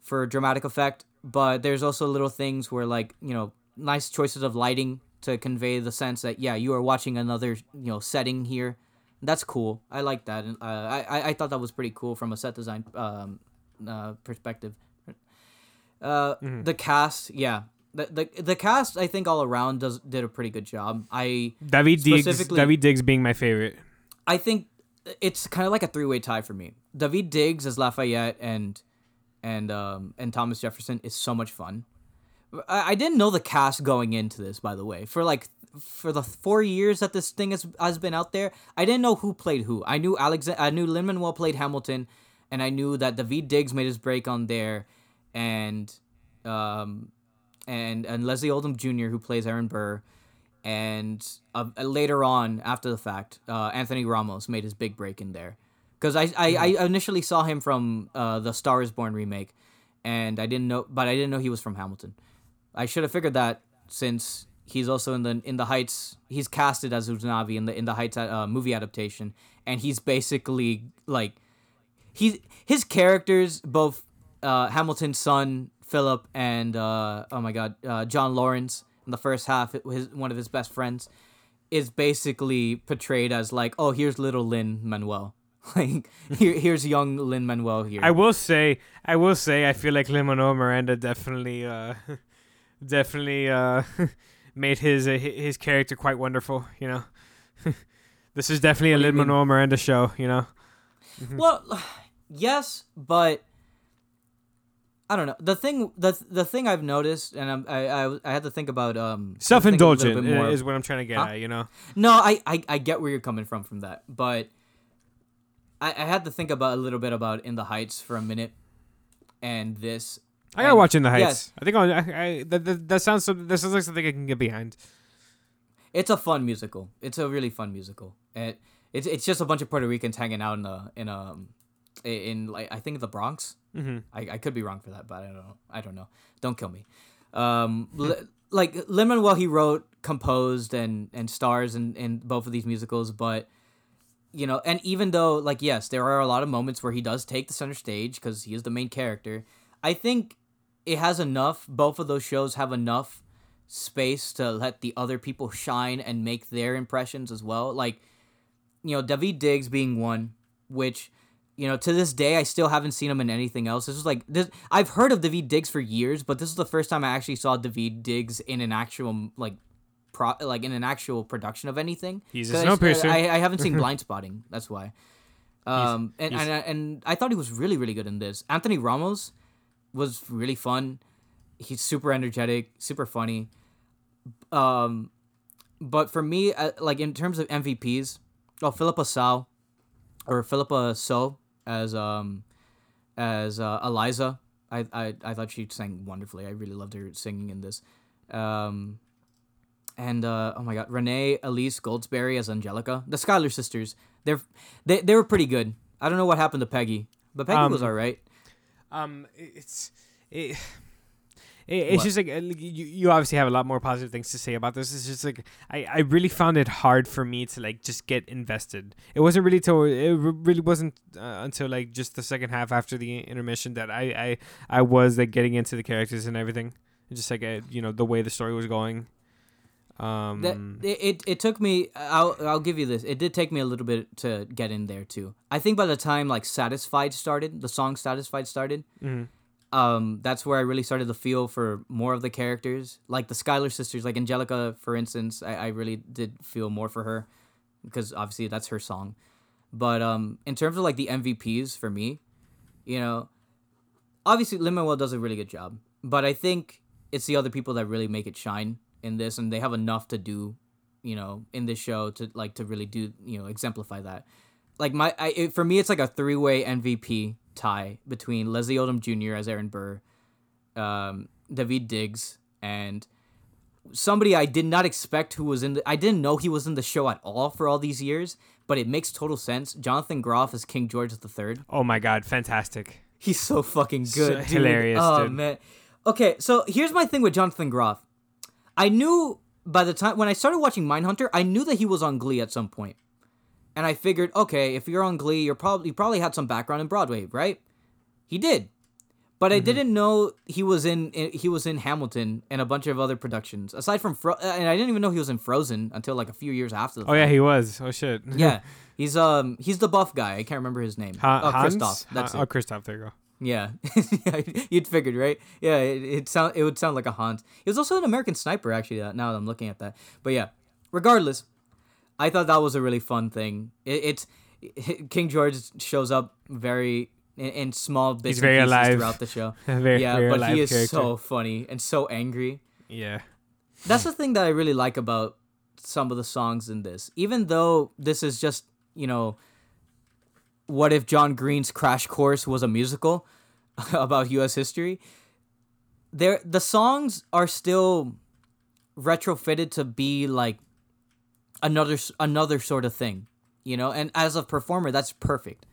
for dramatic effect but there's also little things where like you know nice choices of lighting to convey the sense that yeah you are watching another you know setting here that's cool i like that and uh, I, I i thought that was pretty cool from a set design um uh, perspective uh Mm-hmm. the cast yeah the, the the cast i think all around does did a pretty good job i David Diggs. David Diggs being my favorite. I think it's kind of like a three way tie for me. David Diggs as Lafayette and and um and Thomas Jefferson is so much fun. I, I didn't know the cast going into this, by the way. For like for the four years that this thing has has been out there, I didn't know who played who. I knew Alex, I knew Lin Manuel played Hamilton, and I knew that David Diggs made his break on there, and um and and Leslie Odom Jr. who plays Aaron Burr, and uh, later on after the fact, uh, Anthony Ramos made his big break in there, because I, I I initially saw him from uh, the Star Is Born remake, and I didn't know, but I didn't know he was from Hamilton. I should have figured that since he's also in the in the Heights. He's casted as Usnavi in the in the Heights uh, movie adaptation, and he's basically like he's his characters both uh, Hamilton's son Philip and uh, oh my god uh, John Laurens in the first half his one of his best friends is basically portrayed as like oh here's little Lin Manuel like here here's young Lin Manuel here I will say, I will say, I feel like Lin-Manuel Miranda definitely, uh, definitely uh, made his uh, his character quite wonderful. You know, this is definitely a What do you mean? Lin-Manuel Miranda show. You know, Well, yes, but I don't know. The thing, the the thing I've noticed, and I'm, I, I I had to think about um little self-indulgent is what I'm trying to get Huh? at. You know, No, I, I I get where you're coming from from that, but I I had to think about a little bit about In the Heights for a minute, and this. I gotta and watch In the Heights. yes. I think I'll, I, I that, that that sounds that sounds like something I can get behind. It's a fun musical. It's a really fun musical. And it's it's just a bunch of Puerto Ricans hanging out in a in a in like I think the Bronx. Mm-hmm. I, I could be wrong for that, but I don't know. I don't know. Don't kill me. Um, l- like Lin Manuel he wrote, composed, and and stars in in both of these musicals, but you know, and even though like yes, there are a lot of moments where he does take the center stage because he is the main character. I think it has enough. Both of those shows have enough space to let the other people shine and make their impressions as well. Like, you know, David Diggs being one, which you know, to this day, I still haven't seen him in anything else. This is like this. I've heard of David Diggs for years, but this is the first time I actually saw David Diggs in an actual like, pro like in an actual production of anything. He's a 'Cause I- Snowpiercer. I, I haven't seen Blind Spotting. That's why. Um, and, he's- and I- and I thought he was really really good in this. Anthony Ramos was really fun. He's super energetic, super funny. Um, but for me, uh, like in terms of MVPs, oh Phillipa Sao, or Phillipa So as um as uh, Eliza. I, I I thought she sang wonderfully. I really loved her singing in this. Um, and uh, oh my god, Renee Elise Goldsberry as Angelica. The Schuyler sisters. They're they they were pretty good. I don't know what happened to Peggy, but Peggy Um, was all right. Um, it's it. It it's What? just like uh, you, you obviously have a lot more positive things to say about this. It's just like I, I really found it hard for me to like just get invested. It wasn't really till it really wasn't uh, until like just the second half after the intermission that I I, I was like getting into the characters and everything. Just like uh, you know the way the story was going. Um, That, it, it took me. I'll I'll give you this. It did take me a little bit to get in there too. I think by the time like Satisfied started, the song Satisfied started. mhm. Um, that's where I really started to feel for more of the characters, like the Schuyler sisters, like Angelica, for instance. I, I really did feel more for her because obviously that's her song. But um, in terms of like the MVPs for me, you know, obviously Lin Manuel does a really good job, but I think it's the other people that really make it shine in this, and they have enough to do, you know, in this show to like to really do, you know, exemplify that. Like my, I it, for me, it's like a three way MVP tie between Leslie Odom Jr. as Aaron Burr, um, David Diggs, and somebody I did not expect who was in the. I didn't know he was in the show at all for all these years, but it makes total sense. Jonathan Groff as King George III. Oh my god, fantastic! He's so fucking So good. dude. hilarious, Oh dude. man. Okay, so here's my thing with Jonathan Groff. I knew by the time when I started watching Mindhunter, I knew that he was on Glee at some point. And I figured, okay, if you're on Glee, you're probably you probably had some background in Broadway, right? He did. But I Mm-hmm. didn't know he was in he was in Hamilton and a bunch of other productions. Aside from Fro- and I didn't even know he was in Frozen until like a few years after the Oh yeah, he was. Oh shit. yeah. He's um he's the buff guy. I can't remember his name. Ha- oh, Hans? Kristoff. That's Ha- it. Oh, Kristoff. There you go. Yeah, you'd figured, right? Yeah, it, it sound it would sound like a Hans. He was also an American Sniper, actually. Now that I'm looking at that, but yeah. Regardless, I thought that was a really fun thing. It, it's King George shows up very in, in small bits He's very and pieces alive. throughout the show. very, yeah, very but alive he is character. so funny and so angry. Yeah. That's the thing that I really like about some of the songs in this. Even though this is just, you know, what if John Green's Crash Course was a musical about US history? There the songs are still retrofitted to be like another another sort of thing, you know? And as a performer, that's perfect.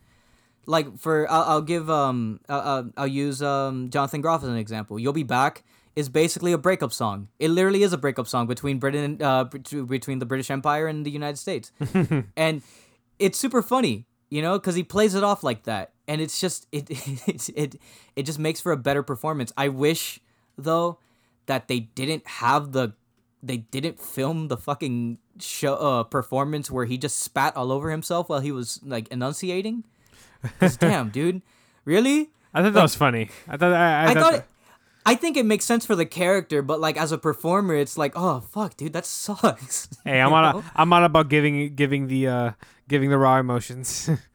Like for I'll, I'll give um I'll, I'll- use um Jonathan Groff as an example. You'll be back is basically a breakup song. It literally is a breakup song between Britain uh between the British Empire and the United States. and it's super funny, you know, cuz he plays it off like that. And it's just it it it it just makes for a better performance. I wish though that they didn't have the they didn't film the fucking show uh, performance where he just spat all over himself while he was like enunciating. damn, dude, really? I thought that was funny. I thought I, I, I thought, thought. It, I think it makes sense for the character, but like as a performer, it's like, oh fuck, dude, that sucks. Hey, I'm You know? I'm all about giving giving the uh giving the raw emotions.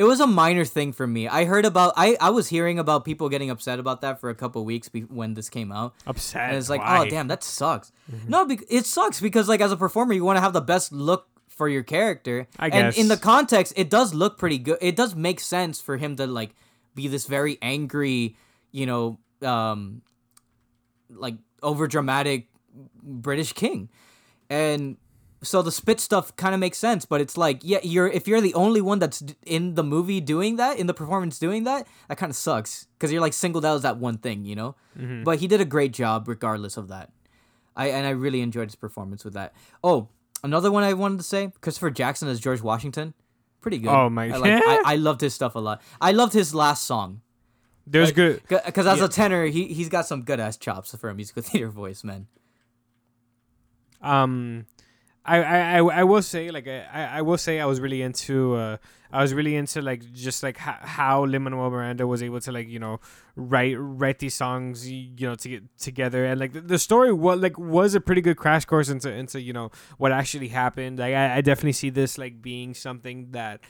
It was a minor thing for me. I heard about. I I was hearing about people getting upset about that for a couple weeks be- when this came out. Upset. And it's like, Why? oh damn, that sucks. No, bec it sucks because like as a performer, you want to have the best look for your character. I And in the context, it does look pretty good. It does make sense for him to like be this very angry, you know, um, like over dramatic British king, and so the spit stuff kind of makes sense. But it's like, yeah, you're if you're the only one that's in the movie doing that, in the performance doing that, that kind of sucks because you're like singled out as that one thing, you know. But he did a great job regardless of that. I and I really enjoyed his performance with that. Oh, another one I wanted to say: Christopher Jackson as George Washington. Pretty good. Oh my I, like, I, I loved his stuff a lot. I loved his last song. There's Like, good. Because as Yeah. a tenor, he he's got some good ass chops for a musical theater voice, man. um I, I, I, will say like I, I I will say I was really into uh I was really into like just like how, how Lin Manuel Miranda was able to like you know write write these songs you know to get together. And like the, the story was like was a pretty good crash course into into you know what actually happened. Like I, I definitely see this like being something that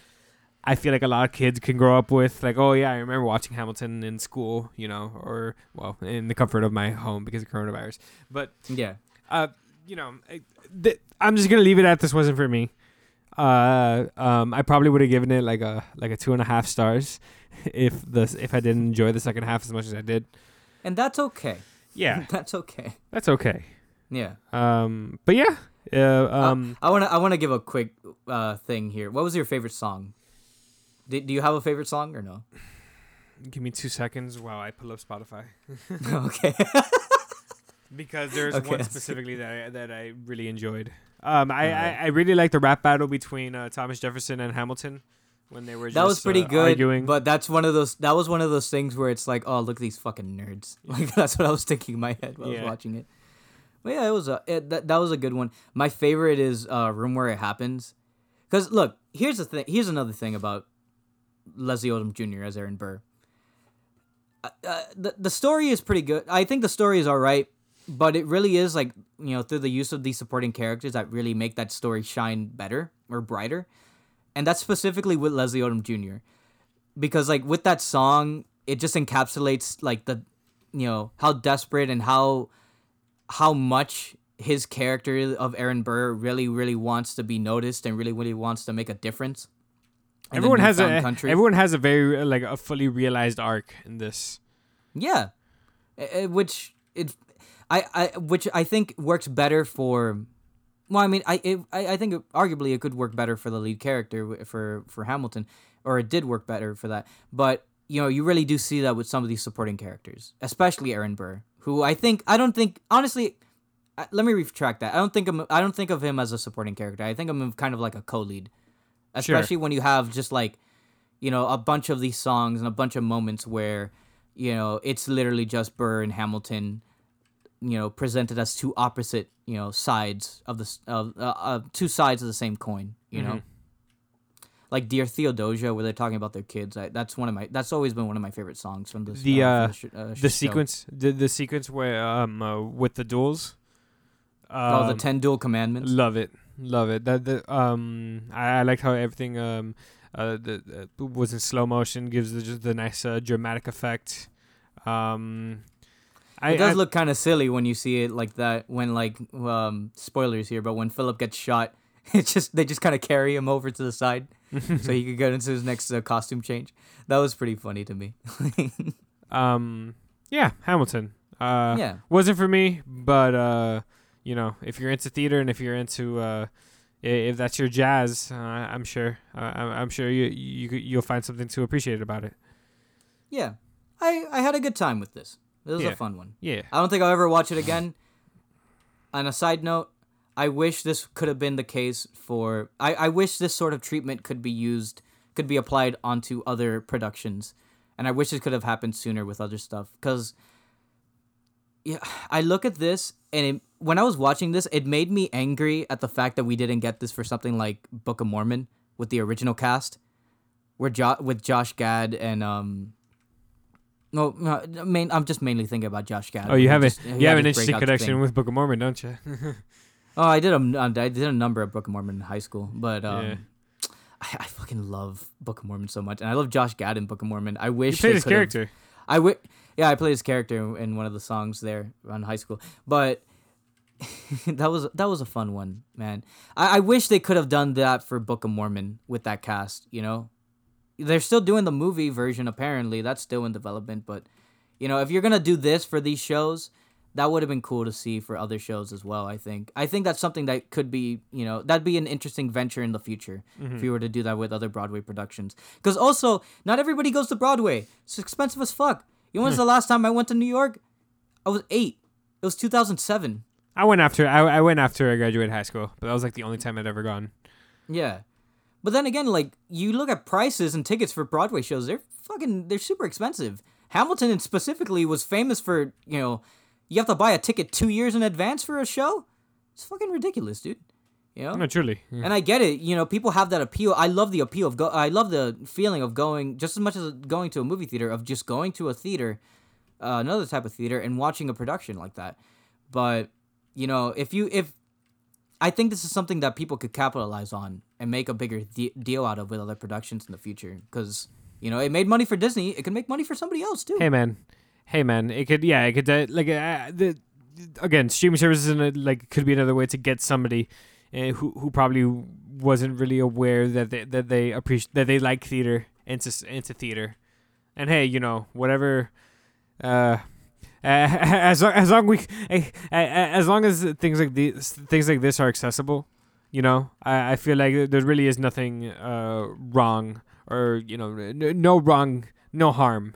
I feel like a lot of kids can grow up with. Like oh yeah I remember watching Hamilton in school you know or well in the comfort of my home because of coronavirus. But Yeah. uh, you know, I- th- I'm just gonna leave it at this wasn't for me. Uh, um, I probably would have given it like a like a two and a half stars if the if I didn't enjoy the second half as much as I did. And that's okay. Yeah, That's okay. that's okay. Yeah. Um, but yeah, uh, um, I want to I want to give a quick uh thing here. What was your favorite song? Did, do you have a favorite song or no? give me two seconds while I pull up Spotify okay. because there's Okay, one specifically that I, that I really enjoyed. Um, I, Alright. I I really like the rap battle between uh, Thomas Jefferson and Hamilton when they were just that was pretty uh, good. arguing. But that's one of those. That was one of those things where it's like, oh, look at these fucking nerds. Like that's what I was thinking in my head while I was watching it. But yeah, it was a it, that that was a good one. My favorite is uh, "Room Where It Happens," because look, here's the thing. Here's another thing about Leslie Odom Jr. as Aaron Burr. Uh, uh, the the story is pretty good. I think the story is all right, but it really is like you know through the use of these supporting characters that really make that story shine better or brighter, and that's specifically with Leslie Odom Jr. Because like with that song, it just encapsulates like the you know how desperate and how how much his character of Aaron Burr really really wants to be noticed and really really wants to make a difference. everyone has a country. everyone has a very like a fully realized arc in this. Yeah, Uh, uh, which it, I, I, which I think works better for. Well, I mean, I, it, I, I think it, arguably it could work better for the lead character for for Hamilton, or it did work better for that. But you know, you really do see that with some of these supporting characters, especially Aaron Burr, who I think I don't think honestly. Let me retract that. I don't think I'm, I don't think of him as a supporting character. I think I'm kind of like a co-lead, especially when you have just like, you know, a bunch of these songs and a bunch of moments where you know it's literally just burr and hamilton you know presented as two opposite you know sides of the of uh, uh, two sides of the same coin you know like dear theodosia where they're talking about their kids I, that's one of my that's always been one of my favorite songs from this The, uh, uh, from sh- uh, The sequence, the the sequence where um uh, with the duels. oh the Um, 10 duel commandments Love it, love it. That the um I, I like how everything um uh the, uh, was in slow motion, gives the just the nice uh, dramatic effect. Um, I it does I- look kind of silly when you see it like that when like um spoilers here but when philip gets shot it's just they just kind of carry him over to the side so he could get into his next uh, costume change that was pretty funny to me um yeah Hamilton. Uh, yeah wasn't for me, but uh, you know, if you're into theater and if you're into uh, if that's your jazz, uh, I'm sure uh, I'm I'm sure you you you'll find something to appreciate about it. Yeah, I I had a good time with this. This was Yeah. a fun one. Yeah. I don't think I'll ever watch it again. On a side note, I wish this could have been the case for. I I wish this sort of treatment could be used, could be applied onto other productions, and I wish this could have happened sooner with other stuff. Cause, yeah, I look at this and it, when I was watching this, it made me angry at the fact that we didn't get this for something like Book of Mormon with the original cast, where jo- with Josh Gad and um. No, no, main. I'm just mainly thinking about Josh Gad. Oh, you have a just- you have an interesting connection thing. with Book of Mormon, don't you? Oh, I did a I did a number of Book of Mormon in high school, but um, Yeah. I, I fucking love Book of Mormon so much, and I love Josh Gad in Book of Mormon. I you wish played his character. I wi- yeah, I played his character in one of the songs there on high school, but that was that was a fun one, man. I, I wish they could have done that for Book of Mormon with that cast. You know, they're still doing the movie version apparently. That's still in development, but you know, if you're gonna do this for these shows, that would have been cool to see for other shows as well. I think. I think that's something that could be, you know, that'd be an interesting venture in the future if mm-hmm. you were to do that with other Broadway productions. Because also, not everybody goes to Broadway. It's expensive as fuck. You know, when's the hmm. last time I went to New York? I was eight. It was 2007. I went after I, I went after I graduated high school, but that was like the only time I'd ever gone. Yeah. But then again, like you look at prices and tickets for Broadway shows, they're fucking they're super expensive. Hamilton specifically was famous for, you know, you have to buy a ticket 2 years in advance for a show. It's fucking ridiculous, dude. You know? No, truly. Yeah. And I get it, you know, people have that appeal. I love the appeal of go I love the feeling of going just as much as going to a movie theater of just going to a theater, uh, another type of theater and watching a production like that. But, you know, if you if I think this is something that people could capitalize on and make a bigger de- deal out of with other productions in the future because you know it made money for Disney. It could make money for somebody else too. Hey man, hey man, it could yeah, it could uh, like uh, the again streaming services and uh, like could be another way to get somebody uh, who who probably wasn't really aware that they that they appreciate that they like theater into into theater, and hey, you know whatever. Uh, as long, as long we as long as things like these things like this are accessible, you know, I, I feel like there really is nothing uh, wrong or you know no wrong no harm.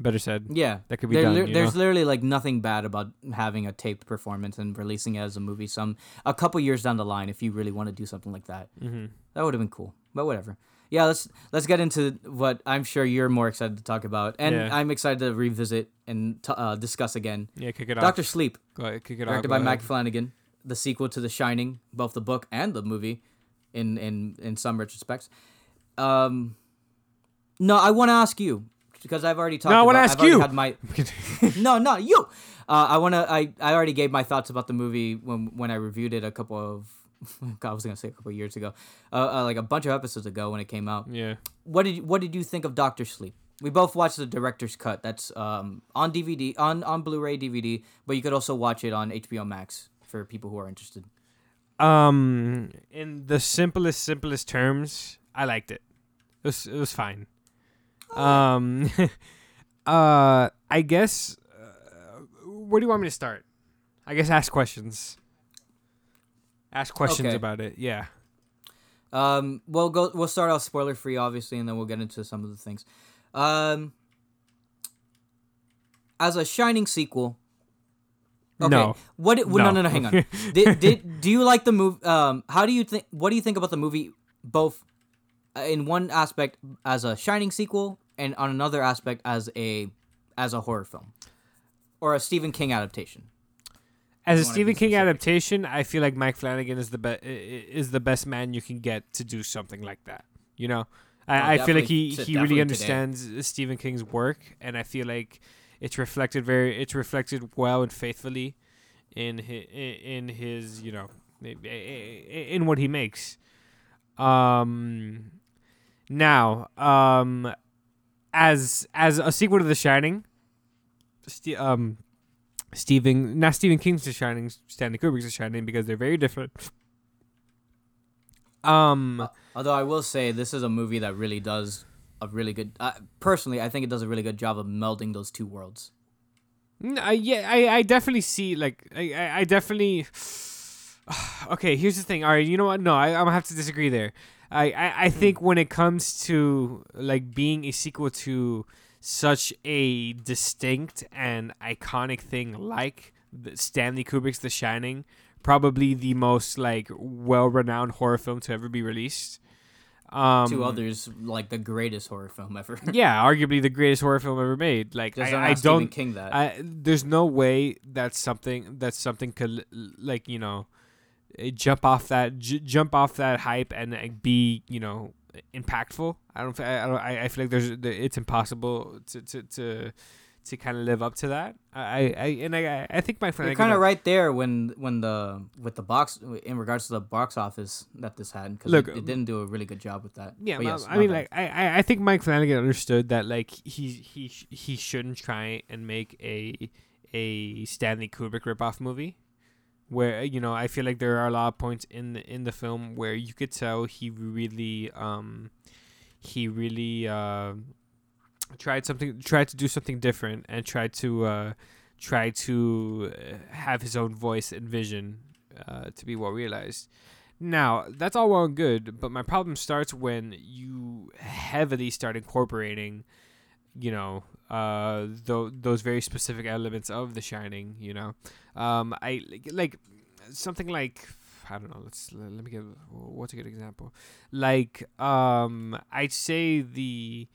Better said. Yeah, that could be there, done. You there's know? literally like nothing bad about having a taped performance and releasing it as a movie. Some a couple years down the line, if you really want to do something like that, mm-hmm. that would have been cool. But whatever. Yeah, let's let's get into what I'm sure you're more excited to talk about, and Yeah. I'm excited to revisit and t- uh, discuss again. Yeah, kick it Doctor off. Doctor Sleep, Go ahead, kick it directed off. by Mike. Flanagan, the sequel to The Shining, both the book and the movie, in in in some retrospects. Um, no, I want to ask you because I've already talked. No, I wanna ask I've you. Had my no, not you. Uh, I wanna. I, I already gave my thoughts about the movie when when I reviewed it a couple of. God, I was gonna say a couple of years ago, uh, uh, like a bunch of episodes ago when it came out. Yeah. What did you, What did you think of Doctor Sleep? We both watched the director's cut. That's um, on DVD, on on Blu-ray, DVD, but you could also watch it on HBO Max for people who are interested. Um, in the simplest, simplest terms, I liked it. It was, it was fine. Um, uh, I guess. Uh, where do you want me to start? I guess ask questions. Ask questions Okay. about it. Yeah. Um, we'll go. We'll start off spoiler free, obviously, and then we'll get into some of the things. Um, as a Shining sequel. Okay. No. What? It, well, No. No. No. No. Hang on. did, did do you like the movie? Um, how do you think? What do you think about the movie? Both, uh, in one aspect as a Shining sequel, and on another aspect as a as a horror film, or a Stephen King adaptation. As a Stephen King adaptation, I feel like Mike Flanagan is the best is the best man you can get to do something like that. You know, I, I feel like he he really today. understands Stephen King's work, and I feel like it's reflected very it's reflected well and faithfully in his, in his you know in what he makes. Um, now, um, as as a sequel to The Shining, um, Stephen not Stephen King's The Shining, Stanley Kubrick's The Shining because they're very different. Um, Although I will say this is a movie that really does a really good. Uh, personally, I think it does a really good job of melding those two worlds. I, yeah, I, I definitely see like I, I, I definitely. okay, here's the thing. All right, you know what? No, I, I'm gonna have to disagree there. I, I, I think when it comes to like being a sequel to such a distinct and iconic thing like the Stanley Kubrick's The Shining, probably the most like well-renowned horror film to ever be released. Um, Two others like the greatest horror film ever. yeah, arguably the greatest horror film ever made. Like Just I, don't I don't, King that. I there's no way that something that something could like you know eh, jump off that j- jump off that hype and like, be you know impactful. I don't. I, I don't. I, feel like there's it's impossible to to to, to kind of live up to that. I I and I I think my friend You're kind of right there when when the with the box in regards to the box office that this had because it, it didn't do a really good job with that. Yeah, But yes, I mean, bad. like, I, I- I think Mike Flanagan understood that, like, he he he shouldn't try and make a a Stanley Kubrick ripoff movie, where you know I feel like there are a lot of points in the in the film where you could tell he really um he really uh, tried something tried to do something different and tried to uh, try to uh, have his own voice and vision uh, to be well realized. Now, that's all well and good, but my problem starts when you heavily start incorporating you know uh th- those very specific elements of The Shining. You know, um, I like, like something like I don't know. Let's let me give what's a good example. Like um, I'd say the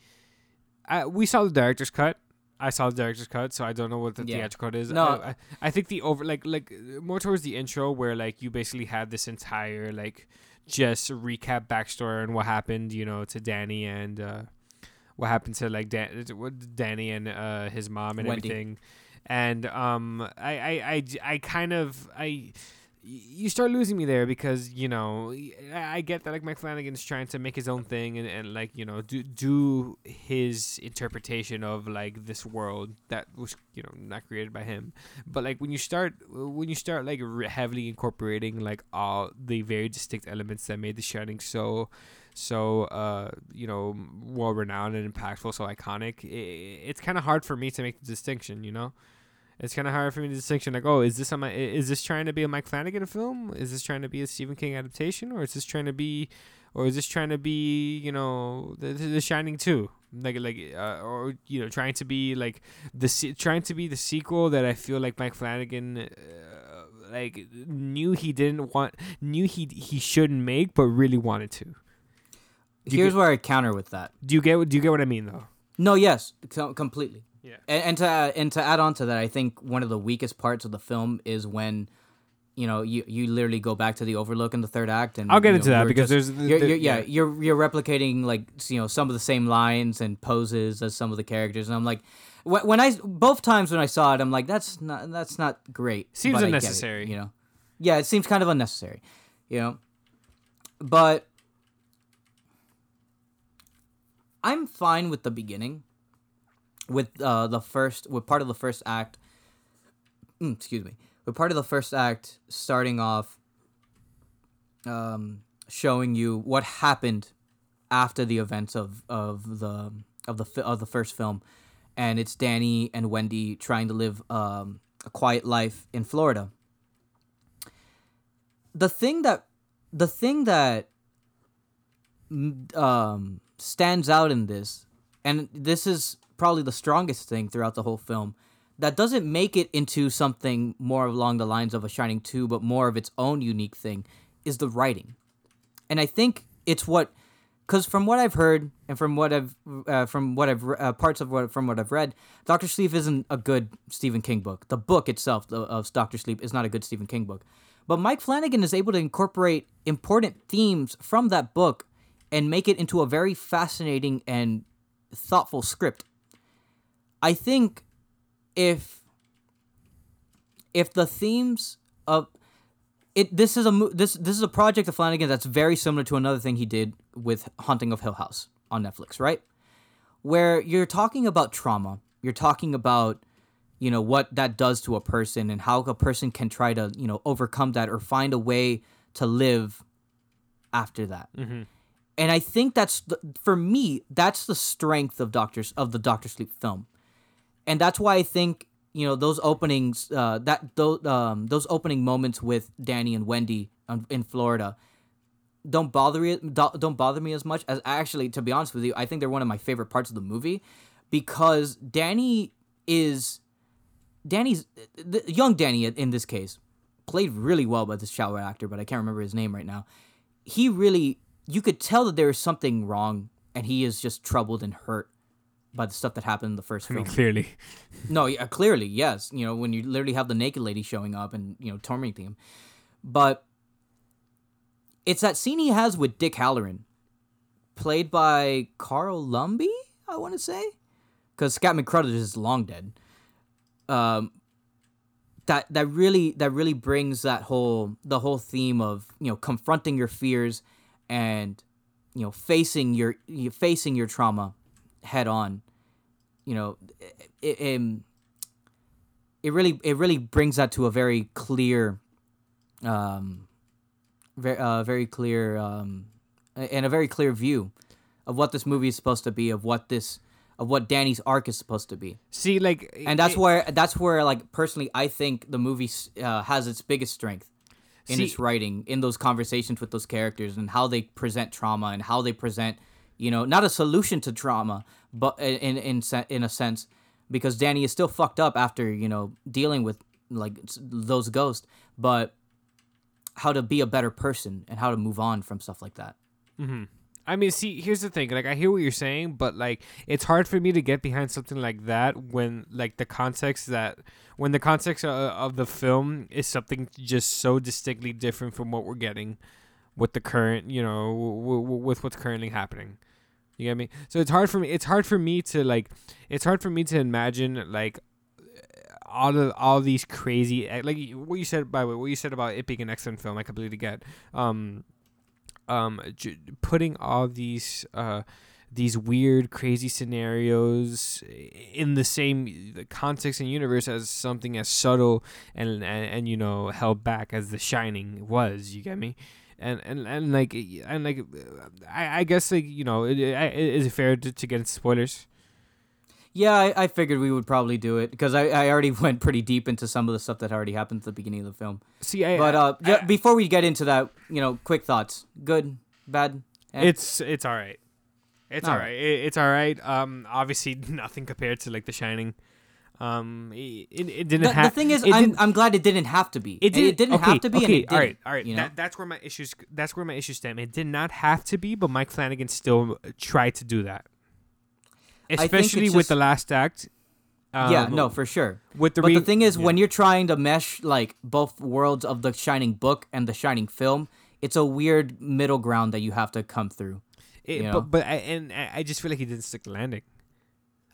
I, we saw the director's cut. I saw the director's cut, so I don't know what the Yeah. theatrical cut is. No. I, I, I think the over like like more towards the intro where like you basically had this entire like just recap backstory and what happened, you know, to Danny and uh, what happened to like Dan- Danny and uh, his mom and Wendy. everything. And um, I, I, I, I kind of I you start losing me there because you know I get that like Mike Flanagan's trying to make his own thing and, and like you know do do his interpretation of like this world that was you know not created by him but like when you start when you start like re- heavily incorporating like all the very distinct elements that made The Shining so so uh you know well renowned and impactful so iconic i it's kind of hard for me to make the distinction you know? It's kind of hard for me to distinction like oh is this Mi- is this trying to be a Mike Flanagan film? Is this trying to be a Stephen King adaptation? Or is this trying to be or is this trying to be you know the, the Shining 2 like like uh, or you know trying to be like the se- trying to be the sequel that I feel like Mike Flanagan uh, like knew he didn't want knew he he shouldn't make but really wanted to Here's get- where I counter with that. do you get what do you get what I mean though No, yes, completely. Yeah. And, and to uh, and to add on to that, I think one of the weakest parts of the film is when, you know, you, you literally go back to the Overlook in the third act, and I'll get into know, that because just- there's- you're, you're, yeah, yeah. you're you're replicating like you know some of the same lines and poses as some of the characters, and I'm like, when I both times when I saw it, I'm like, that's not that's not great. Seems get it, unnecessary. you know. Yeah, it seems kind of unnecessary, you know. But I'm fine with the beginning, with uh, the first, with part of the first act. mm, excuse me, with part of the first act starting off, um, showing you what happened after the events of of the of the of the first film, and it's Danny and Wendy trying to live um, a quiet life in Florida. The thing that the thing that mm, um, stands out in this, and this is probably the strongest thing throughout the whole film, that doesn't make it into something more along the lines of a Shining 2, but more of its own unique thing, is the writing. And I think it's what, because from what I've heard and from what I've, uh, from what I've, uh, parts of what, from what I've read, Doctor Sleep isn't a good Stephen King book. The book itself of Doctor Sleep is not a good Stephen King book. But Mike Flanagan is able to incorporate important themes from that book and make it into a very fascinating and thoughtful script. I think if if the themes of it this is a this this is a project of Flanagan that's very similar to another thing he did with Haunting of Hill House on Netflix, right? Where you're talking about trauma, you're talking about you know what that does to a person and how a person can try to you know overcome that or find a way to live after that mm-hmm. And i think that's the, for me that's the strength of doctors of the doctor sleep film and that's why i think you know those openings uh that those um those opening moments with danny and wendy in florida don't bother me don't bother me as much as actually to be honest with you i think they're one of my favorite parts of the movie because danny is Danny's the young Danny in this case played really well by this child actor, but I can't remember his name right now. He really, you could tell that there is something wrong, and he is just troubled and hurt by the stuff that happened in the first I mean film. clearly No, yeah, clearly, yes. You know, when you literally have the naked lady showing up and you know tormenting him, but it's that scene he has with Dick Hallorann, played by Carl Lumbly, I want to say, because Scatman Crothers is long dead. Um, that that really that really brings that whole the whole theme of you know confronting your fears and you know facing your you facing your trauma head on you know it, it, it really it really brings that to a very clear um very uh, very clear um and a very clear view of what this movie is supposed to be of what this of what Danny's arc is supposed to be. See like and that's it- where that's where like personally I think the movie uh, has its biggest strength in See- its writing in those conversations with those characters and how they present trauma and how they present You know, not a solution to trauma, but in in in, in a sense, because Danny is still fucked up after you know dealing with like those ghosts, but how to be a better person and how to move on from stuff like that. Mm-hmm. I mean, see, here's the thing. Like, I hear what you're saying, but like, it's hard for me to get behind something like that when, like, the context that when the context of, of the film is something just so distinctly different from what we're getting with the current, you know, w- w- with what's currently happening. You get me? So it's hard for me. It's hard for me to like. It's hard for me to imagine like all of all these crazy like what you said by the way what you said about it being an excellent film. I completely get. Um, um j- putting all these uh these weird crazy scenarios in the same context and universe as something as subtle and and, and you know held back as the shining was you get me? And and, and like and like I, I guess like you know it, it, is it fair to, to get into spoilers Yeah, I, I figured we would probably do it because I, I already went pretty deep into some of the stuff that already happened at the beginning of the film. see I, But uh, I- ju- before we get into that, you know, quick thoughts. Good, bad. eh? It's it's all right. It's all All right. It, it's all right. Um, obviously nothing compared to like The Shining. Um, it, it, it didn't the, have. the thing is, I'm, I'm glad it didn't have to be. It didn't, didn't okay, have to be. Okay, and it all right, all right. You know? that, that's where my issues. That's where my issues stem. It did not have to be, but Mike Flanagan still tried to do that, especially with just- the last act. Um, yeah, no, for sure. With the but re- the thing is, yeah. when you're trying to mesh like both worlds of the Shining book and the Shining film, it's a weird middle ground that you have to come through. It, you know? but but I, and I I just feel like he didn't stick the landing.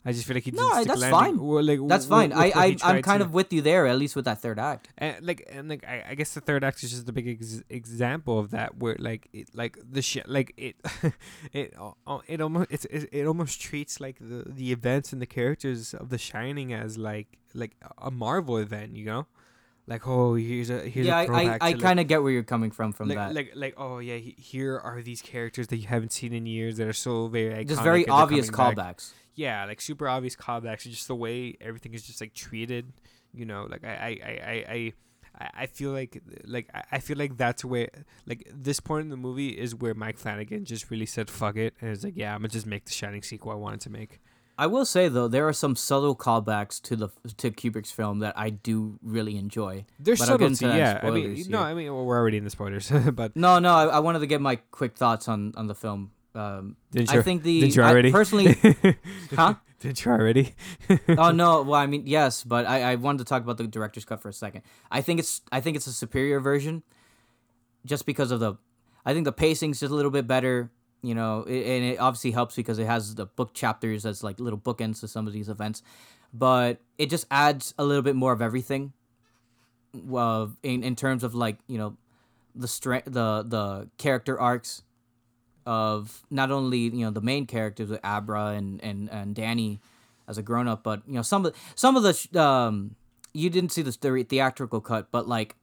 I just feel like he didn't No, stick that's landing. fine. Well, like, That's with- fine. I I I'm kind to- of with you there, at least with that third act. and like and like I, I guess the third act is just the big ex- example of that where like it like the shit like it it al- al- it almost it's, it, it almost treats like the the events and the characters of the shining as like like a marvel event you know like oh here's a here's yeah, a I, I, throwback I to, like- kind of get where you're coming from from like, that. like like oh yeah he, here are these characters that you haven't seen in years that are so very Just very obvious coming back callbacks. Yeah, like super obvious callbacks, and just the way everything is just like treated. You know, like I, I, I, I, I, feel like, like I- feel like that's where, like this point in the movie is where Mike Flanagan just really said "fuck it" and it's like, yeah, I'm gonna just make the Shining sequel I wanted to make. I will say though, there are some subtle callbacks to the to Kubrick's film that I do really enjoy. There's But I'll subtlety, into that in yeah. I mean, spoilers no. I mean well, we're already in the spoilers, but No, no, I, I wanted to get my quick thoughts on on the film. Um, didn't I you? think the didn't you I already? personally, huh? didn't you already? oh no, well I mean yes, but I, I wanted to talk about the director's cut for a second. I think it's I think it's a superior version, just because of the, I think the pacing's just a little bit better. You know, it, and it obviously helps because it has the book chapters as like little bookends to some of these events, but it just adds a little bit more of everything. Well, in in terms of like you know, the strength, the the character arcs of not only you know the main characters with Abra and and and Danny as a grown up, but you know some of the, some of the sh- um you didn't see the the theatrical cut, but like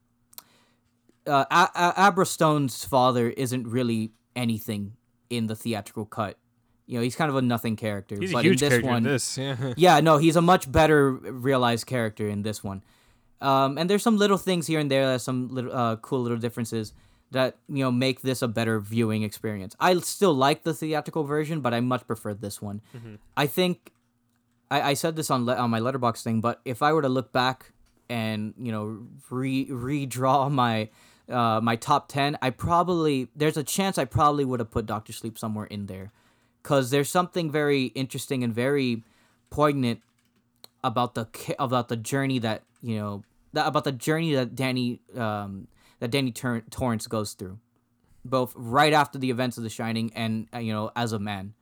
uh, A- A- Abra Stone's father isn't really anything in the theatrical cut. You know, he's kind of a nothing character. He's a but huge in this character one, in this. Yeah. yeah, no, he's a much better realized character in this one. Um, and there's some little things here and there, there's some little uh, cool little differences that you know make this a better viewing experience. I still like the theatrical version, but I much prefer this one. I think I, I said this on le- on my Letterboxd thing, but if I were to look back and you know re redraw my uh, my top ten, I probably there's a chance I probably would have put Doctor Sleep somewhere in there, because there's something very interesting and very poignant about the about the journey that you know that about the journey that Danny um that Danny Tur- Torrance goes through, both right after the events of The Shining and uh, you know as a man,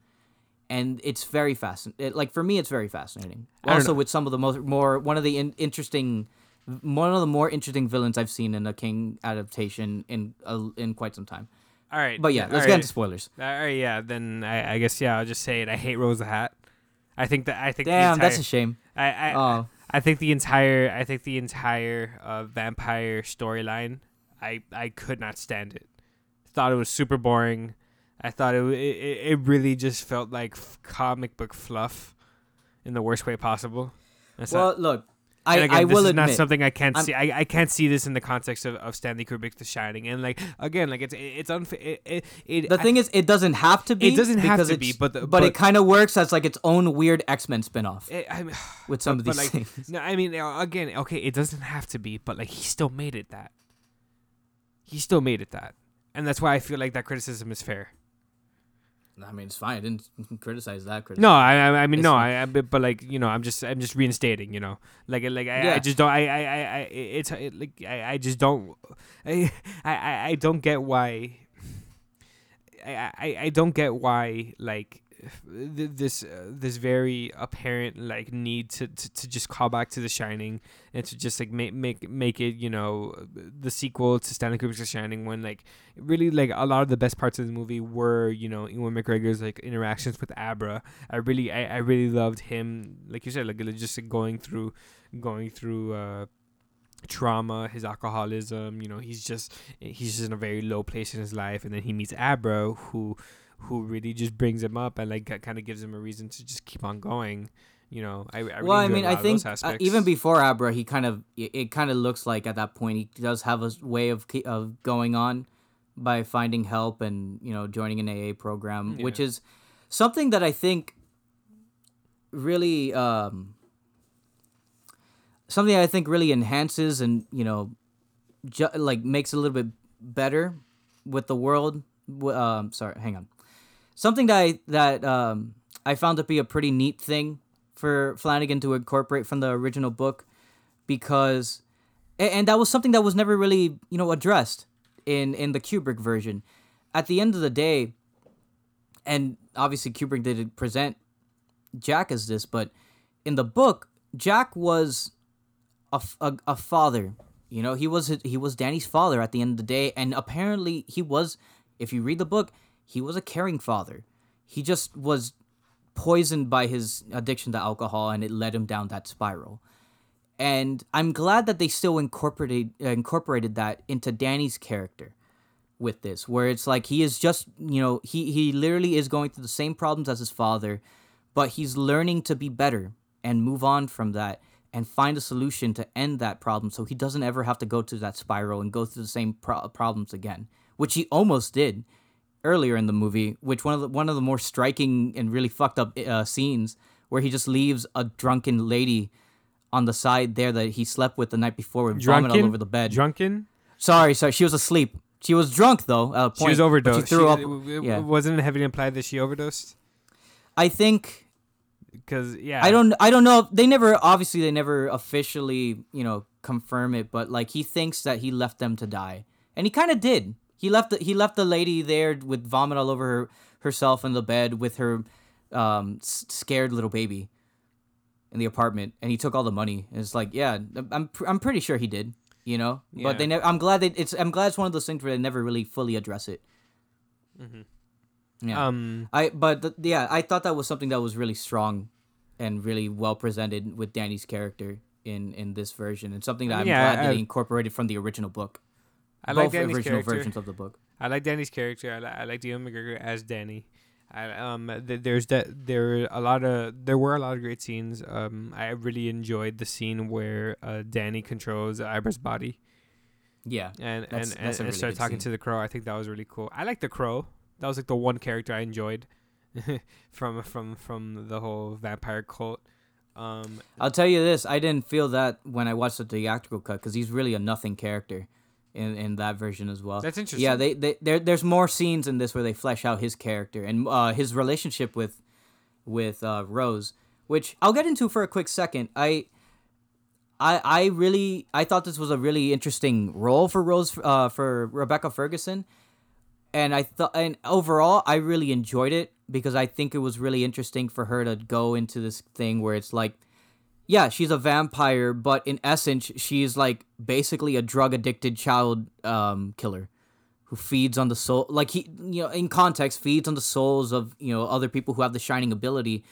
and it's very fascinating. It, like for me, it's very fascinating. Also, know. with some of the most more one of the in- interesting. One of the more interesting villains I've seen in a King adaptation in uh, in quite some time. All right. But yeah, let's right. get into spoilers. All right, yeah. Then I, I guess yeah. I'll just say it. I hate Rose the Hat. I think that I think Damn, entire, that's a shame. I I, Oh. I think the entire I think the entire uh, vampire storyline. I I could not stand it. Thought it was super boring. I thought it it, it really just felt like f- comic book fluff, in the worst way possible. That's Well, not, look, I, again, I this will is admit not something I can't I'm- see. I, I can't see this in the context of, of Stanley Kubrick's The Shining, and like again, like it's it's unfair. It, it, it, the I- thing is it doesn't have to be. It doesn't have to be, but the- but, but- it kind of works as like its own weird X Men spinoff it- I mean, with some of but, these like, things. no, I mean, uh, again, okay, it doesn't have to be, but like he still made it that. He still made it that, and that's why I feel like that criticism is fair. I mean, it's fine. I didn't criticize that. Criticism. No, I, I I mean, It's no, I, I, but, like you know, I'm just, I'm just reinstating, you know, like, like I, I just don't, I, I, I, I it's it, like, I, I just don't, I, I, I don't get why, I, I, I don't get why, like, this, uh, this very apparent like need to, to, to just call back to The Shining and to just like make, make, make it, you know, the sequel to Stanley Kubrick's The Shining when like really like a lot of the best parts of the movie were you know Ewan McGregor's like interactions with Abra. I really I, I really loved him like you said like just like, going through going through uh trauma his alcoholism you know he's just he's just in a very low place in his life and then he meets Abra who who really just brings him up and like kind of gives him a reason to just keep on going you know I, I really well, I mean, I lot of those think uh, even before Abra, he kind of it, it kind of looks like at that point he does have a way of of going on by finding help and you know joining an AA program, which is something that I think really um, something I think really enhances and you know ju- like makes it a little bit better with the world. Um, sorry, hang on. Something that I, that um, I found to be a pretty neat thing for Flanagan to incorporate from the original book, because, a- and that was something that was never really you know addressed in in the Kubrick version. At the end of the day, and obviously Kubrick didn't present Jack as this, but in the book, Jack was a a father. You know, he was he was Danny's father at the end of the day, and apparently he was. If you read the book, he was a caring father. He just was poisoned by his addiction to alcohol, and it led him down that spiral. And I'm glad that they still incorporated incorporated that into Danny's character with this, where it's like he is just you know he he literally is going through the same problems as his father, but he's learning to be better and move on from that and find a solution to end that problem so he doesn't ever have to go to that spiral and go through the same pro- problems again which he almost did earlier in the movie which one of the one of the more striking and really fucked up uh, scenes where he just leaves a drunken lady on the side there that he slept with the night before with vomit all over the bed. Drunken? Sorry sorry she was asleep. She was drunk though at a point, she was overdosed she threw She- up. it- yeah. wasn't it heavily implied that she overdosed? I think because yeah. I don't I don't know. They never obviously they never officially, you know, confirm it, but like he thinks that he left them to die. And he kind of did. He left the, he left the lady there with vomit all over her herself in the bed with her um s- scared little baby in the apartment and he took all the money. And it's like, yeah, I'm pr- I'm pretty sure he did, you know? But they never I'm glad they it's I'm glad it's one of those things where they never really fully address it. Yeah. um I but th- yeah, I thought that was something that was really strong and really well presented with Danny's character in in this version, and something that I'm Yeah, glad I- they incorporated from the original book. I like Both Danny's original character. versions of the book. I like Danny's character. I, li- I like Ewan McGregor as Danny. I, um, th- there's that there were a lot of there were a lot of great scenes. Um, I really enjoyed the scene where uh, Danny controls Abra's body Yeah, and That's- and, that's and, really started talking scene. to the crow. I think that was really cool. I like the crow. That was like the one character I enjoyed from from from the whole vampire cult. Um, I'll tell you this: I didn't feel that when I watched the theatrical cut because he's really a nothing character in in that version as well. That's interesting. Yeah, they, they there there's more scenes in this where they flesh out his character and uh, his relationship with with uh, Rose, which I'll get into for a quick second. I I I really I thought this was a really interesting role for Rose uh, for Rebecca Ferguson, and I thought and overall I really enjoyed it because I think it was really interesting for her to go into this thing where it's like yeah, she's a vampire, but in essence, she's like basically a drug addicted child um, killer who feeds on the soul. Like he, you know, in context, feeds on the souls of you know other people who have the shining ability,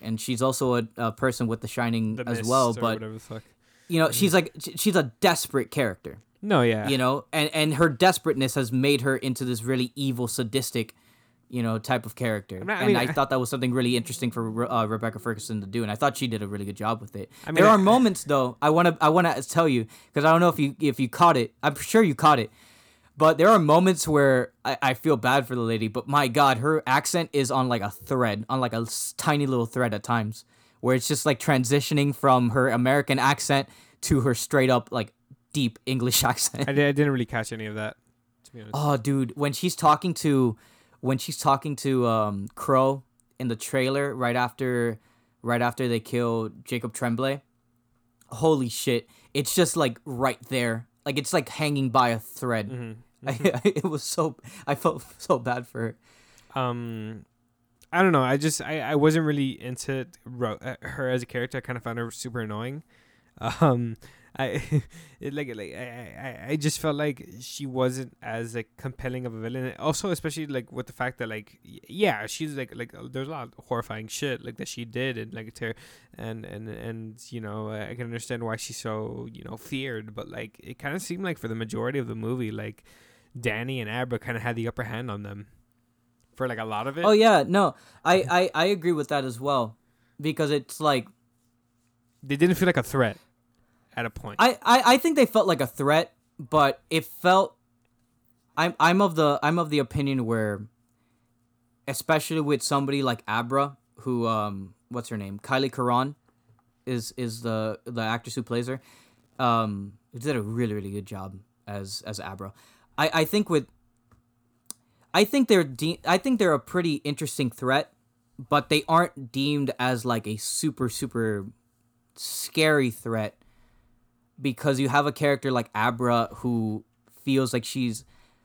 and she's also a, a person with the shining the as well. But whatever the fuck. you know, she's like she's a desperate character. No, yeah, You know, and and her desperateness has made her into this really evil, sadistic you know, type of character. not- I and mean, I, I- thought that was something really interesting for uh, Rebecca Ferguson to do, and I thought she did a really good job with it. I mean, there are moments though. I want to I want to tell you because I don't know if you if you caught it. I'm sure you caught it. But there are moments where I, I feel bad for the lady, but my God, her accent is on like a thread, on like a tiny little thread at times, where it's just like transitioning from her American accent to her straight up like deep English accent. I, di- I didn't really catch any of that. To be honest. Oh, dude, when she's talking to, when she's talking to um Crow in the trailer right after, right after they kill Jacob Tremblay, holy shit! It's just like right there, like it's like hanging by a thread. Mm-hmm. I, it was so I felt so bad for her. um I don't know. I just I, I wasn't really into Ro- uh, her as a character. I kind of found her super annoying. Um, I it like like I, I I just felt like she wasn't as like compelling of a villain. Also, especially like with the fact that like yeah, she's like like uh, there's a lot of horrifying shit like that she did and like ter- and and and you know I can understand why she's so you know feared, but like it kind of seemed like for the majority of the movie like Danny and Abra kind of had the upper hand on them for like a lot of it. Oh yeah, no, I I I agree with that as well, because it's like they didn't feel like a threat at a point. I, I, I think they felt like a threat, but it felt I'm I'm of the I'm of the opinion where especially with somebody like Abra, who um what's her name? Kyliegh Curran is is the the actress who plays her. Um did a really, really good job as as Abra. I, I think with I think they're de- I think they're a pretty interesting threat, but they aren't deemed as like a super super scary threat because you have a character like Abra who feels like she's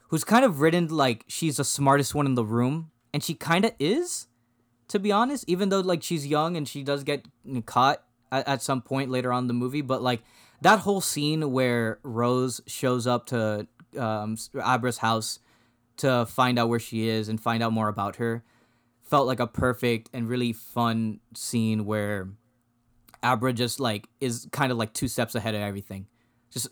who's kind of written like she's the smartest one in the room and she kind of is to be honest even though like she's young and she does get caught at, at some point later on the movie but like that whole scene where Rose shows up to um, Abra's house to find out where she is and find out more about her felt like a perfect and really fun scene where Abra just like is kind of like two steps ahead of everything. Just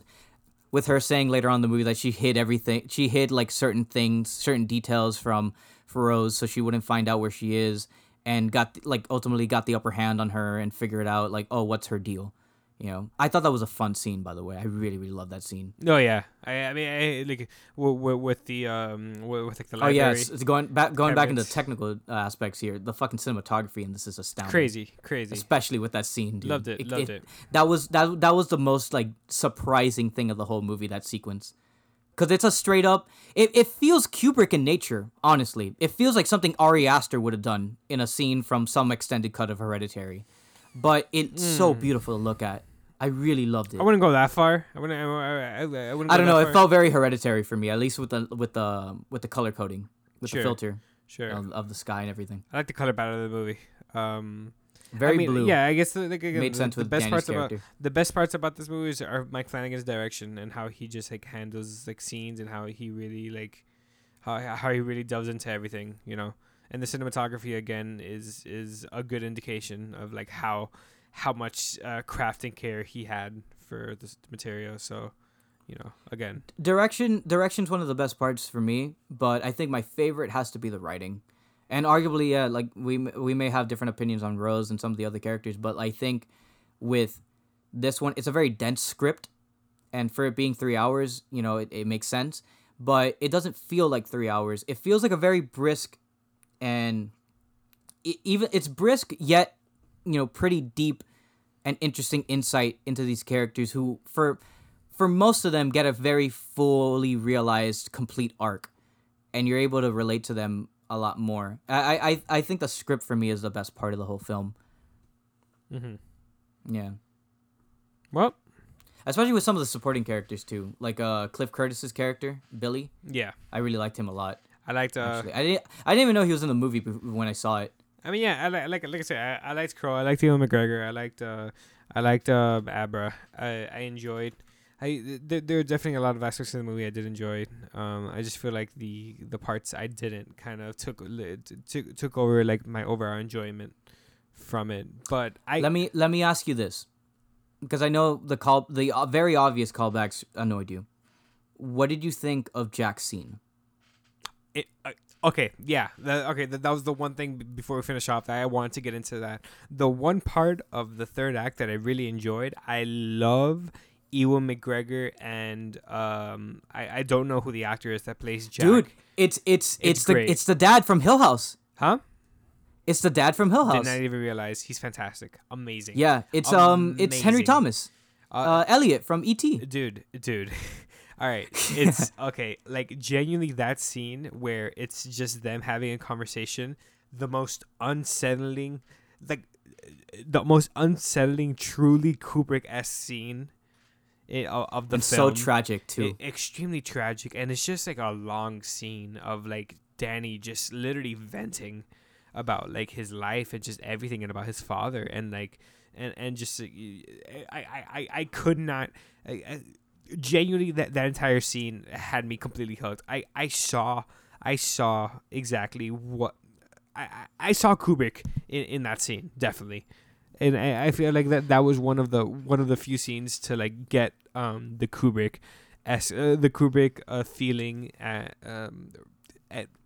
with her saying later on in the movie that she hid everything, she hid like certain things, certain details from Rose, so she wouldn't find out where she is, and got like ultimately got the upper hand on her and figured it out like oh what's her deal, you know. I thought that was a fun scene by the way. I really really love that scene. No, yeah. I, I mean, I, like w- w- with the um, w- with like the Oh yeah, it's, it's going back going back into technical uh, aspects here. The fucking cinematography and this is astounding. crazy, crazy. especially with that scene. Dude. Loved it, loved it. That was that that was the most like surprising thing of the whole movie. That sequence, because it's a straight up. It it feels Kubrick in nature. Honestly, it feels like something Ari Aster would have done in a scene from some extended cut of Hereditary, but it's so beautiful to look at. I really loved it. I wouldn't go that far. I wouldn't. I, wouldn't. I don't know. that It felt very hereditary for me, at least with the with the with the color coding, with Sure. the filter sure. of, of the sky and everything. I like the color palette of the movie. Um, Very I mean, blue. Yeah, I guess the, like, again, Made the, sense the with best Danny's parts about the best parts about this movie is are Mike Flanagan's direction and how he just like handles like scenes and how he really like how how he really delves into everything, you know. And the cinematography again is is a good indication of like how how much uh, craft and care he had for this material. So, you know, again, direction direction's one of the best parts for me but i think my favorite has to be the writing. And arguably yeah like we we may have different opinions on rose and some of the other characters but i think with this one it's a very dense script. And for it being three hours you know it, it makes sense. But it doesn't feel like three hours. It feels like a very brisk and even it's brisk yet you know pretty deep and interesting insight into these characters who for for most of them get a very fully realized complete arc. And you're able to relate to them a lot more. I i i think the script for me is the best part of the whole film. Mm-hmm. yeah. Well, especially with some of the supporting characters too. Like uh cliff curtis's character billy. Yeah, i really liked him a lot I liked. Uh, actually. I didn't i didn't even know he was in the movie when i saw it I mean, yeah, I like like like I said, I, I liked Crow. I liked Ewan McGregor. I liked uh, I liked uh, Abra. I I enjoyed. I there, there are definitely a lot of aspects of the movie I did enjoy. Um, I just feel like the the parts I didn't kind of took took took over like my overall enjoyment from it. But I let me let me ask you this because i know the call the uh, very obvious callbacks annoyed you what did you think of jack's scene it, I, okay, yeah, okay. That, that was the one thing b- before we finish off that I wanted to get into. That the one part of the third act that I really enjoyed. I love Ewan McGregor and um, I I don't know who the actor is that plays Jack. Dude, it's it's it's, It's the great. it's the dad from Hill House. huh? It's the dad from Hill House. I Did not even realize he's fantastic, amazing. Yeah, it's um it's Henry Thomas. Uh, Elliot from E.T. dude dude all right. It's okay like genuinely that scene where it's just them having a conversation the most unsettling like the most unsettling truly kubrick-esque scene i- of, the And so tragic too. E- extremely tragic. And it's just like a long scene of like danny just literally venting about like his life and just everything and about his father and like and and just i i i, I could not I, I, genuinely that that entire scene had me completely hooked. I i saw i saw exactly what i i saw kubrick in in that scene definitely. And I, I feel like that that was one of the one of the few scenes to like get um the Kubrick es- uh, the Kubrick uh, feeling uh, um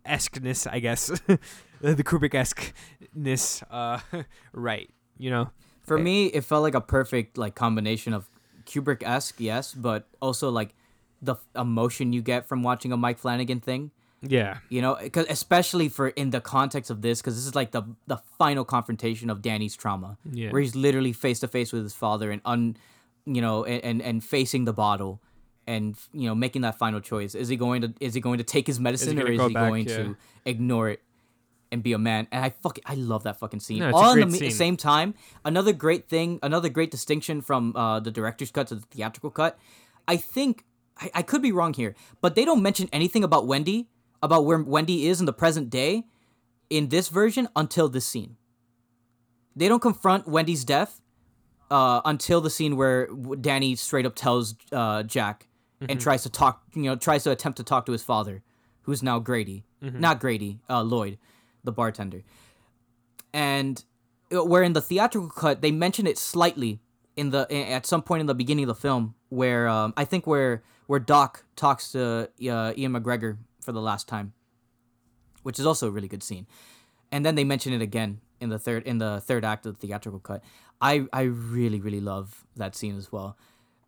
esqueness I guess. The Kubrick esqueness uh right you know? For me, it felt like a perfect like combination of Kubrick esque, yes, but also like the emotion you get from watching a Mike Flanagan thing. yeah You know, 'cause especially for in the context of this, because this is like the the final confrontation of Danny's trauma, Yeah. where he's literally face to face with his father and un, you know, and, and and facing the bottle, and you know, making that final choice. Is he going to is he going to take his medicine or is he back? going Yeah. to ignore it and be a man? And I fucking I love that fucking scene. No, All in the scene. same time, another great thing, another great distinction from uh, the director's cut to the theatrical cut. I think I, I could be wrong here, but they don't mention anything about Wendy, about where Wendy is in the present day, in this version until this scene. They don't confront Wendy's death uh, until the scene where Danny straight up tells uh, Jack and tries to talk, you know, tries to attempt to talk to his father, who's now Grady, not Grady, uh, Lloyd, the bartender. And uh, where in the theatrical cut they mention it slightly in the at some point in the beginning of the film where um, I think where where Doc talks to uh, Ewan McGregor for the last time, which is also a really good scene. And then they mention it again in the third in the third act of the theatrical cut. I I really really love that scene as well.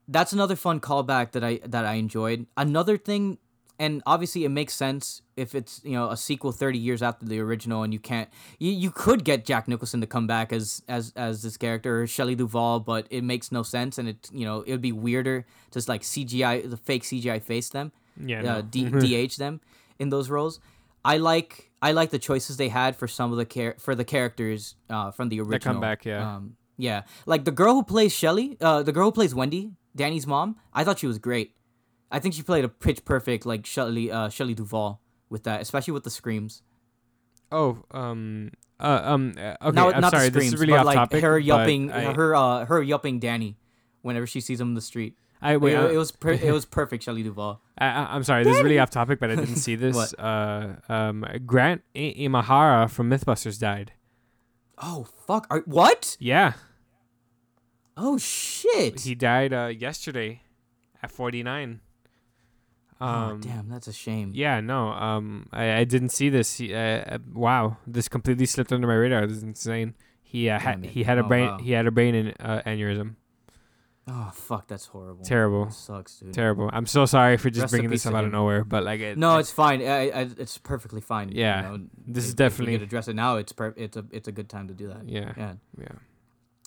That's another fun callback that I that I enjoyed. Another thing and obviously it makes sense if it's you know a sequel 30 years after the original and you can't you, you could get jack nicholson to come back as as as this character or shelley duvall but it makes no sense and it you know it would be weirder just like cgi the fake cgi face them Yeah, uh, no. D- dh them in those roles i like i like the choices they had for some of the care for the characters uh from the original come back, yeah. um yeah like the girl who plays shelley uh the girl who plays wendy danny's mom i thought she was great I think she played a pitch perfect like Shelley uh Shelley Duvall with that, especially with the screams. oh um uh, um uh, okay not, I'm not sorry the screams, this is really but off like topic her yelping I, her uh her yelping Danny whenever she sees him in the street. I wait it, uh, it was per- it was perfect Shelley Duvall. I, I'm sorry, this is really off topic, but I didn't see this. Uh, um, Grant I- Imahara from MythBusters died. Oh fuck! Are, what? Yeah, Oh shit! he died uh, yesterday at 49. Um, oh damn, that's a shame. Yeah, no, um, I, I didn't see this. He, uh, uh, wow, this completely slipped under my radar. This is insane. He uh, had he had a Oh, brain wow. he had a brain an, uh, aneurysm. Oh fuck, that's horrible. Terrible. That sucks, dude. Terrible. I'm so sorry for just Rest bringing this up out of nowhere, but like it, No, it's fine. I, I, it's perfectly fine. you Yeah, know. this is definitely- If address it now. It's per- It's a it's a good time to do that. yeah, Yeah. yeah.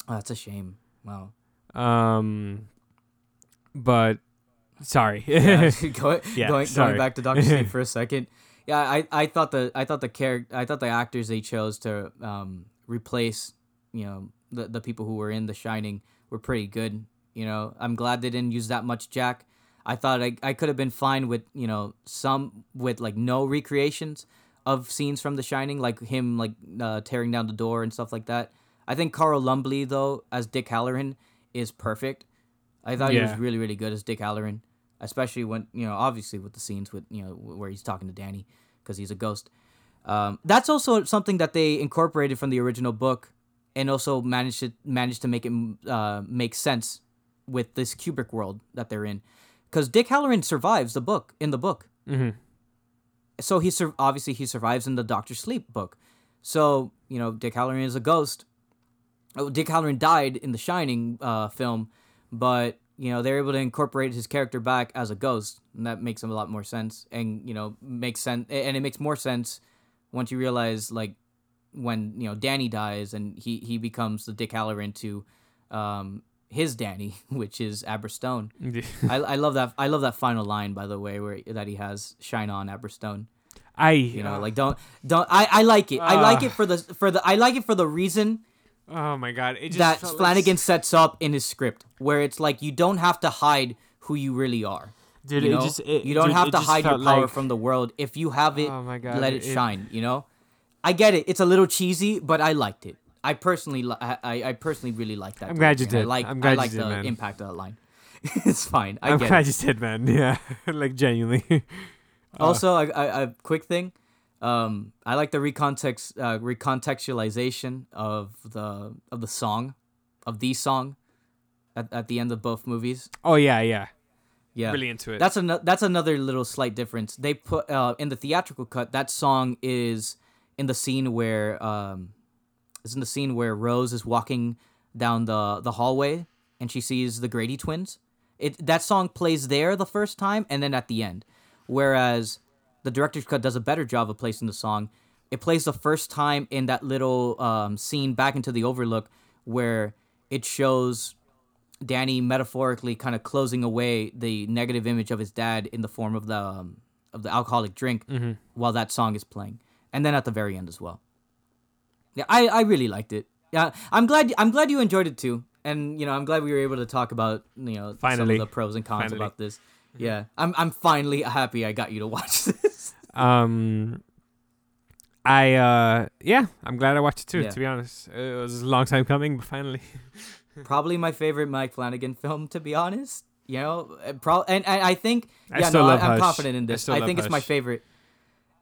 Oh, that's a shame. Wow. Um, but sorry. Yeah, going Yeah, going, sorry. going back to Doctor Sleep for a second. Yeah, I, I thought the I thought the character I thought the actors they chose to um replace you know the the people who were in The Shining were pretty good. You know, I'm glad they didn't use that much Jack. I thought I, I could have been fine with you know some with like no recreations of scenes from The Shining, like him like uh, tearing down the door and stuff like that. I think Carl Lumbly though as Dick Hallorann is perfect. I thought he was really really good as Dick Hallorann, especially when you know obviously with the scenes with you know where he's talking to Danny because he's a ghost. Um, that's also something that they incorporated from the original book, and also managed to managed to make it uh, make sense with this Kubrick world that they're in, because Dick Hallorann survives the book in the book. Mhm. so he sur- obviously he survives in the Doctor Sleep book. So you know Dick Hallorann is a ghost. Oh, Dick Hallorann died in the Shining uh, film, but you know they're able to incorporate his character back as a ghost, and that makes him a lot more sense. And you know makes sense, and it makes more sense once you realize like when you know Danny dies and he he becomes the Dick Hallorann to um, his Danny, which is Aberstone. Stone. I, I love that I love that final line by the way where that he has shine on Abra Stone. I You know, like don't don't I, I like it. I like it for the for the I like it for the reason oh my god, it just that felt like Flanagan sets up in his script where it's like you don't have to hide who you really are. Dude, you it know? just- it- you don't dude, have it to hide your power like- from the world. If you have it, Oh my God, let it, it- shine. You know, I get it. It's a little cheesy, but I liked it. I personally, li- I, I I personally really like that. I'm glad you directing. I did. like, I'm glad you like the man. impact of that line. it's fine. I I'm get glad it. you said, man. Yeah, like genuinely. Also, uh, a, a, a quick thing. Um, I like the recontext, uh, recontextualization of the of the song, of the song, at, at the end of both movies. oh yeah, yeah. Yeah, Really into it. That's an, that's another little slight difference. They put uh, in the theatrical cut that song is in the scene where um, is in the scene where Rose is walking down the the hallway and she sees the Grady twins. It that song plays there the first time and then at the end, whereas the director's cut does a better job of placing the song. It plays the first time in that little um, scene back into the Overlook where it shows Danny metaphorically kind of closing away the negative image of his dad in the form of the um, of the alcoholic drink while that song is playing, and then at the very end as well. Yeah, I, I really liked it. Yeah, I'm glad I'm glad you enjoyed it too, and you know I'm glad we were able to talk about you know Finally. some of the pros and cons Finally. about this. Yeah, I'm I'm finally happy I got you to watch this. Um, I uh, yeah, I'm glad I watched it too. Yeah. To be honest, it was a long time coming, but finally. Probably my favorite Mike Flanagan film, to be honest. You know, uh, pro- and, and I think I yeah, still no, love I, I'm Hush. confident in I this. I, love think it's my favorite.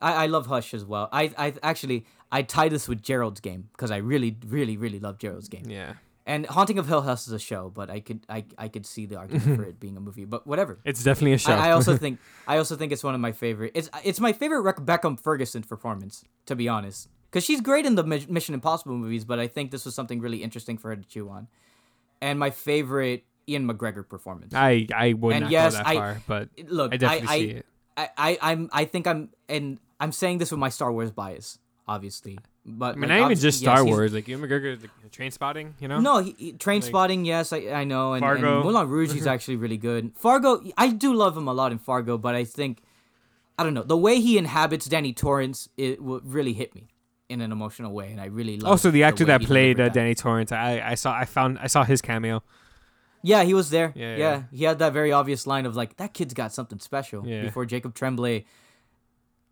I, I love Hush as well. I I actually I tie this with Gerald's Game because I really really really love Gerald's Game. Yeah, And Haunting of Hill House is a show, but I could I, I could see the argument for mm-hmm. it being a movie. But whatever. it's definitely a show. I, I also think I also think it's one of my favorite. It's it's my favorite Rebecca Ferguson performance, to be honest, because she's great in the Mi- Mission Impossible movies. But I think this was something really interesting for her to chew on. And my favorite Ewan McGregor performance. I I would And not yes, go that I- far, but Look, I definitely I, see it. I, I I'm I think I'm and I'm saying this with my Star Wars bias, obviously. But I mean, not even just Star Wars. Like Ewan McGregor, like, Trainspotting. You know. No, he, he- Trainspotting, yes, I, I know, and, and Moulin Rouge, is actually really good. Fargo, I do love him a lot in Fargo, but I think, I don't know, the way he inhabits Danny Torrance, it really hit me in an emotional way, and I really love. Also, the actor way that played uh. Danny Torrance, I I saw I found I saw his cameo. Yeah, he was there. Yeah, Yeah, yeah. he had that very obvious line of like, "That kid's got something special." Yeah. Before Jacob Tremblay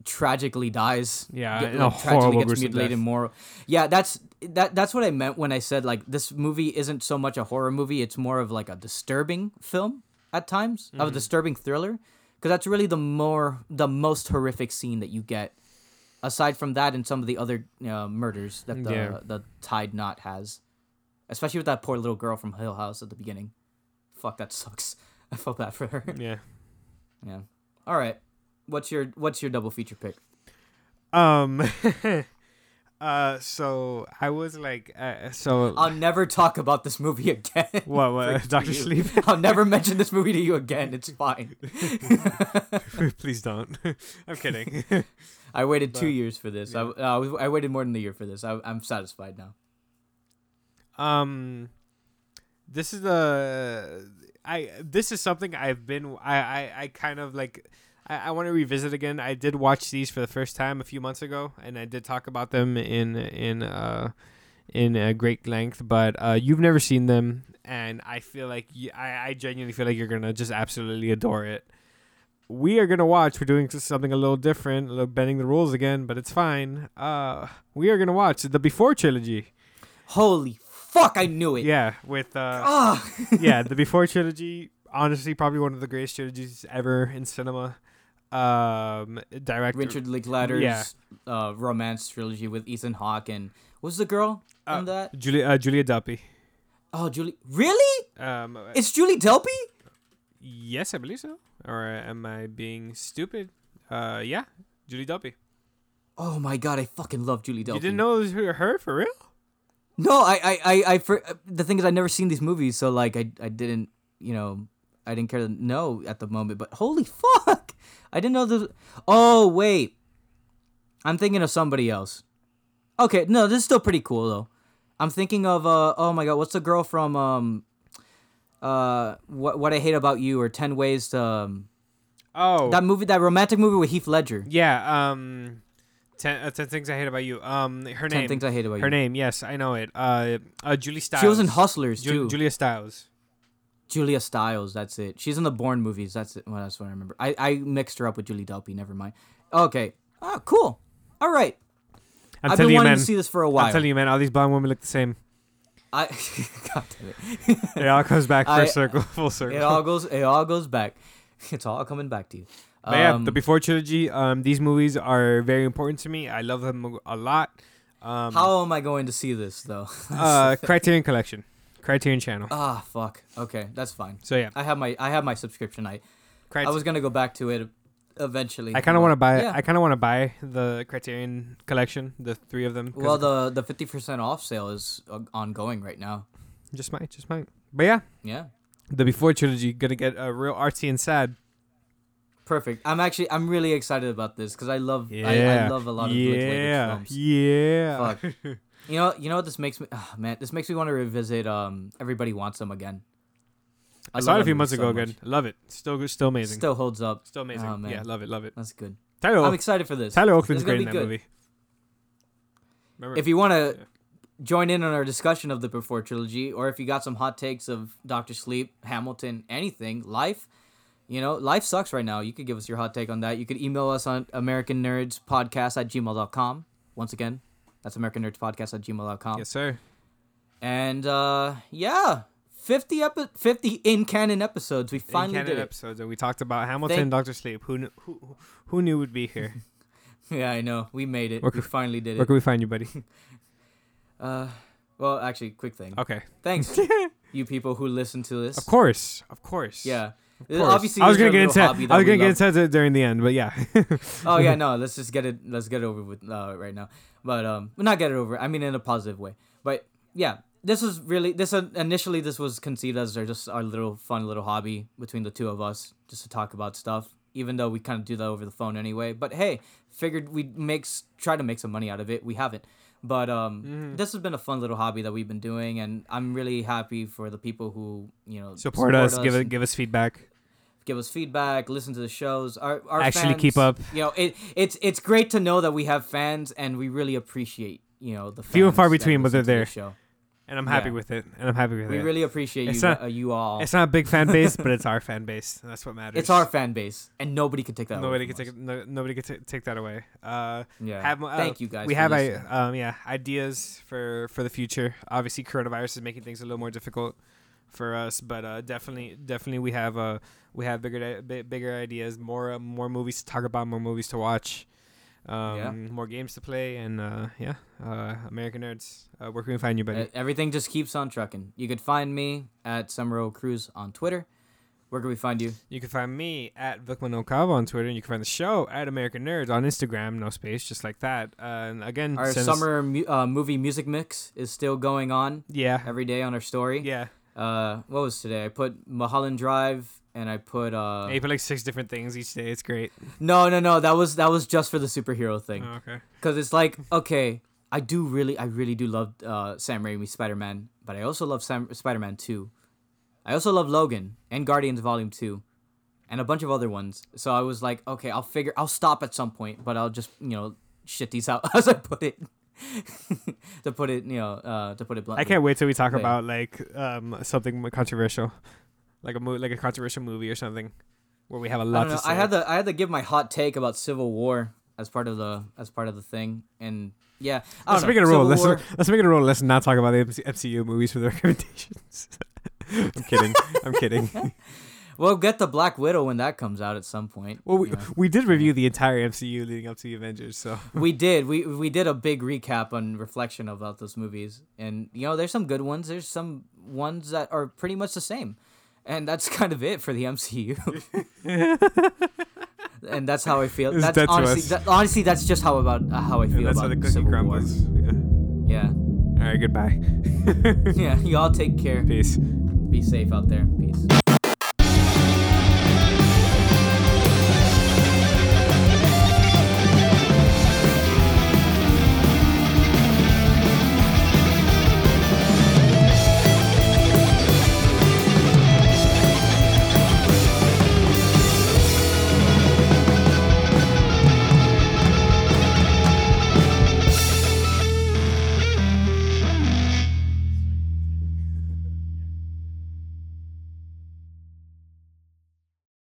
tragically dies. Yeah, Get- like, tragically gets mutilated more. Yeah, that's that. That's what I meant when I said like this movie isn't so much a horror movie; it's more of like a disturbing film at times, Mm-hmm. of a disturbing thriller, because that's really the more the most horrific scene that you get. Aside from that, and some of the other uh, murders that the Yeah. the True Knot has, especially with that poor little girl from Hill House at the beginning. Fuck, that sucks. I felt bad for her. Yeah. yeah. All right. What's your What's your double feature pick? Um. uh. So I was like, uh, so I'll never talk about this movie again. what? What? Doctor. Sleep? I'll never mention this movie to you again. It's fine. Please don't. I'm kidding. I waited two years for this. I, I, was- I waited more than a year for this. I, I'm satisfied now. um. This is the I. This is something I've been. I. I. I kind of like. I, I want to revisit again. I did watch these for the first time a few months ago, and I did talk about them in in uh in uh, great length. But uh, you've never seen them, and I feel like y I I genuinely feel like you're gonna just absolutely adore it. We are gonna watch. We're doing something a little different, a little bending the rules again, but it's fine. Uh, we are gonna watch the Before trilogy. Holy fuck! I knew it. Yeah, with uh, Ah. yeah, the Before trilogy. Honestly, probably one of the greatest trilogies ever in cinema. Um, director Richard Linklater's Yeah. uh, romance trilogy with Ethan Hawke and was the girl Uh, in that? Julia uh, Julia Duppy. Oh, Julie. Really? Um, It's Julie Delpy? yes, I believe so. Or am I being stupid? Uh, yeah, Julie Delpy. Oh my god, I fucking love Julie Delpy. You didn't know it was her, her for real? No, I, I, I, I for, the thing is, I never seen these movies, so like, I, I didn't, you know, I didn't care to know at the moment. But holy fuck, I didn't know this. Oh wait, I'm thinking of somebody else. Okay, no, this is still pretty cool though. I'm thinking of uh, oh my god, what's the girl from um, uh, what what I hate about you or Ten Ways to um, Oh, that movie, that romantic movie with Heath Ledger. yeah. Um, ten, uh, 10 things I hate about you. Um, her Ten name. Things I Hate About her You. name. Yes, I know it. Uh, uh Julie Stiles. She was in Hustlers Ju- too. Julia Stiles. Julia Stiles, that's it. She's in the Bourne movies. That's it. Well, that's what I remember. I, I mixed her up with Julie Delpy. Never mind. Okay. Ah, cool. All right. I'm I've telling been you, wanting man. to see this for a while. I'm telling you, man. All these blonde women look the same. I God damn it. It all comes back a circle, full circle. it all goes. It all goes back. It's all coming back to you. But yeah, Um, the Before trilogy. Um, these movies are very important to me. I love them a lot. Um, how am I going to see this though? uh, Criterion Collection, Criterion Channel. Ah, fuck. Okay, that's fine. So yeah, I have my I have my subscription. I I was gonna go back to it eventually. I kind of want to buy. Yeah. I kind of want to buy the Criterion Collection, the three of them. well, the the fifty percent off sale is uh, ongoing right now. just might, just might. But yeah, Yeah. the Before trilogy gonna get a uh, real artsy and sad. Perfect. I'm actually I'm really excited about this because I love Yeah, I, I love a lot of yeah, films. yeah. Fuck. You know you know what this makes me oh, man this makes me want to revisit um Everybody Wants Some again. I love saw it a few months so ago much. again. Love it. Still, good- still amazing. Still, holds up. Still amazing. Oh, yeah, love it, love it. That's good. Tyler, I'm excited for this. Tyler This Oakland's is gonna great in be that good. movie. Remember? If you want to Yeah. join in on our discussion of the Before trilogy, or if you got some hot takes of Doctor Sleep, Hamilton, anything, life, you know, life sucks right now. You could give us your hot take on that. You could email us on American Nerds Podcast at gmail.com. Once again, that's American Nerds Podcast at gmail.com. yes, sir. And uh, yeah, 50 epi- 50 in canon episodes. We finally in canon did it. episodes, and we talked about Hamilton, Thank- Doctor Sleep. Who knew? Who, who knew would be here? Yeah, I know. We made it. Where we finally did Where it. Where can we find you, buddy? Uh, well, actually, quick thing. Okay. Thanks, you people who listen to this. Of course, of course. Yeah. Of course. Obviously, I was gonna get into. I was gonna get into it during the end, but yeah. oh yeah, no. Let's just get it. Let's get it over with uh, right now. But um, not get it over. I mean, in a positive way. But yeah, this was really this. Uh, initially, this was conceived as our, just our little fun little hobby between the two of us, just to talk about stuff. Even though we kind of do that over the phone anyway. But hey, figured we'd make try to make some money out of it. We haven't. But um, Mm-hmm. this has been a fun little hobby that we've been doing, and I'm really happy for the people who you know Support, us. Give it. Give us feedback. Give us feedback, listen to the shows. Our, our Actually fans, keep up. You know, it it's it's great to know that we have fans, and we really appreciate you know the Few and far between, but they're the there. Show. And I'm happy Yeah. with it. And I'm happy with We it. We really appreciate It's you, not- uh, you all. it's not a big fan base, but it's our fan base. That's what matters. It's our fan base, and nobody can take that. Nobody away can take. No, nobody can ta- take that away. Uh. Yeah. have, uh, Thank you guys. we have. I, um yeah ideas for for the future. Obviously, coronavirus is making things a little more difficult for us, but uh, definitely definitely we have uh we have bigger bigger ideas, more uh, more movies to talk about, more movies to watch. Um, Yeah. more games to play, and uh, yeah, uh, American Nerds. Uh, where can we find you, buddy? Everything just keeps on trucking. You could find me at Summer Cruz on Twitter. Where can we find you? You can find me at Vikman Okava on Twitter, and you can find the show at American Nerds on Instagram, no space, just like that. Uh, and again, Our summer mu- uh, movie music mix is still going on yeah, every day on our story. yeah. Uh, what was today? I put Mulholland Drive and I put uh. You put like six different things each day. It's great. No, no, no. That was that was just for the superhero thing. Oh, okay. Cause it's like okay, I do really, I really do love uh, Sam Raimi Spider Man, but I also love Sam Spider Man Two. I also love Logan and Guardians Volume Two, and a bunch of other ones. So I was like, okay, I'll figure, I'll stop at some point, but I'll just you know shit these out as I put it. to put it, you know, uh, to put it bluntly. I can't wait till we talk about like um something controversial, like a mo- like a controversial movie or something, where we have a lot don't to say. I had to I had to give my hot take about Civil War as part of the as part of the thing, and yeah, I let's don't make it a rule. Let's let's make it a rule. Let's not talk about the MCU movies for the recommendations. I'm kidding. I'm kidding. We'll get the Black Widow when that comes out at some point. Well, we, you know. we did review the entire MCU leading up to the Avengers, so we did. We we did a big recap on reflection about those movies, and you know, there's some good ones. There's some ones that are pretty much the same, and that's kind of it for the MCU. and that's how I feel. It's That's honestly, that, honestly, that's just how about uh, how I feel And that's about how the cookie Civil crumbles. Yeah. Yeah, All right, goodbye. yeah. Y'all take care. Peace. Be safe out there. Peace.